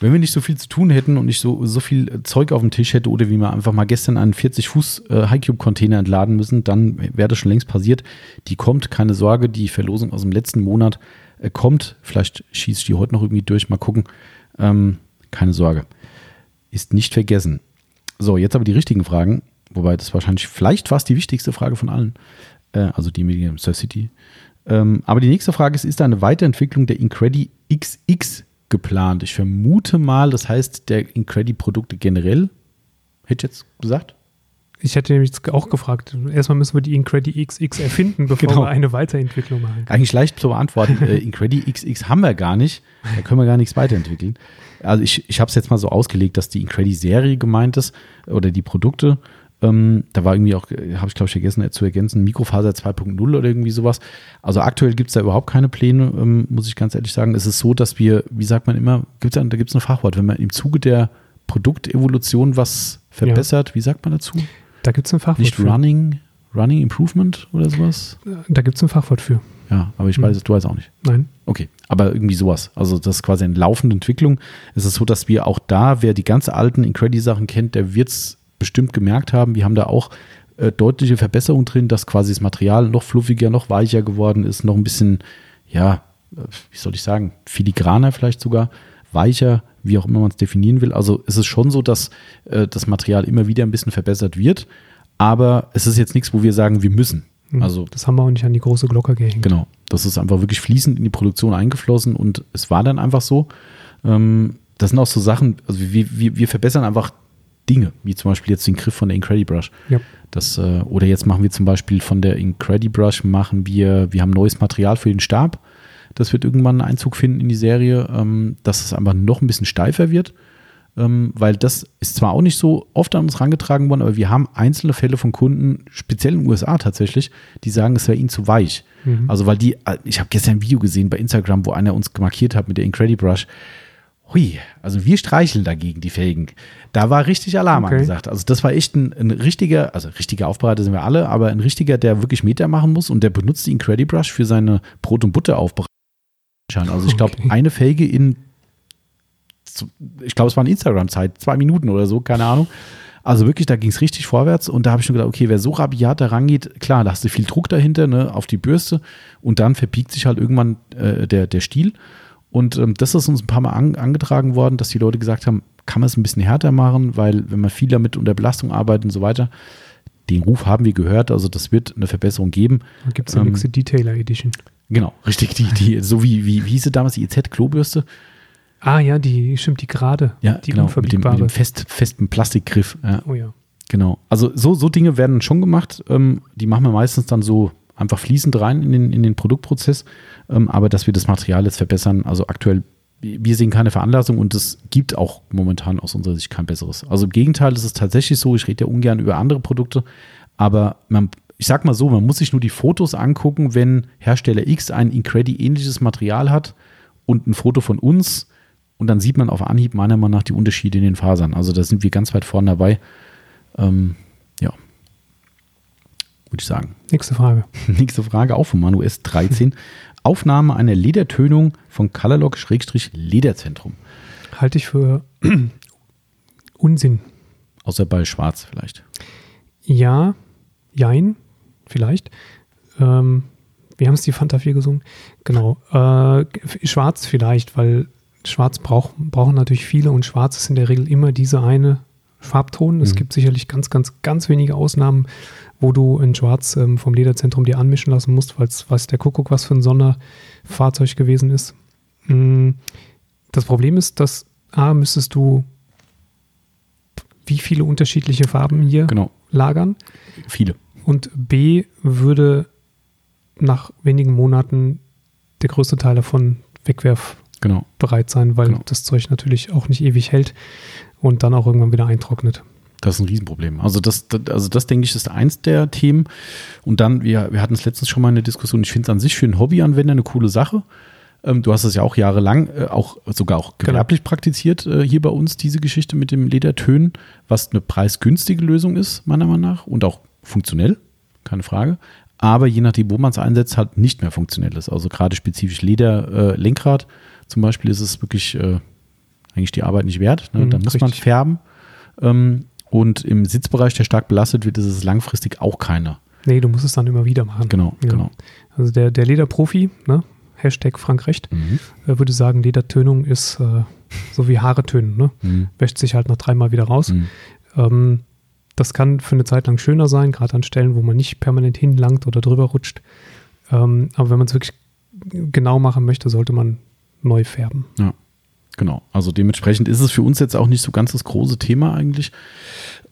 wenn wir nicht so viel zu tun hätten und nicht so, so viel Zeug auf dem Tisch hätte oder wie wir einfach mal gestern einen 40 Fuß äh, Highcube Container entladen müssen, dann wäre das schon längst passiert. Die kommt, keine Sorge, die Verlosung aus dem letzten Monat äh, kommt. Vielleicht schieße ich die heute noch irgendwie durch, mal gucken. Ähm, keine Sorge. Ist nicht vergessen. So, jetzt aber die richtigen Fragen, wobei das wahrscheinlich vielleicht fast die wichtigste Frage von allen, äh, also die mit dem Sir City. Ähm, aber die nächste Frage ist, ist da eine Weiterentwicklung der Incredi XX geplant? Ich vermute mal, das heißt der Incredi-Produkte generell, hätte ich jetzt gesagt? Ich hätte nämlich auch gefragt. Erstmal müssen wir die Incredi XX erfinden, bevor genau. wir eine Weiterentwicklung machen. Eigentlich leicht zu beantworten. äh, Incredi XX haben wir gar nicht. Da können wir gar nichts weiterentwickeln. Also ich, ich habe es jetzt mal so ausgelegt, dass die Incredi-Serie gemeint ist oder die Produkte. Ähm, da war irgendwie auch, habe ich glaube ich vergessen zu ergänzen, Mikrofaser 2.0 oder irgendwie sowas. Also aktuell gibt es da überhaupt keine Pläne, ähm, muss ich ganz ehrlich sagen. Es ist so, dass wir, wie sagt man immer, gibt's da, da gibt es ein Fachwort, wenn man im Zuge der Produktevolution was verbessert, ja. wie sagt man dazu? Da gibt es ein Fachwort. Nicht für. Running, Running Improvement oder sowas? Da gibt es ein Fachwort für. Ja, aber ich weiß, hm. du weißt auch nicht. Nein. Okay, aber irgendwie sowas. Also das ist quasi eine laufende Entwicklung. Es ist so, dass wir auch da, wer die ganz alten Incredi-Sachen kennt, der wird es bestimmt gemerkt haben. Wir haben da auch äh, deutliche Verbesserungen drin, dass quasi das Material noch fluffiger, noch weicher geworden ist, noch ein bisschen, ja, wie soll ich sagen, filigraner vielleicht sogar, weicher, wie auch immer man es definieren will. Also es ist schon so, dass äh, das Material immer wieder ein bisschen verbessert wird, aber es ist jetzt nichts, wo wir sagen, wir müssen. Mhm. Also Das haben wir auch nicht an die große Glocke gehängt. Genau. Das ist einfach wirklich fließend in die Produktion eingeflossen und es war dann einfach so. Ähm, das sind auch so Sachen, also wir, wir, wir verbessern einfach Dinge, wie zum Beispiel jetzt den Griff von der Incredibrush. Ja. Das, äh, oder jetzt machen wir zum Beispiel von der Incredibrush, machen wir, wir haben neues Material für den Stab. Das wird irgendwann einen Einzug finden in die Serie, ähm, dass es einfach noch ein bisschen steifer wird. Ähm, weil das ist zwar auch nicht so oft an uns herangetragen worden, aber wir haben einzelne Fälle von Kunden, speziell in den USA tatsächlich, die sagen, es wäre ihnen zu weich. Mhm. Also weil die, ich habe gestern ein Video gesehen bei Instagram, wo einer uns markiert hat mit der Incredibrush. Hui, also wir streicheln dagegen die Felgen. Da war richtig Alarm Okay. angesagt. Also das war echt ein, ein richtiger, also richtiger Aufbereiter sind wir alle, aber ein richtiger, der wirklich Meter machen muss und der benutzt die Incredibrush für seine Brot- und Butter-Aufbereitung. Also ich glaube, Okay. eine Felge in, ich glaube, es war eine Instagram-Zeit, zwei Minuten oder so, keine Ahnung. Also wirklich, da ging es richtig vorwärts und da habe ich schon gedacht, okay, wer so rabiat da rangeht, klar, da hast du viel Druck dahinter, ne, auf die Bürste und dann verbiegt sich halt irgendwann äh, der, der Stiel. Und ähm, das ist uns ein paar Mal an, angetragen worden, dass die Leute gesagt haben, kann man es ein bisschen härter machen, weil wenn man viel damit unter Belastung arbeitet und so weiter, den Ruf haben wir gehört, also das wird eine Verbesserung geben. Gibt es eine Ähm, nächste Detailer Edition. Genau, richtig, die, die, so wie, wie, wie hieß sie damals, die EZ-Klobürste? Ah ja, die stimmt, die gerade. Ja, die genau, mit dem, mit dem fest, festen Plastikgriff. Ja, oh ja. genau. Also so, so Dinge werden schon gemacht. Ähm, die machen wir meistens dann so einfach fließend rein in den, in den Produktprozess. Ähm, aber dass wir das Material jetzt verbessern, also aktuell, wir sehen keine Veranlassung und es gibt auch momentan aus unserer Sicht kein besseres. Also im Gegenteil, es ist tatsächlich so, ich rede ja ungern über andere Produkte, aber man, ich sag mal so, man muss sich nur die Fotos angucken, wenn Hersteller X ein Incredi-ähnliches Material hat und ein Foto von uns und dann sieht man auf Anhieb meiner Meinung nach die Unterschiede in den Fasern. Also da sind wir ganz weit vorne dabei. Ähm, ja, würde ich sagen. Nächste Frage. Nächste Frage, auch von Manu S13. Aufnahme einer Ledertönung von Colorlock-Lederzentrum. Halte ich für Unsinn. Außer bei Schwarz vielleicht. Ja, jein, vielleicht. Ähm, wir haben es die Fanta 4 gesungen. Genau. Äh, schwarz vielleicht, weil Schwarz brauch, brauchen natürlich viele und Schwarz ist in der Regel immer diese eine Farbton. Es Mhm. gibt sicherlich ganz, ganz, ganz wenige Ausnahmen, wo du in Schwarz ähm, vom Lederzentrum dir anmischen lassen musst, weil es weiß der Kuckuck was für ein Sonderfahrzeug gewesen ist. Mm, Das Problem ist, dass A, müsstest du wie viele unterschiedliche Farben hier Genau, lagern viele. Und B würde nach wenigen Monaten der größte Teil davon wegwerfbereit Genau. sein, weil Genau. das Zeug natürlich auch nicht ewig hält und dann auch irgendwann wieder eintrocknet. Das ist ein Riesenproblem. Also das, das, also das denke ich, ist eins der Themen. Und dann, wir, wir hatten es letztens schon mal in der Diskussion, ich finde es an sich für einen Hobbyanwender eine coole Sache. Ähm, du hast es ja auch jahrelang, äh, auch sogar auch gewerblich praktiziert äh, hier bei uns, diese Geschichte mit dem Ledertönen, was eine preisgünstige Lösung ist, meiner Meinung nach, und auch funktionell, keine Frage. Aber je nachdem, wo man es einsetzt, halt nicht mehr funktionell ist. Also gerade spezifisch Leder, äh, Lenkrad zum Beispiel ist es wirklich äh, eigentlich die Arbeit nicht wert. Ne? Mhm, da muss man richtig. färben. Ähm, und im Sitzbereich, der stark belastet wird, ist es langfristig auch keine. Nee, du musst es dann immer wieder machen. Genau, Ja. genau. Also der, der Lederprofi, ne? Hashtag Frank Recht, Mhm. äh, würde sagen, Ledertönung ist äh, so wie Haare tönen, ne? Mhm. Wäscht sich halt nach dreimal wieder raus. Mhm. Ähm, das kann für eine Zeit lang schöner sein, gerade an Stellen, wo man nicht permanent hinlangt oder drüber rutscht. Ähm, aber wenn man es wirklich genau machen möchte, sollte man neu färben. Genau. Also dementsprechend ist es für uns jetzt auch nicht so ganz das große Thema eigentlich.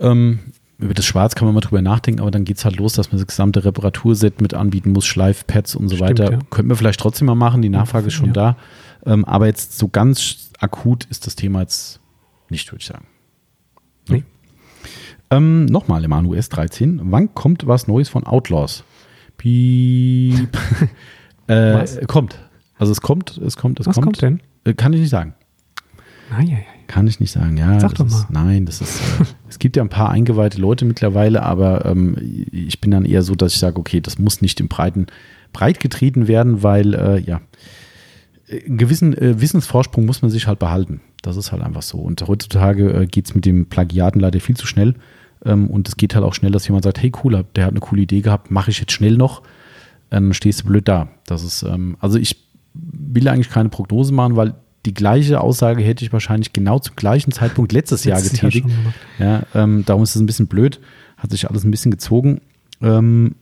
Ähm, über das Schwarz kann man mal drüber nachdenken, aber dann geht es halt los, dass man das gesamte Reparaturset mit anbieten muss, Schleifpads und so Stimmt, weiter. ja. Könnten wir vielleicht trotzdem mal machen, die Nachfrage ist schon Ja. da. Ähm, aber jetzt so ganz akut ist das Thema jetzt nicht, würde ich sagen. Nee. Ähm, Nochmal, Emanuel S13. Wann kommt was Neues von Outlaws? Piep. äh, Was? kommt. Also es kommt, es kommt, es Was kommt, denn? Äh, Kann ich nicht sagen. Eieiei. Kann ich nicht sagen, ja. Sag das doch ist, mal. Nein, das ist. Äh, es gibt ja ein paar eingeweihte Leute mittlerweile, aber ähm, ich bin dann eher so, dass ich sage, okay, das muss nicht im Breiten breit getreten werden, weil äh, ja, einen gewissen äh, Wissensvorsprung muss man sich halt behalten. Das ist halt einfach so. Und heutzutage äh, geht es mit dem Plagiaten leider viel zu schnell. Ähm, und es geht halt auch schnell, dass jemand sagt, hey cool, der hat eine coole Idee gehabt, mache ich jetzt schnell noch. Dann stehst du blöd da. Das ist, ähm, also ich will eigentlich keine Prognose machen, weil die gleiche Aussage hätte ich wahrscheinlich genau zum gleichen Zeitpunkt letztes, Jahr getätigt. Jahr ja, ähm, darum ist es ein bisschen blöd, hat sich alles ein bisschen gezogen. Ähm,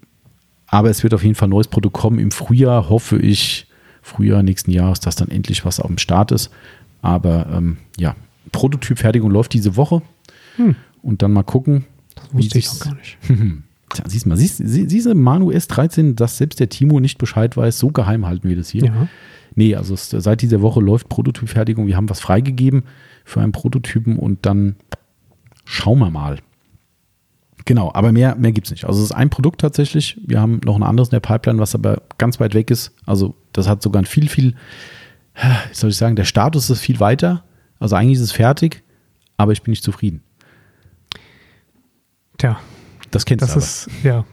aber es wird auf jeden Fall ein neues Produkt kommen. Im Frühjahr hoffe ich, Frühjahr nächsten Jahres, dass dann endlich was auf dem Start ist. Aber ähm, ja, Prototypfertigung läuft diese Woche. Hm. Und dann mal gucken. Das wusste ich auch gar nicht. Tja, siehst mal, siehst, siehst du, Manu S13, dass selbst der Timo nicht Bescheid weiß, so geheim halten wir das hier. Ja. Nee, also es, seit dieser Woche läuft Prototypfertigung. Wir haben was freigegeben für einen Prototypen und dann schauen wir mal. Genau, aber mehr, mehr gibt es nicht. Also es ist ein Produkt tatsächlich. Wir haben noch ein anderes in der Pipeline, was aber ganz weit weg ist. Also das hat sogar ein viel, viel, wie soll ich sagen, der Status ist viel weiter. Also eigentlich ist es fertig, aber ich bin nicht zufrieden. Tja. Das kennst das du ist, Ja,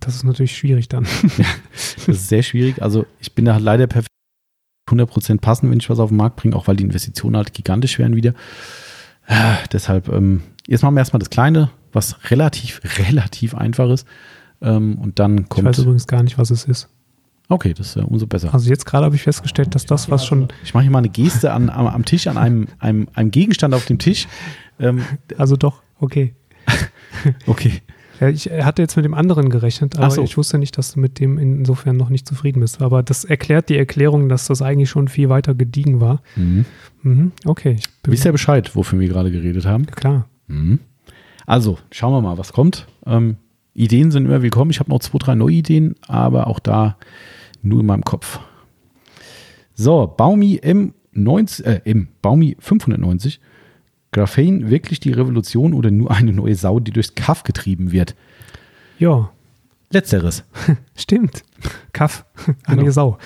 das ist natürlich schwierig dann. ja, das ist sehr schwierig. Also ich bin da leider perfekt 100% passen, wenn ich was auf den Markt bringe, auch weil die Investitionen halt gigantisch werden wieder. Äh, deshalb, ähm, jetzt machen wir erstmal das Kleine, was relativ, relativ einfach ist. Ähm, und dann kommt. Ich weiß übrigens gar nicht, was es ist. Okay, das ist ja umso besser. Also jetzt gerade habe ich festgestellt, dass das, was schon. Ich mache hier mal eine Geste an, am, am Tisch, an einem, einem, einem Gegenstand auf dem Tisch. Ähm, also doch, okay. okay. Ja, ich hatte jetzt mit dem anderen gerechnet, aber so. ich wusste nicht, dass du mit dem insofern noch nicht zufrieden bist. Aber das erklärt die Erklärung, dass das eigentlich schon viel weiter gediegen war. Mhm. Mhm, okay. Wisst ihr Bescheid, wofür wir gerade geredet haben? Klar. Mhm. Also, schauen wir mal, was kommt. Ähm, Ideen sind immer willkommen. Ich habe noch zwei, drei neue Ideen, aber auch da nur in meinem Kopf. So, Baumi M90, äh, M, Baumi 590 Graphene wirklich die Revolution oder nur eine neue Sau, die durchs Kaff getrieben wird? Ja. Letzteres. Stimmt. Kaff, eine genau. Sau.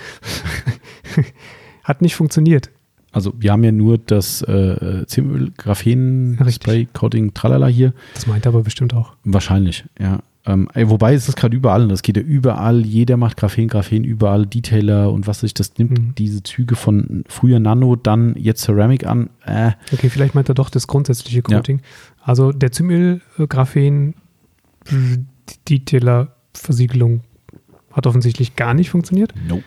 Hat nicht funktioniert. Also wir haben ja nur das äh, Zimöl, Graphen, Spray, Coating, Tralala hier. Das meint er aber bestimmt auch. Wahrscheinlich, ja. Ähm, wobei es ist gerade überall und das geht ja überall, jeder macht Graphen, Graphen, überall Detailer und was sich das nimmt, mhm. diese Züge von früher Nano, dann jetzt Ceramic an. Äh. Okay, vielleicht meint er doch das grundsätzliche Coating. Ja. Also der Zymil Graphen Detailer Versiegelung hat offensichtlich gar nicht funktioniert. Nope.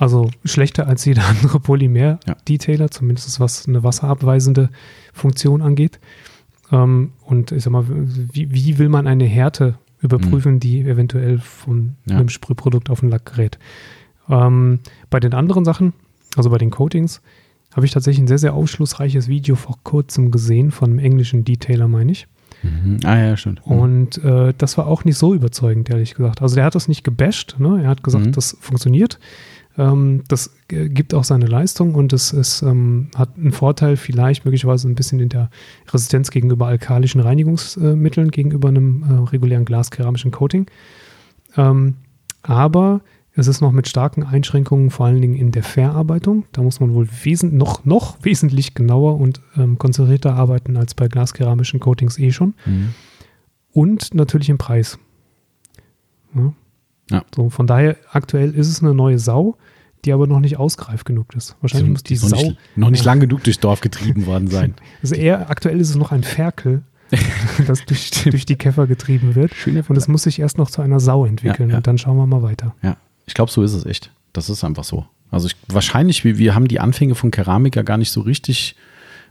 Also schlechter als jeder andere Polymer-Detailer, ja. zumindest was eine wasserabweisende Funktion angeht. Ähm, und ich sag mal, wie, wie will man eine Härte überprüfen, mhm. die eventuell von ja. einem Sprühprodukt auf den Lack gerät. Ähm, bei den anderen Sachen, also bei den Coatings, habe ich tatsächlich ein sehr, sehr aufschlussreiches Video vor kurzem gesehen von einem englischen Detailer, meine ich. Mhm. Ah ja, stimmt. Mhm. Und äh, das war auch nicht so überzeugend, ehrlich gesagt. Also der hat das nicht gebasht, ne? er hat gesagt, mhm. das funktioniert. Ähm, das äh, gibt auch seine Leistung und es, es ähm, hat einen Vorteil, vielleicht möglicherweise ein bisschen in der Resistenz gegenüber alkalischen Reinigungsmitteln, gegenüber einem äh, regulären glaskeramischen Coating. Ähm, aber es ist noch mit starken Einschränkungen, vor allen Dingen in der Verarbeitung. Da muss man wohl noch, noch wesentlich genauer und ähm, konzentrierter arbeiten als bei glaskeramischen Coatings eh schon. Mhm. Und natürlich im Preis. Ja. Ja. So, von daher, aktuell ist es eine neue Sau, die aber noch nicht ausgereift genug ist. Wahrscheinlich so, muss die noch Sau. Nicht, noch nicht lang genug durchs Dorf getrieben worden sein. Also eher, aktuell ist es noch ein Ferkel, das durch, durch, die Käfer getrieben wird. Schöne und es muss sich erst noch zu einer Sau entwickeln. Ja, ja. Und dann schauen wir mal weiter. Ja, ich glaube, so ist es echt. Das ist einfach so. Also ich, wahrscheinlich, wir, wir haben die Anfänge von Keramik ja gar nicht so richtig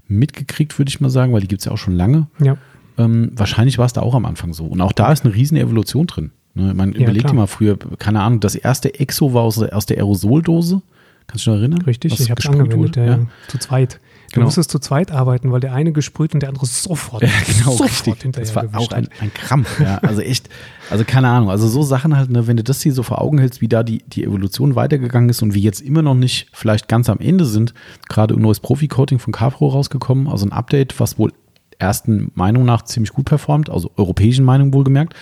mitgekriegt, würde ich mal sagen, weil die gibt es ja auch schon lange. Ja. Ähm, wahrscheinlich war es da auch am Anfang so. Und auch da ist eine riesen Evolution drin. Ne, man ja, überlegt dir mal früher, keine Ahnung, das erste Exo war aus, aus der Aerosoldose. Kannst du dich noch erinnern? Richtig, ich habe es angewendet, ja, ja. zu zweit. Du genau. musstest zu zweit arbeiten, weil der eine gesprüht und der andere sofort, ja, genau, sofort hinterher Das war auch ein, ein Krampf, ja. Also echt, also keine Ahnung. Also so Sachen halt, ne, wenn du das hier so vor Augen hältst, wie da die, die Evolution weitergegangen ist und wie jetzt immer noch nicht vielleicht ganz am Ende sind, gerade ein neues Profi-Coating von Capro rausgekommen, also ein Update, was wohl ersten Meinung nach ziemlich gut performt, also europäischen Meinung wohlgemerkt.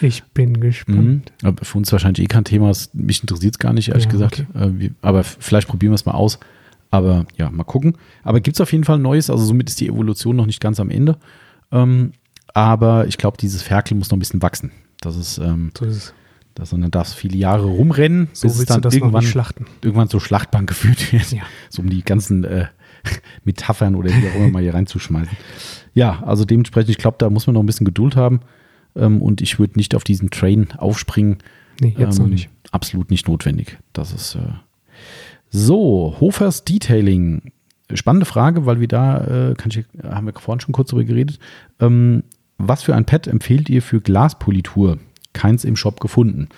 Ich bin gespannt. Mhm. Für uns wahrscheinlich eh kein Thema. Mich interessiert es gar nicht, ehrlich ja, gesagt. Okay. Äh, aber vielleicht probieren wir es mal aus. Aber ja, mal gucken. Aber gibt es auf jeden Fall Neues. Also somit ist die Evolution noch nicht ganz am Ende. Ähm, aber ich glaube, dieses Ferkel muss noch ein bisschen wachsen. Das ist, ähm, so ist es. Das, und dann darf es viele Jahre rumrennen, so bis es dann irgendwann, irgendwann zur Schlachtbank geführt wird. Ja. So um die ganzen äh, Metaphern oder wie auch immer mal hier reinzuschmeißen. Ja, also dementsprechend, ich glaube, da muss man noch ein bisschen Geduld haben. Ähm, und ich würde nicht auf diesen Train aufspringen. Nee, jetzt ähm, noch nicht. Absolut nicht notwendig. Das ist äh so. Hofers Detailing spannende Frage, weil wir da, äh, kann ich, haben wir vorhin schon kurz darüber geredet. Ähm, was für ein Pad empfehlt ihr für Glaspolitur? Keins im Shop gefunden.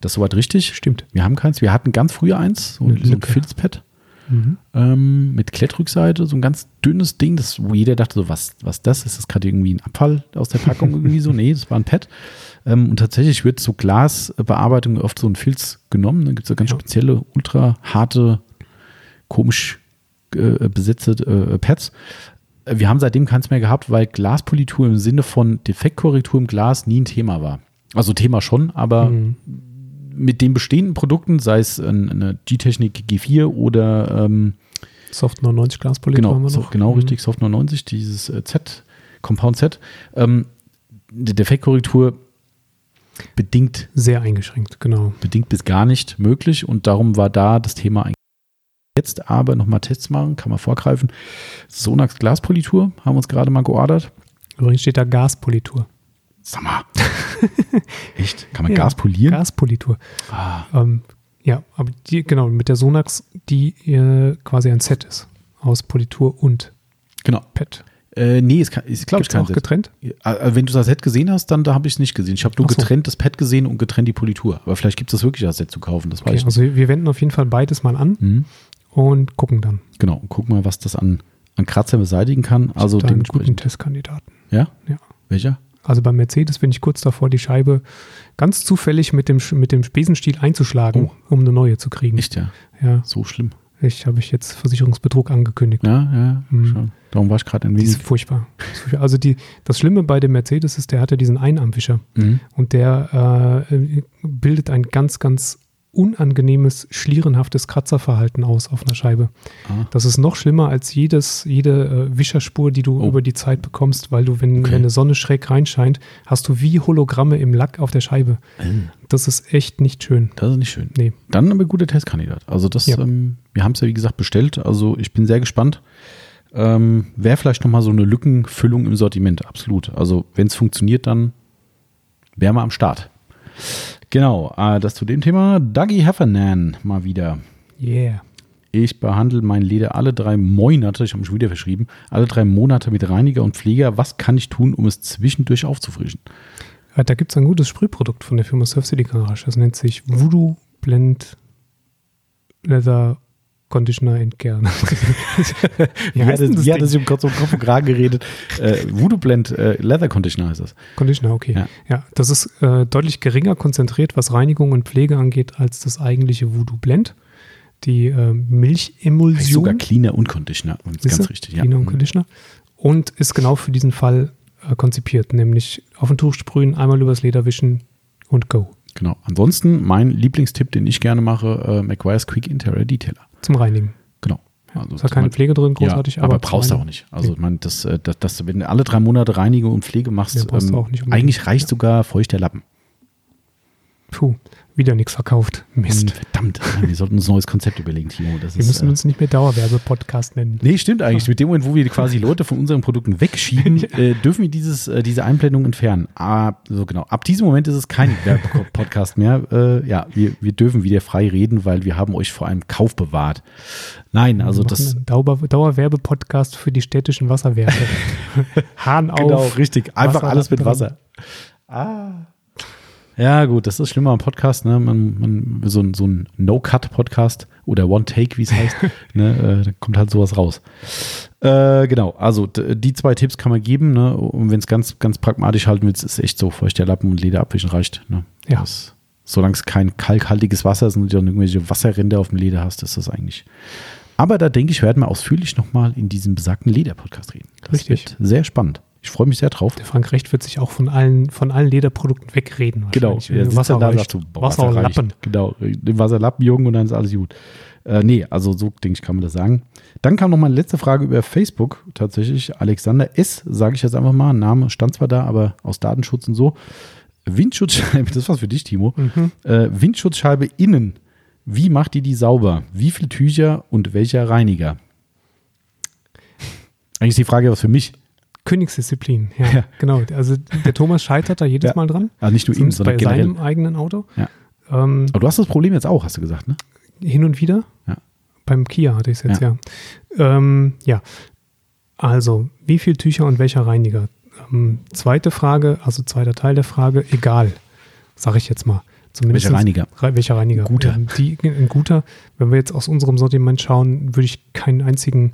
Das ist soweit richtig? Stimmt. Wir haben keins. Wir hatten ganz früher eins, so, ein. Filzpad Mhm. ähm, mit Klettrückseite, so ein ganz dünnes Ding, das, wo jeder dachte, so, was, was das? Ist das gerade irgendwie ein Abfall aus der Packung irgendwie so? Nee, das war ein Pad. Ähm, und tatsächlich wird so Glasbearbeitung oft so ein Filz genommen. Da gibt es so ganz Ja. spezielle, ultra harte, komisch äh, besetzte äh, Pads. Äh, Wir haben seitdem keins mehr gehabt, weil Glaspolitur im Sinne von Defektkorrektur im Glas nie ein Thema war. Also Thema schon, aber Mhm. Mit den bestehenden Produkten, sei es ein- eine G-Technik G4 oder ähm, Soft 99 Glaspolitur haben genau, wir so, noch. genau Mhm. richtig, Soft 99, dieses äh, Z, Compound Z, ähm, die Defektkorrektur bedingt, Sehr eingeschränkt, genau. bedingt bis gar nicht möglich und darum war da das Thema eigentlich. Jetzt aber nochmal Tests machen, kann man vorgreifen. Sonax Glaspolitur haben wir uns gerade mal geordert. Übrigens steht da Gaspolitur. Sag mal. Echt? Kann man Ja, Gas polieren? Gaspolitur. Ah, Ähm, ja, aber die, genau, mit der Sonax, die äh, quasi ein Set ist. Aus Politur und genau. Pad. Äh, nee, es kann- ist, glaube ich, kein auch Set. getrennt? Äh, Wenn du das Set gesehen hast, dann da habe ich es nicht gesehen. Ich habe nur so. getrennt das Pad gesehen und getrennt die Politur. Aber vielleicht gibt es das wirklich als Set zu kaufen, das weiß Okay, ich nicht. also wir wenden auf jeden Fall beides mal an Mhm. und gucken dann. Genau, und guck mal, was das an, an Kratzer beseitigen kann. Also da einen guten. Testkandidaten. Ja? Ja. Welcher? Also beim Mercedes bin ich kurz davor, die Scheibe ganz zufällig mit dem, mit dem Besenstiel einzuschlagen, um eine neue zu kriegen. Oh. Echt, ja. Ja, So schlimm. ich habe ich jetzt Versicherungsbetrug angekündigt. Ja, ja. Mhm. Schon. Darum war ich gerade ein wenig. furchtbar. Das ist furchtbar. Also die, das Schlimme bei dem Mercedes ist, der hat ja diesen Einarmwischer Mhm. und der äh, bildet ein ganz, ganz unangenehmes, schlierenhaftes Kratzerverhalten aus auf einer Scheibe. Ah. Das ist noch schlimmer als jedes, jede äh, Wischerspur, die du Oh. über die Zeit bekommst, weil du, wenn, Okay. wenn eine Sonne schräg reinscheint, hast du wie Hologramme im Lack auf der Scheibe. Das ist echt nicht schön. Das ist nicht schön. Nee. Dann aber guter Testkandidat. Also das, Ja. ähm, wir haben es ja wie gesagt bestellt. Also ich bin sehr gespannt. Ähm, Wäre vielleicht nochmal so eine Lückenfüllung im Sortiment. Absolut. Also wenn es funktioniert, dann wären wir am Start. Genau, äh, das zu dem Thema. Dougie Heffernan mal wieder. Yeah. Ich behandle mein Leder alle drei Monate, ich habe mich schon wieder verschrieben, alle drei Monate mit Reiniger und Pfleger. Was kann ich tun, um es zwischendurch aufzufrischen? Äh, Da gibt es ein gutes Sprühprodukt von der Firma Surf City Garage. Das nennt sich Voodoo Blend Leather Conditioner Care. Wie heißt das ja, Ding? das im Kopf, um Kopf und Kragen geredet. Äh, Voodoo Blend äh, Leather Conditioner heißt das. Conditioner, okay. Ja. Ja, das ist äh, deutlich geringer konzentriert, was Reinigung und Pflege angeht, als das eigentliche Voodoo Blend. Die äh, Heißt sogar Milchemulsion. Cleaner und Conditioner. Das ist ganz richtig. Ja. Cleaner und Mhm. Conditioner. Und ist genau für diesen Fall äh, konzipiert, nämlich auf ein Tuch sprühen, einmal übers Leder wischen und go. Genau. Ansonsten mein Lieblingstipp, den ich gerne mache, äh, McGuire's Quick Interior Detailer. Zum Reinigen. Genau. Also ist halt keine man- Pflege drin, großartig, ja, aber, zum brauchst du auch nicht. Also man, das, äh, das, das, wenn du alle drei Monate Reinigung und Pflege machst, Ja, ähm, auch nicht unbedingt. eigentlich reicht Ja. sogar feuchter Lappen. Puh, wieder nichts verkauft. Mist. Hm, Verdammt, wir sollten uns ein neues Konzept überlegen, Timo. Das Wir ist, müssen äh, uns nicht mehr Dauerwerbe-Podcast nennen. Nee, stimmt eigentlich. Mit dem Moment, wo wir quasi Leute von unseren Produkten wegschieben, äh, dürfen wir dieses, äh, diese Einblendung entfernen. Ah, so genau. Ab diesem Moment ist es kein Werbepodcast mehr. Äh, ja, wir, wir dürfen wieder frei reden, weil wir haben euch vor einem Kauf bewahrt. Nein, also das. Dauer- Dauerwerbepodcast für die städtischen Wasserwerke. Hahn auf. Genau, richtig. Einfach Wasser alles mit drin. Wasser. Ah. Ja, gut, das ist schlimmer am Podcast, ne? Man, man, so ein, so ein No-Cut-Podcast oder One-Take, wie es heißt, ne? Äh, da kommt halt sowas raus. Äh, genau, also die zwei Tipps kann man geben, ne? Und wenn es ganz, ganz pragmatisch halten willst, ist echt so, feuchter Lappen und Leder abwischen reicht. Ne? Ja. Das, solange es kein kalkhaltiges Wasser ist und du irgendwelche Wasserränder auf dem Leder hast, ist das eigentlich. Aber da denke ich, werden wir ausführlich nochmal in diesem besagten Leder-Podcast reden. Das Richtig. wird sehr spannend. Ich freue mich sehr drauf. Der Frank Recht wird sich auch von allen, von allen Lederprodukten wegreden. Genau, sitzt Wasser da sagt so, boah, Wasser und reicht. Lappen. Genau, den Wasserlappen, Jungen, und dann ist alles gut. Äh, nee, also so denke ich, kann man das sagen. Dann kam noch mal eine letzte Frage über Facebook tatsächlich. Alexander S., sage ich jetzt einfach mal, Name stand zwar da, aber aus Datenschutz und so. Windschutzscheibe, das was für dich, Timo. Mhm. Äh, Windschutzscheibe innen. Wie macht ihr die sauber? Wie viele Tücher und welcher Reiniger? Eigentlich ist die Frage was für mich. Königsdisziplin, ja, Ja. genau. Also der Thomas scheitert da jedes Ja. Mal dran. Also nicht nur Zumindest sondern bei generell. seinem eigenen Auto. Ja. Ähm, Aber du hast das Problem jetzt auch, hast du gesagt, ne? hin und wieder. Ja. beim Kia hatte ich es jetzt, ja. Ja. Ähm, ja. Also, wie viel Tücher und welcher Reiniger? Ähm, zweite Frage, also zweiter Teil der Frage, egal, sage ich jetzt mal. Zumindest welcher Reiniger? Welcher Reiniger? Guter. Ähm, die, ein guter. Wenn wir jetzt aus unserem Sortiment schauen, würde ich keinen einzigen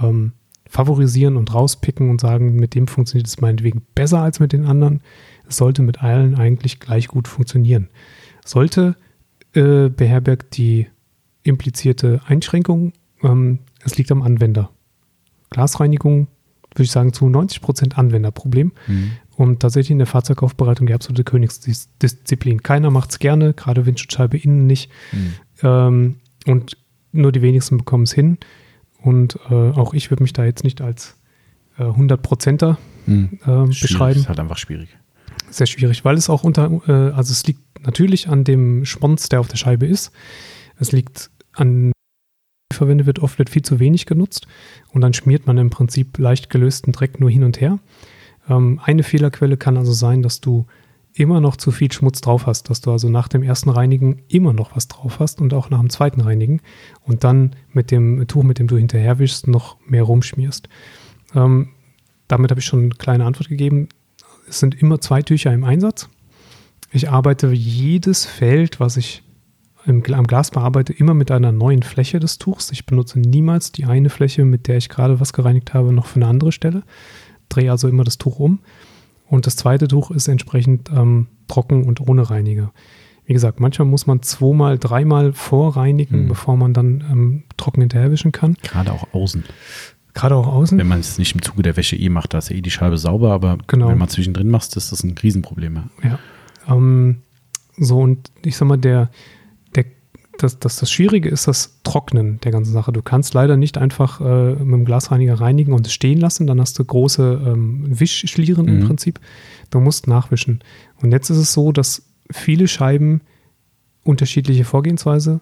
ähm, favorisieren und rauspicken und sagen, mit dem funktioniert es meinetwegen besser als mit den anderen. Es sollte mit allen eigentlich gleich gut funktionieren. Sollte äh, beherbergt die implizierte Einschränkung, ähm, es liegt am Anwender. Glasreinigung würde ich sagen, zu 90 Prozent Anwenderproblem. Mhm. Und tatsächlich in der Fahrzeugaufbereitung die absolute Königsdisziplin. Keiner macht es gerne, gerade Windschutzscheibe innen nicht. Mhm. Ähm, und nur die wenigsten bekommen es hin. Und äh, auch ich würde mich da jetzt nicht als äh, 100%er mhm. äh, beschreiben. Das ist halt einfach schwierig. Sehr schwierig, weil es auch unter, äh, also es liegt natürlich an dem Schmonz, der auf der Scheibe ist. Es liegt an verwendet wird, oft wird viel zu wenig genutzt und dann schmiert man im Prinzip leicht gelösten Dreck nur hin und her. Ähm, eine Fehlerquelle kann also sein, dass du immer noch zu viel Schmutz drauf hast, dass du also nach dem ersten Reinigen immer noch was drauf hast und auch nach dem zweiten Reinigen und dann mit dem Tuch, mit dem du hinterher wischst, noch mehr rumschmierst. Ähm, damit habe ich schon eine kleine Antwort gegeben. Es sind immer zwei Tücher im Einsatz. Ich arbeite jedes Feld, was ich im, am Glas bearbeite, immer mit einer neuen Fläche des Tuchs. Ich benutze niemals die eine Fläche, mit der ich gerade was gereinigt habe, noch für eine andere Stelle. Drehe also immer das Tuch um. Und das zweite Tuch ist entsprechend ähm, trocken und ohne Reiniger. Wie gesagt, manchmal muss man zweimal, dreimal vorreinigen, mhm. bevor man dann ähm, trocken hinterherwischen kann. Gerade auch außen. Gerade auch außen. Wenn man es nicht im Zuge der Wäsche eh macht, da ist ja eh die Scheibe sauber, aber genau. wenn man zwischendrin macht, ist das ein Riesenproblem. Ja. ja. Ähm, so, und ich sag mal, der, das, das, das Schwierige ist das Trocknen der ganzen Sache. Du kannst leider nicht einfach äh, mit dem Glasreiniger reinigen und es stehen lassen, dann hast du große ähm, Wischschlieren mhm. im Prinzip. Du musst nachwischen. Und jetzt ist es so, dass viele Scheiben unterschiedliche Vorgehensweise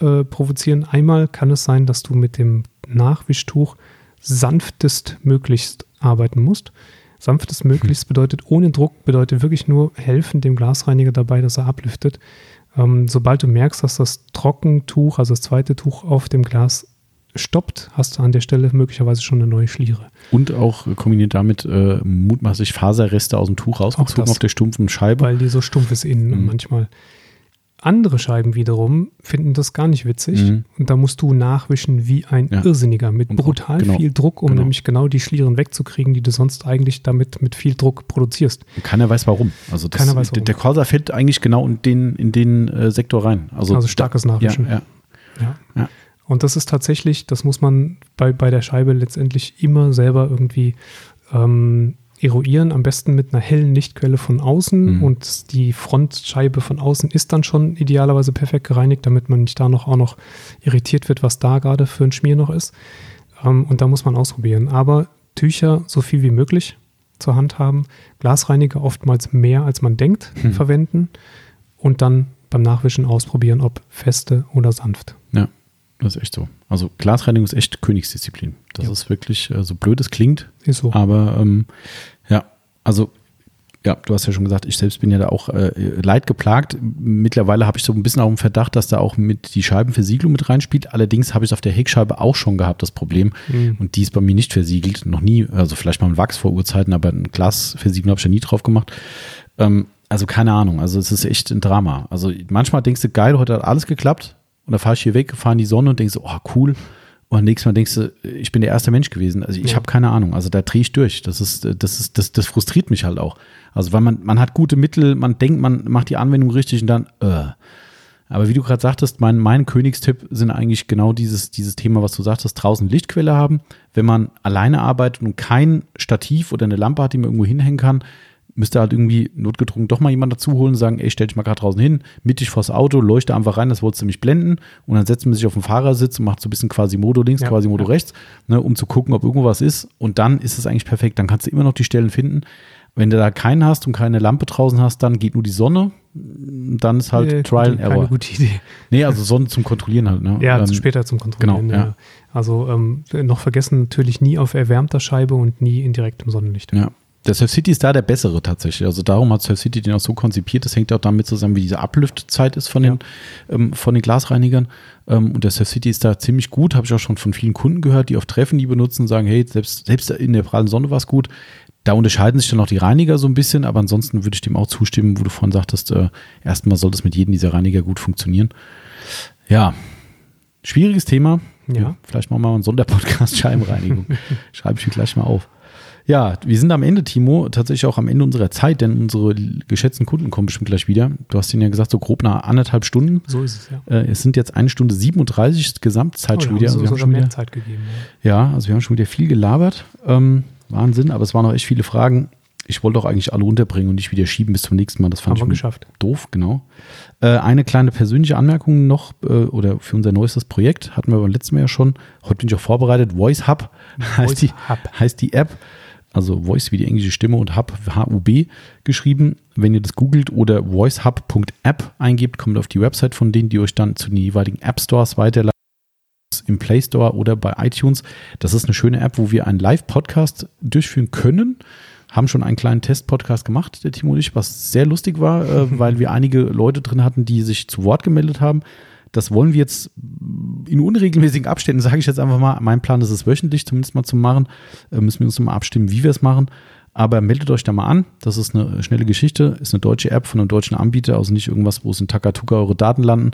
äh, provozieren. Einmal kann es sein, dass du mit dem Nachwischtuch sanftest möglichst arbeiten musst. Sanftest möglichst bedeutet ohne Druck, bedeutet wirklich nur helfen dem Glasreiniger dabei, dass er ablüftet. Ähm, sobald du merkst, dass das Trockentuch, also das zweite Tuch auf dem Glas stoppt, hast du an der Stelle möglicherweise schon eine neue Schliere. Und auch kombiniert damit äh, mutmaßlich Faserreste aus dem Tuch rausgezogen auf der stumpfen Scheibe. Weil die so stumpf ist innen mhm. manchmal. Andere Scheiben wiederum finden das gar nicht witzig mhm. und da musst du nachwischen wie ein ja. Irrsinniger mit und brutal genau. viel Druck, um genau. nämlich genau die Schlieren wegzukriegen, die du sonst eigentlich damit mit viel Druck produzierst. Keiner weiß warum. Also das, Keiner weiß warum. Der Corsa fällt eigentlich genau in den, in den äh, Sektor rein. Also, also starkes Nachwischen. Ja, ja. Und das ist tatsächlich, das muss man bei, bei der Scheibe letztendlich immer selber irgendwie ähm, eruieren, am besten mit einer hellen Lichtquelle von außen mhm. und die Frontscheibe von außen ist dann schon idealerweise perfekt gereinigt, damit man nicht da noch auch noch irritiert wird, was da gerade für ein Schmier noch ist. Ähm, und da muss man ausprobieren. Aber Tücher so viel wie möglich zur Hand haben, Glasreiniger oftmals mehr als man denkt mhm. verwenden und dann beim Nachwischen ausprobieren, ob feste oder sanft. Ja. Das ist echt so. Also Glasreinigung ist echt Königsdisziplin. Das ja. ist wirklich, äh, so blöd es klingt. Ist so. Aber ähm, ja, also ja, du hast ja schon gesagt, ich selbst bin ja da auch äh, leid geplagt. Mittlerweile habe ich so ein bisschen auch im Verdacht, dass da auch mit die Scheibenversiegelung mit reinspielt. Allerdings habe ich es auf der Heckscheibe auch schon gehabt, das Problem. Mhm. Und die ist bei mir nicht versiegelt. Noch nie, also vielleicht mal ein Wachs vor Urzeiten, aber ein Glasversiegelung habe ich ja nie drauf gemacht. Ähm, also keine Ahnung. Also es ist echt ein Drama. Also manchmal denkst du, geil, heute hat alles geklappt. Und dann fahre ich hier weg, fahre in die Sonne und denkst so, oh cool. Und nächstes Mal denkst du, ich bin der erste Mensch gewesen. Also ich ja. habe keine Ahnung. Also da drehe ich durch. Das ist, das ist, das, das frustriert mich halt auch. Also weil man, man hat gute Mittel, man denkt, man macht die Anwendung richtig und dann, äh. Aber wie du gerade sagtest, mein, mein Königstipp sind eigentlich genau dieses, dieses Thema, was du sagtest, draußen Lichtquelle haben. Wenn man alleine arbeitet und kein Stativ oder eine Lampe hat, die man irgendwo hinhängen kann, müsste halt irgendwie notgedrungen doch mal jemand dazu holen und sagen, ey, stell dich mal gerade draußen hin, mittig vors Auto, leuchte einfach rein, das wolltest du mich blenden und dann setzt man sich auf den Fahrersitz und macht so ein bisschen quasi Modo links, ja, quasi Modo ja. rechts, ne, um zu gucken, ob irgendwo was ist und dann ist es eigentlich perfekt, dann kannst du immer noch die Stellen finden. Wenn du da keinen hast und keine Lampe draußen hast, dann geht nur die Sonne. Dann ist halt nee, Trial and Error. Keine gute Idee. Nee, also Sonne zum Kontrollieren halt. Ne? Ja, ähm, später zum Kontrollieren. Genau, ja. Also ähm, noch vergessen natürlich nie auf erwärmter Scheibe und nie in direktem Sonnenlicht. Ja, Der Surf City ist da der bessere tatsächlich. Also darum hat Surf City den auch so konzipiert. Das hängt auch damit zusammen, wie diese Ablüftzeit ist von den, ja. ähm, von den Glasreinigern. Ähm, und der Surf City ist da ziemlich gut. Habe ich auch schon von vielen Kunden gehört, die auf Treffen die benutzen und sagen, hey, selbst, selbst in der prallen Sonne war es gut. Da unterscheiden sich dann auch die Reiniger so ein bisschen, aber ansonsten würde ich dem auch zustimmen, wo du vorhin sagtest, äh, erstmal soll das mit jedem dieser Reiniger gut funktionieren. Ja, schwieriges Thema. Ja. Vielleicht machen wir mal einen Sonderpodcast Scheibenreinigung. Schreibe ich mir gleich mal auf. Ja, wir sind am Ende, Timo, tatsächlich auch am Ende unserer Zeit, denn unsere geschätzten Kunden kommen bestimmt gleich wieder. Du hast ihnen ja gesagt, so grob nach anderthalb Stunden. So ist es, ja. Äh, es sind jetzt eine Stunde 37 Gesamtzeit oh, schon wieder. Also wir haben schon wieder Zeit gegeben. Ja. ja. also wir haben schon wieder viel gelabert. Ähm, Wahnsinn, aber es waren auch echt viele Fragen. Ich wollte auch eigentlich alle unterbringen und nicht wieder schieben bis zum nächsten Mal. Das fand haben ich geschafft. doof, genau. Äh, eine kleine persönliche Anmerkung noch äh, oder für unser neuestes Projekt hatten wir beim letzten Mal ja schon. Heute bin ich auch vorbereitet. Voice Hub heißt, die, Hub. heißt die App also Voice wie die englische Stimme und Hub, H-U-B geschrieben. Wenn ihr das googelt oder voicehub.app eingebt, kommt auf die Website von denen, die euch dann zu den jeweiligen App Stores weiterleiten im Play Store oder bei iTunes. Das ist eine schöne App, wo wir einen Live-Podcast durchführen können. Haben schon einen kleinen Test-Podcast gemacht, der Timo und ich, was sehr lustig war, äh, weil wir einige Leute drin hatten, die sich zu Wort gemeldet haben. Das wollen wir jetzt in unregelmäßigen Abständen, sage ich jetzt einfach mal. Mein Plan ist es wöchentlich zumindest mal zu machen. Äh, müssen wir uns mal abstimmen, wie wir es machen. Aber meldet euch da mal an. Das ist eine schnelle Geschichte. Ist eine deutsche App von einem deutschen Anbieter, also nicht irgendwas, wo es in Takatuka eure Daten landen.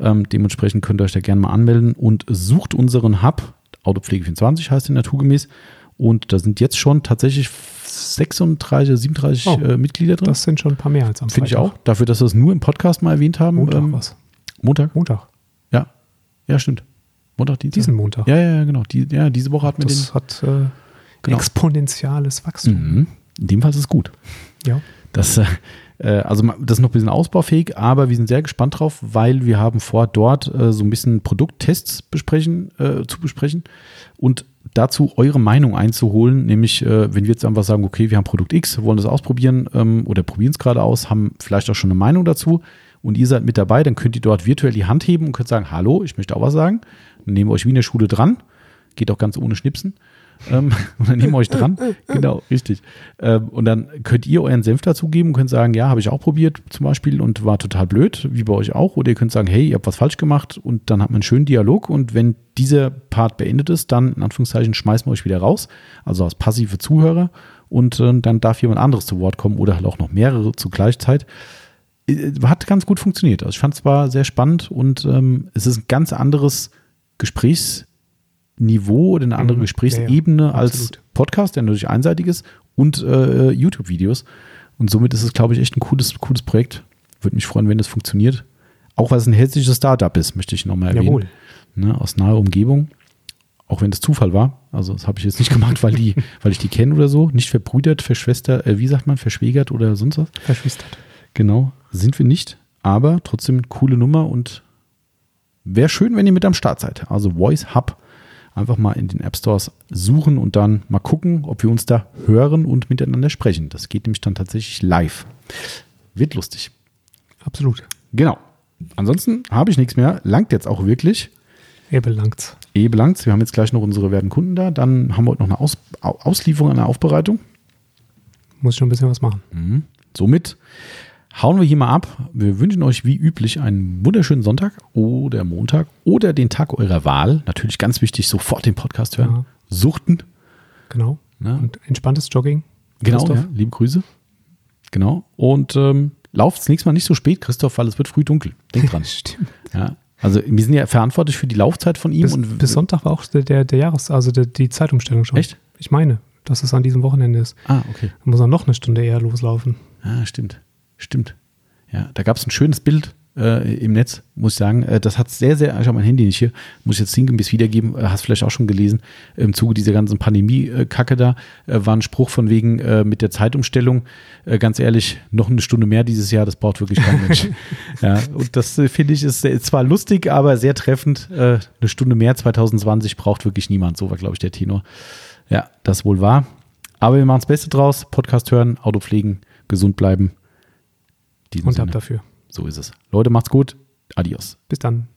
Ähm, dementsprechend könnt ihr euch da gerne mal anmelden und sucht unseren Hub. Autopflege24 heißt der naturgemäß. Und da sind jetzt schon tatsächlich 36, 37 oh, äh, Mitglieder drin. Das sind schon ein paar mehr als am Finde ich auch. Dafür, dass wir es nur im Podcast mal erwähnt haben. Ähm, was? Montag? Montag. Ja. Ja, stimmt. Montag, Dienstag. Diesen Montag. Ja, ja, genau. Die, ja, diese Woche hatten wir das den. Das hat äh, genau. exponentielles Wachstum. Mhm. In dem Fall ist es gut. Ja. Das, äh, äh, also das ist noch ein bisschen ausbaufähig, aber wir sind sehr gespannt drauf, weil wir haben vor, dort äh, so ein bisschen Produkttests besprechen, äh, zu besprechen und dazu eure Meinung einzuholen, nämlich äh, wenn wir jetzt einfach sagen, okay, wir haben Produkt X, wollen das ausprobieren ähm, oder probieren es gerade aus, haben vielleicht auch schon eine Meinung dazu, und ihr seid mit dabei, dann könnt ihr dort virtuell die Hand heben und könnt sagen, hallo, ich möchte auch was sagen. Dann nehmen wir euch wie in der Schule dran. Geht auch ganz ohne Schnipsen. ähm, und dann nehmen wir euch dran. Genau, richtig. Ähm, und dann könnt ihr euren Senf dazugeben und könnt sagen, ja, habe ich auch probiert zum Beispiel und war total blöd, wie bei euch auch. Oder ihr könnt sagen, hey, ihr habt was falsch gemacht und dann hat man einen schönen Dialog. Und wenn dieser Part beendet ist, dann in Anführungszeichen schmeißen wir euch wieder raus. Also als passive Zuhörer. Und äh, dann darf jemand anderes zu Wort kommen oder halt auch noch mehrere zur Gleichzeit. Hat ganz gut funktioniert. Also ich fand es war sehr spannend und ähm, es ist ein ganz anderes Gesprächsniveau oder eine andere mhm, Gesprächsebene ja, ja, als Podcast, der natürlich einseitig ist, und äh, YouTube-Videos. Und somit ist es, glaube ich, echt ein cooles, cooles Projekt. Würde mich freuen, wenn das funktioniert. Auch weil es ein hessisches Startup ist, möchte ich nochmal erwähnen. Jawohl. Ne, aus naher Umgebung. Auch wenn das Zufall war. Also, das habe ich jetzt nicht gemacht, weil, die, weil ich die kenne oder so. Nicht verbrüdert, verschwestert, äh, wie sagt man, verschwägert oder sonst was. Verschwistert. Genau, sind wir nicht, aber trotzdem eine coole Nummer und wäre schön, wenn ihr mit am Start seid. Also Voice Hub einfach mal in den App Stores suchen und dann mal gucken, ob wir uns da hören und miteinander sprechen. Das geht nämlich dann tatsächlich live. Wird lustig. Absolut. Genau. Ansonsten habe ich nichts mehr. Langt jetzt auch wirklich. Eh belangt's. Eh belangt's. Wir haben jetzt gleich noch unsere werten Kunden da. Dann haben wir heute noch eine Aus Auslieferung, eine Aufbereitung. Muss schon ein bisschen was machen. Mhm. Somit hauen wir hier mal ab. Wir wünschen euch wie üblich einen wunderschönen Sonntag oder Montag oder den Tag eurer Wahl. Natürlich ganz wichtig, sofort den Podcast hören. Ja. Suchten. Genau. Ja. Und entspanntes Jogging. Genau, ja. liebe Grüße. Genau. Und ähm, lauft das nächste Mal nicht so spät, Christoph, weil es wird früh dunkel. Denk dran. Stimmt. Ja. Also wir sind ja verantwortlich für die Laufzeit von ihm. Bis, und bis Sonntag war auch der, der, der Jahres-, also der, die Zeitumstellung schon. Echt? Ich meine, dass es an diesem Wochenende ist. Ah, okay. Da muss er noch eine Stunde eher loslaufen. Ah, stimmt. Stimmt. Ja, da gab es ein schönes Bild äh, im Netz, muss ich sagen. Äh, das hat sehr, sehr, ich habe mein Handy nicht hier, muss ich jetzt sinngemäß wiedergeben, äh, hast vielleicht auch schon gelesen, im Zuge dieser ganzen Pandemie-Kacke da, äh, war ein Spruch von wegen äh, mit der Zeitumstellung, äh, ganz ehrlich, noch eine Stunde mehr dieses Jahr, das braucht wirklich kein Mensch. ja, und das finde ich ist zwar lustig, aber sehr treffend. eine Stunde mehr 2020 braucht wirklich niemand. So war, glaube ich, der Tenor. Ja, das wohl war. Aber wir machen das Beste draus. Podcast hören, Auto pflegen, gesund bleiben. Und ab dafür. So ist es. Leute, macht's gut. Adios. Bis dann.